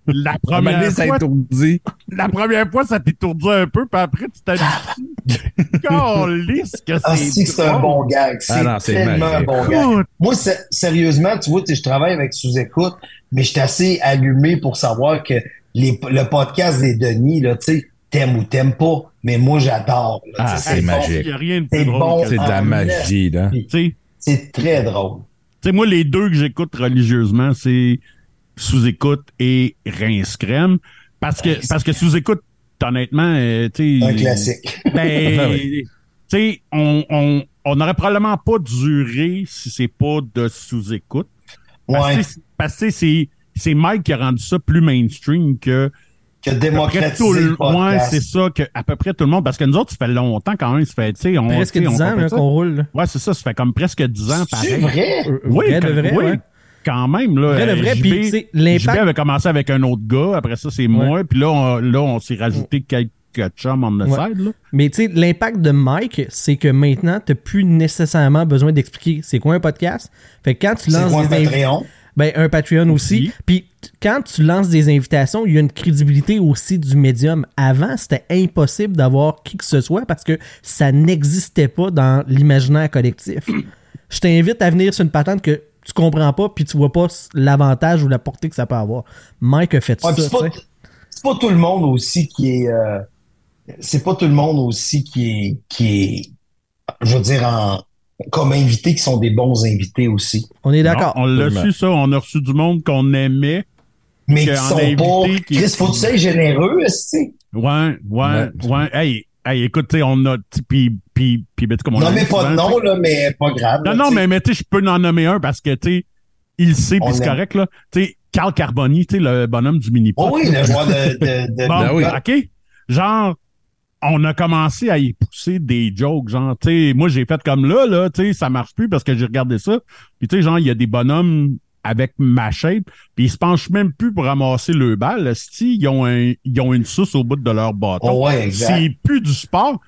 la première fois, La première fois, ça t'étourdit un peu, puis après, tu t'habitues. Calisse que ah, c'est. c'est un bon gag. Ah c'est tellement un bon gag. Moi, sérieusement, tu vois, je travaille avec sous-écoute, mais je suis assez allumé pour savoir que les, le podcast des Denis, là, tu sais, t'aimes ou t'aimes pas, mais moi, j'adore. Ah, c'est magique. C'est bon c'est de la magie, là. C'est très drôle. Tu sais, moi, les deux que j'écoute religieusement, c'est sous-écoute et rince crème. Parce que, parce que sous-écoute, honnêtement, euh, tu sais. Un classique. Ben, ah tu sais, on, on, on n'aurait probablement pas duré si c'est pas de sous-écoute. Ouais. Parce que c'est, c'est Mike qui a rendu ça plus mainstream que que démocratiser le Ouais, c'est ça, que à peu près tout le monde, parce que nous autres, ça fait longtemps quand même, ça fait, tu sais, on... Presque 10 ans qu'on roule. Ouais, c'est ça, ça fait comme presque 10 ans. C'est vrai? Euh, oui, vrai, vrai, oui. Quand même, là. Vrai, le vrai, euh, puis l'impact... avait commencé avec un autre gars, après ça, c'est moi, puis là, on, là, on s'est rajouté quelques chums on the side, là. Mais tu sais, l'impact de Mike, c'est que maintenant, t'as plus nécessairement besoin d'expliquer c'est quoi un podcast. Fait que quand tu lances Patreon? Ben, un Patreon aussi. Puis quand tu lances des invitations, il y a une crédibilité aussi du médium. Avant, c'était impossible d'avoir qui que ce soit parce que ça n'existait pas dans l'imaginaire collectif. Je t'invite à venir sur une patente que tu comprends pas puis tu vois pas l'avantage ou la portée que ça peut avoir. Mike a fait ça. C'est pas, tout le monde aussi qui est. Euh, c'est pas tout le monde aussi qui est, qui est, je veux dire, en, comme invités qui sont des bons invités aussi. On est d'accord. On l'a su, ça. On a reçu du monde qu'on aimait. Mais qui sont pas. Chris, faut tu généreux, aussi. Ouais, ouais, ouais. Hey, hey, écoute, on a. Puis, puis, puis, ben, comme on Non, mais pas de nom, là, mais pas grave. Non, non, mais, mais tu sais, je peux en nommer un parce que, tu sais, il sait, puis c'est correct, là. Tu sais, Carl Carboni, tu sais, le bonhomme du mini Oh oui, le joueur de. de, de bon, ben oui. OK. Genre, on a commencé à y pousser des jokes, genre, tu sais, moi j'ai fait comme là, là, tu sais, ça marche plus parce que j'ai regardé ça. Puis tu sais, genre, il y a des bonhommes avec ma shape, puis ils se penchent même plus pour ramasser le bal. Si ils ont un, ils ont une sauce au bout de leur bâton. Oh c'est plus du sport.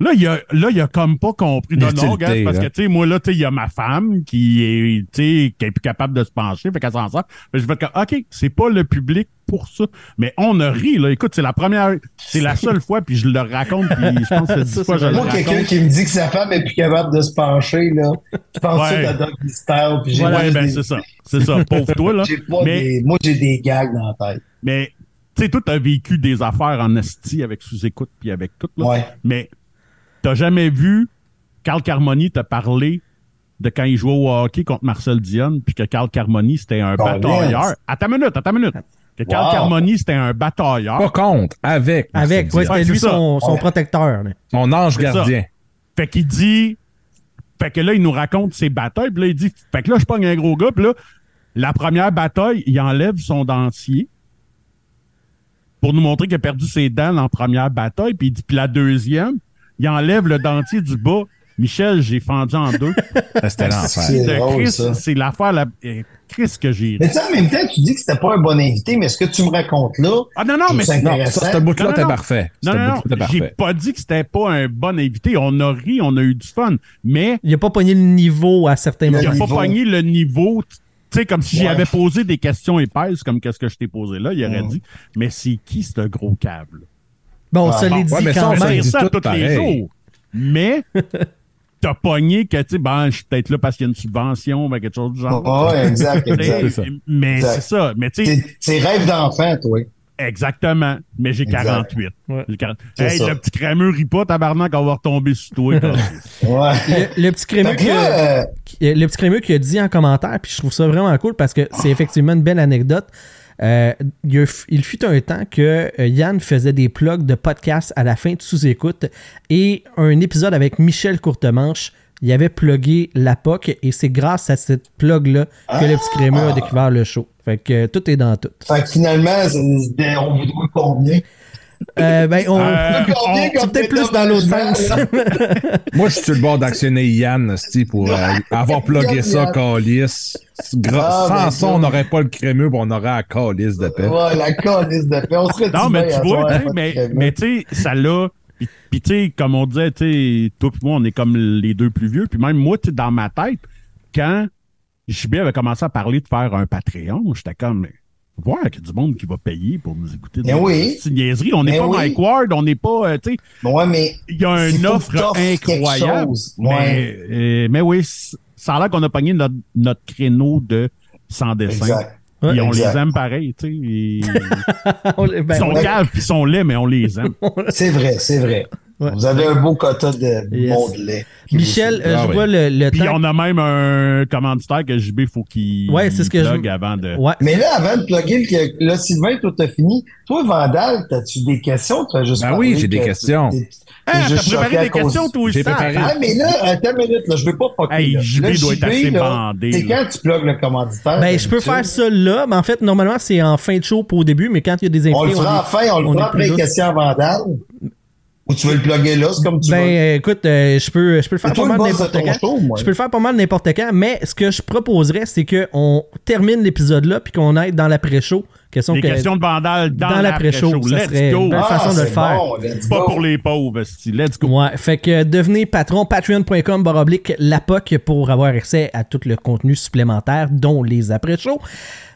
Là, il a, là, il a comme pas compris. Non, non, gars, parce que, tu sais, moi, là, tu sais, il y a ma femme qui est, tu sais, qui est plus capable de se pencher, fait qu'elle s'en sort. Je vais dire, OK, c'est pas le public pour ça. Mais on a ri, là. Écoute, c'est la première, c'est la seule fois, puis je le raconte, puis je pense que c'est fois, je Moi, quelqu'un qui me dit que sa femme est plus capable de se pencher, là. Je pense ouais. à Doug Style, puis j'ai Ouais, ben, c'est ça. C'est ça. Pauvre toi, là. Mais... Moi, j'ai des gags dans la tête. Mais, tu sais, toi, t'as vécu des affaires en esti avec sous-écoute, puis avec tout, là. Ouais. Mais, T'as jamais vu Carl Carmoni te parler de quand il jouait au hockey contre Marcel Dionne, puis que Carl Carmoni, c'était un batailleur? À ta minute, à ta minute. Que Carl wow. Carmoni, c'était un batailleur? Pas contre, avec. Avec, ouais, c'était lui son, son protecteur. Son ange gardien. Ça. Fait qu'il dit... Fait que là, il nous raconte ses batailles, puis là, il dit... Fait que là, je pogne un gros gars, puis là, la première bataille, il enlève son dentier pour nous montrer qu'il a perdu ses dents en première bataille, puis il dit... Puis la deuxième, il enlève le dentier du bas. Michel, j'ai fendu en deux. C'était l'enfer. C'est l'affaire la... Chris que j'ai. Mais tu sais, en même temps, tu dis que c'était pas un bon invité, mais ce que tu me racontes là. Ah non, non, mais c'est non, ça, ce bout-là était parfait. Non, non, non. J'ai pas dit que c'était pas un bon invité. On a ri, on a eu du fun. Mais. Il a pas pogné le niveau à certains moments. Il a pas pogné le niveau. Tu sais, comme si ouais. j'y avais posé des questions épaisses, comme qu'est-ce que je t'ai posé là, il aurait ouais. dit, mais c'est qui ce gros câble? Bon, on se l'est dit ouais, quand ça, même. ça tous les jours. Mais t'as pogné que, tu sais, ben, je suis peut-être là parce qu'il y a une subvention, ben, quelque chose du genre. Oh, ouais, exact, exact. Mais c'est ça. Mais tu sais. C'est rêve d'enfant, toi. Exactement. Mais j'ai 48. Ouais. 40... Hey, ça. le petit crémeux rit pas, tabarnak, on va retomber sur toi. ouais. Le, le, petit crémeux a, le petit crémeux qui a dit en commentaire, puis je trouve ça vraiment cool parce que c'est effectivement une belle anecdote. Euh, il, il, fut un temps que euh, Yann faisait des plugs de podcasts à la fin de sous-écoute et un épisode avec Michel Courtemanche, il avait plugué la POC et c'est grâce à cette plug-là que ah, le petit crémeux a découvert le show. Fait que euh, tout est dans tout. Fait que finalement, on vous doit combien? Euh, ben, on, euh, on peut-être plus dans l'autre sens. Moi, je suis sur le bord d'actionner Yann, pour euh, avoir plugué ça, Calis. Ah, Sans ben, ça, on n'aurait pas le crémeux, on aurait la calice de paix. Ouais, la calice de paix. On serait Non, mais tu vois, mais, mais tu sais, ça l'a. Puis, tu sais, comme on disait, tu sais, toi et moi, on est comme les deux plus vieux. Puis même moi, tu dans ma tête, quand JB avait commencé à parler de faire un Patreon, j'étais comme, voir qu'il y a du monde qui va payer pour nous écouter. Mais oui. C'est une niaiserie. On n'est pas oui. Mike Ward, on n'est pas, euh, tu sais. Ouais, mais. Il y a une offre incroyable. Ouais. Mais, euh, mais oui, ça a l'air qu'on a pogné notre, notre créneau de sans dessin. Exact. Et Ouais, on exact. les aime pareil, tu sais. et- ben, Ils sont ouais. caves puis ils sont laids, mais on les aime. C'est vrai, c'est vrai. Ouais. Vous avez un beau quota de Yes. monde lait. Michel, euh, Ah je oui. vois le, le Puis temps. on a même un commanditaire que JB faut qu'il Ouais, c'est ce que je- plug avant de. Ouais. Mais là, avant de plugger, le, là, Sylvain, toi, t'as fini. Toi, Vandal, t'as-tu des questions? T'as juste Ben oui, j'ai des que questions. Ah, juste t'as choqué préparé des cause- questions, toi aussi. Ah, mais là, attends une minute, là, je veux pas fucker. Hey, là. JB Là, doit être assez là, bandé, C'est quand tu plugues le commanditaire? Ben, je peux faire ça là, mais en fait, normalement, c'est en fin de show pas au début, mais quand il y a des invités. On le fera la fin, on le fera après les questions à Vandal. Ou tu veux le plugger là, c'est comme tu Ben, veux. écoute, euh, je peux, je peux le faire pas mal n'importe quand. show. Je peux le faire pas mal n'importe quand, mais ce que je proposerais, c'est qu'on termine l'épisode là, puis qu'on aille dans l'après-show. Question Les que, questions de Vandal dans, dans l'après-show, ça Let's serait go. une belle Ah, façon de le faire. bon, Pas go. pour les pauvres. Let's go. Ouais, fait que devenez patron, patreon.com baroblique lapoc pour avoir accès à tout le contenu supplémentaire, dont les après-shows.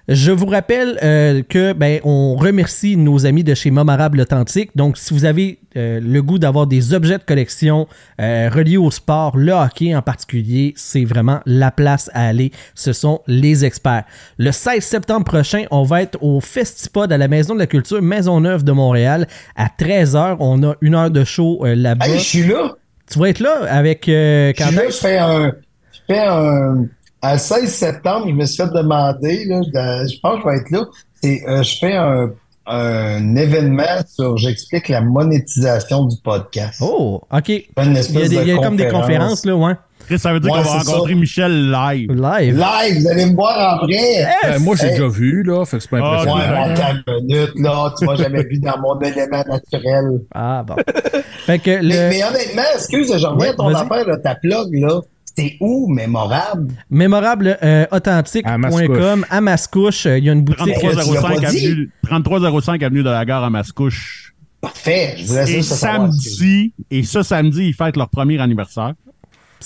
Je vous rappelle euh, que ben on remercie nos amis de chez Momarable Authentique. Donc, si vous avez euh, le goût d'avoir des objets de collection euh, reliés au sport, le hockey en particulier, c'est vraiment la place à aller. Ce sont les experts. Le 16 septembre prochain, on va être au Festipod à la Maison de la Culture Maisonneuve de Montréal à 13h. On a une heure de show euh, là-bas. Hey, je suis là. Tu vas être là avec euh, Je quand fais un. Je fais un. À 16 septembre, je me suis fait demander, là, je, je pense que je vais être là. Euh, je fais un, un événement sur, j'explique la monétisation du podcast. Oh, ok. Il y a, des- il y a comme des conférences, là, ouais. Chris, ça veut dire Ouais, qu'on va c'est rencontrer ça. Michel live. Live. Live, vous allez me voir en vrai. Ben, moi, j'ai Hey. déjà vu, là, fait que c'est pas Ah, impressionnant. Ouais, ouais. attends une minute, là. Tu m'as jamais vu dans mon élément naturel. Ah, bon. fait que le Mais, mais honnêtement, excuse, je reviens à ton affaire, là, ta plug, là. C'était où, mémorable? mémorable euh, authentique.com à Mascouche, euh, il y a une boutique. 3305 tu l'as pas dit? avenue, 3305 avenue de la gare à Mascouche. Parfait. Je et samedi, et ça, samedi, ils fêtent leur premier anniversaire.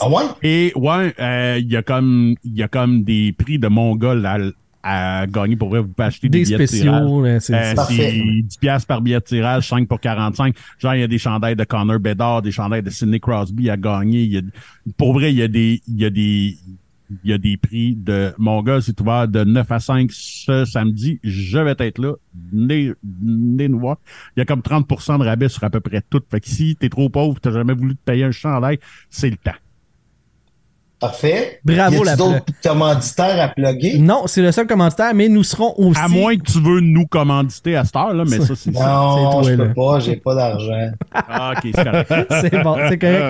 Ah ouais? Et ouais, euh, il y a comme il y a comme des prix de Mongol à, à gagner pour vrai. Vous pouvez acheter des, des billets spéciaux. de tirage. Euh, c'est 10 piastres par billet de tirage, 5 pour 45. Genre, il y a des chandails de Connor Bedard, des chandails de Sidney Crosby à gagner. Il y a, pour vrai, il y a des, il y a des, il y a des prix de mon gars, c'est ouvert de 9 à 5 ce samedi. Je vais être là. Venez, nous voir. Il y a comme 30 de rabais sur à peu près tout. Fait que si t'es trop pauvre, t'as jamais voulu te payer un chandail, c'est le temps. Parfait. Bravo, y a d'autres commanditaires à plugger? Non, c'est le seul commanditaire, mais nous serons aussi. À moins que tu veux nous commanditer à cette heure, là, mais ça, c'est Non, je peux pas, j'ai pas d'argent. ah, ok, c'est correct. c'est bon, c'est correct.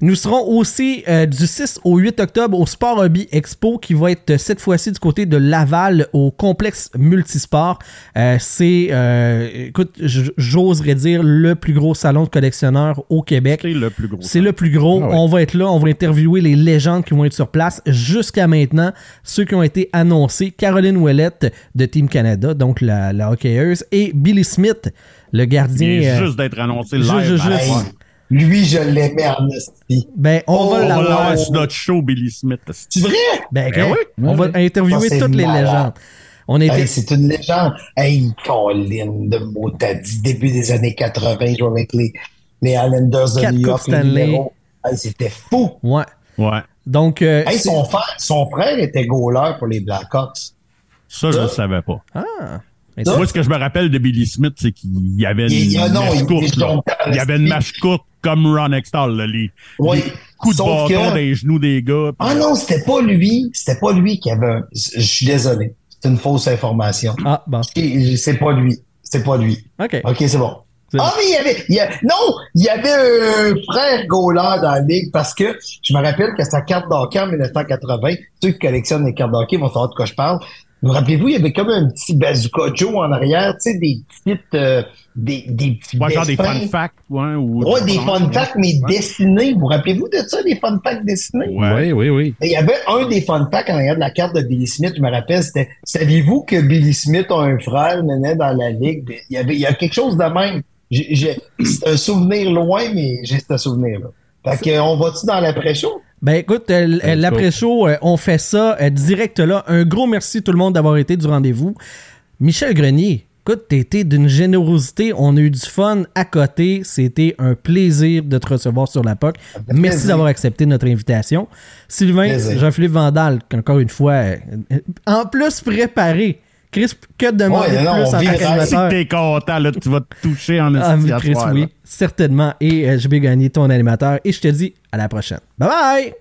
Nous serons aussi euh, du 6 au 8 octobre au Sport Hobby Expo qui va être cette fois-ci du côté de Laval au complexe multisport. Euh, c'est, euh, écoute, j'oserais dire le plus gros salon de collectionneurs au Québec. C'est le plus gros. C'est le plus gros. Ah on va être là, on va interviewer les légendes qui vont être sur place. Jusqu'à maintenant, ceux qui ont été annoncés, Caroline Ouellette de Team Canada, donc la, la hockeyeuse, et Billy Smith, le gardien. Il est juste d'être annoncé live. lui, je l'aimais en Ben, on va l'avoir. sur notre show, Billy Smith. C'est vrai? Ben, ben oui. On va interviewer toutes les légendes. On c'est une légende. Hey, Colin de mot t'as dit début des années 80, jouer avec les, les Islanders de New York. C'était fou. Ouais. Ouais. Donc, euh, son, frère, son frère était goaler pour les Blackhawks. Ça, je ne savais pas. Ah. Moi, ce que je me rappelle de Billy Smith, c'est qu'il y avait une il, mèche courte. Il, y avait une mâche courte comme Ron Extall. Là, les, oui. coups de bâton que... des genoux des gars. Ah non, c'était pas lui. C'était pas lui qui avait un... Je suis désolé. C'est une fausse information. Ah, bon. C'est pas lui. C'est pas lui. OK. OK, c'est bon. Ah, mais il y avait, il y a, non, il y avait un frère goaler dans la ligue parce que je me rappelle que sa carte d'hockey en 1980, ceux qui collectionnent les cartes d'hockey vont savoir de quoi je parle. Vous rappelez-vous, il y avait comme un petit bazooka Joe en arrière, tu sais, des petites, euh, des, des petits ouais, genre des fun facts, ouais, ou ouais, des fun facts, mais dessinés. Vous rappelez-vous de ça, des fun facts dessinés? Oui, oui, oui. Il y avait un des fun facts en arrière de la carte de Billy Smith, je me rappelle, c'était, saviez-vous que Billy Smith a un frère, menait dans la ligue? Il y avait, il y a quelque chose de même. J'ai un souvenir loin, mais j'ai ce souvenir-là. Fait qu'on va-tu dans l'après-show? Ben écoute, euh, l'après-show, euh, on fait ça euh, direct là. Un gros merci tout le monde d'avoir été du rendez-vous. Michel Grenier, écoute, t'étais d'une générosité. On a eu du fun à côté. C'était un plaisir de te recevoir sur la POC. Merci d'avoir accepté notre invitation. Sylvain, Jean-Philippe Vandal, encore une fois, en plus préparé Chris, que demander ouais, non, plus en tant? Si t'es content, là, tu vas te toucher en ah, Chris, oui, certainement. Et euh, je vais gagner ton animateur. Et je te dis à la prochaine. Bye bye!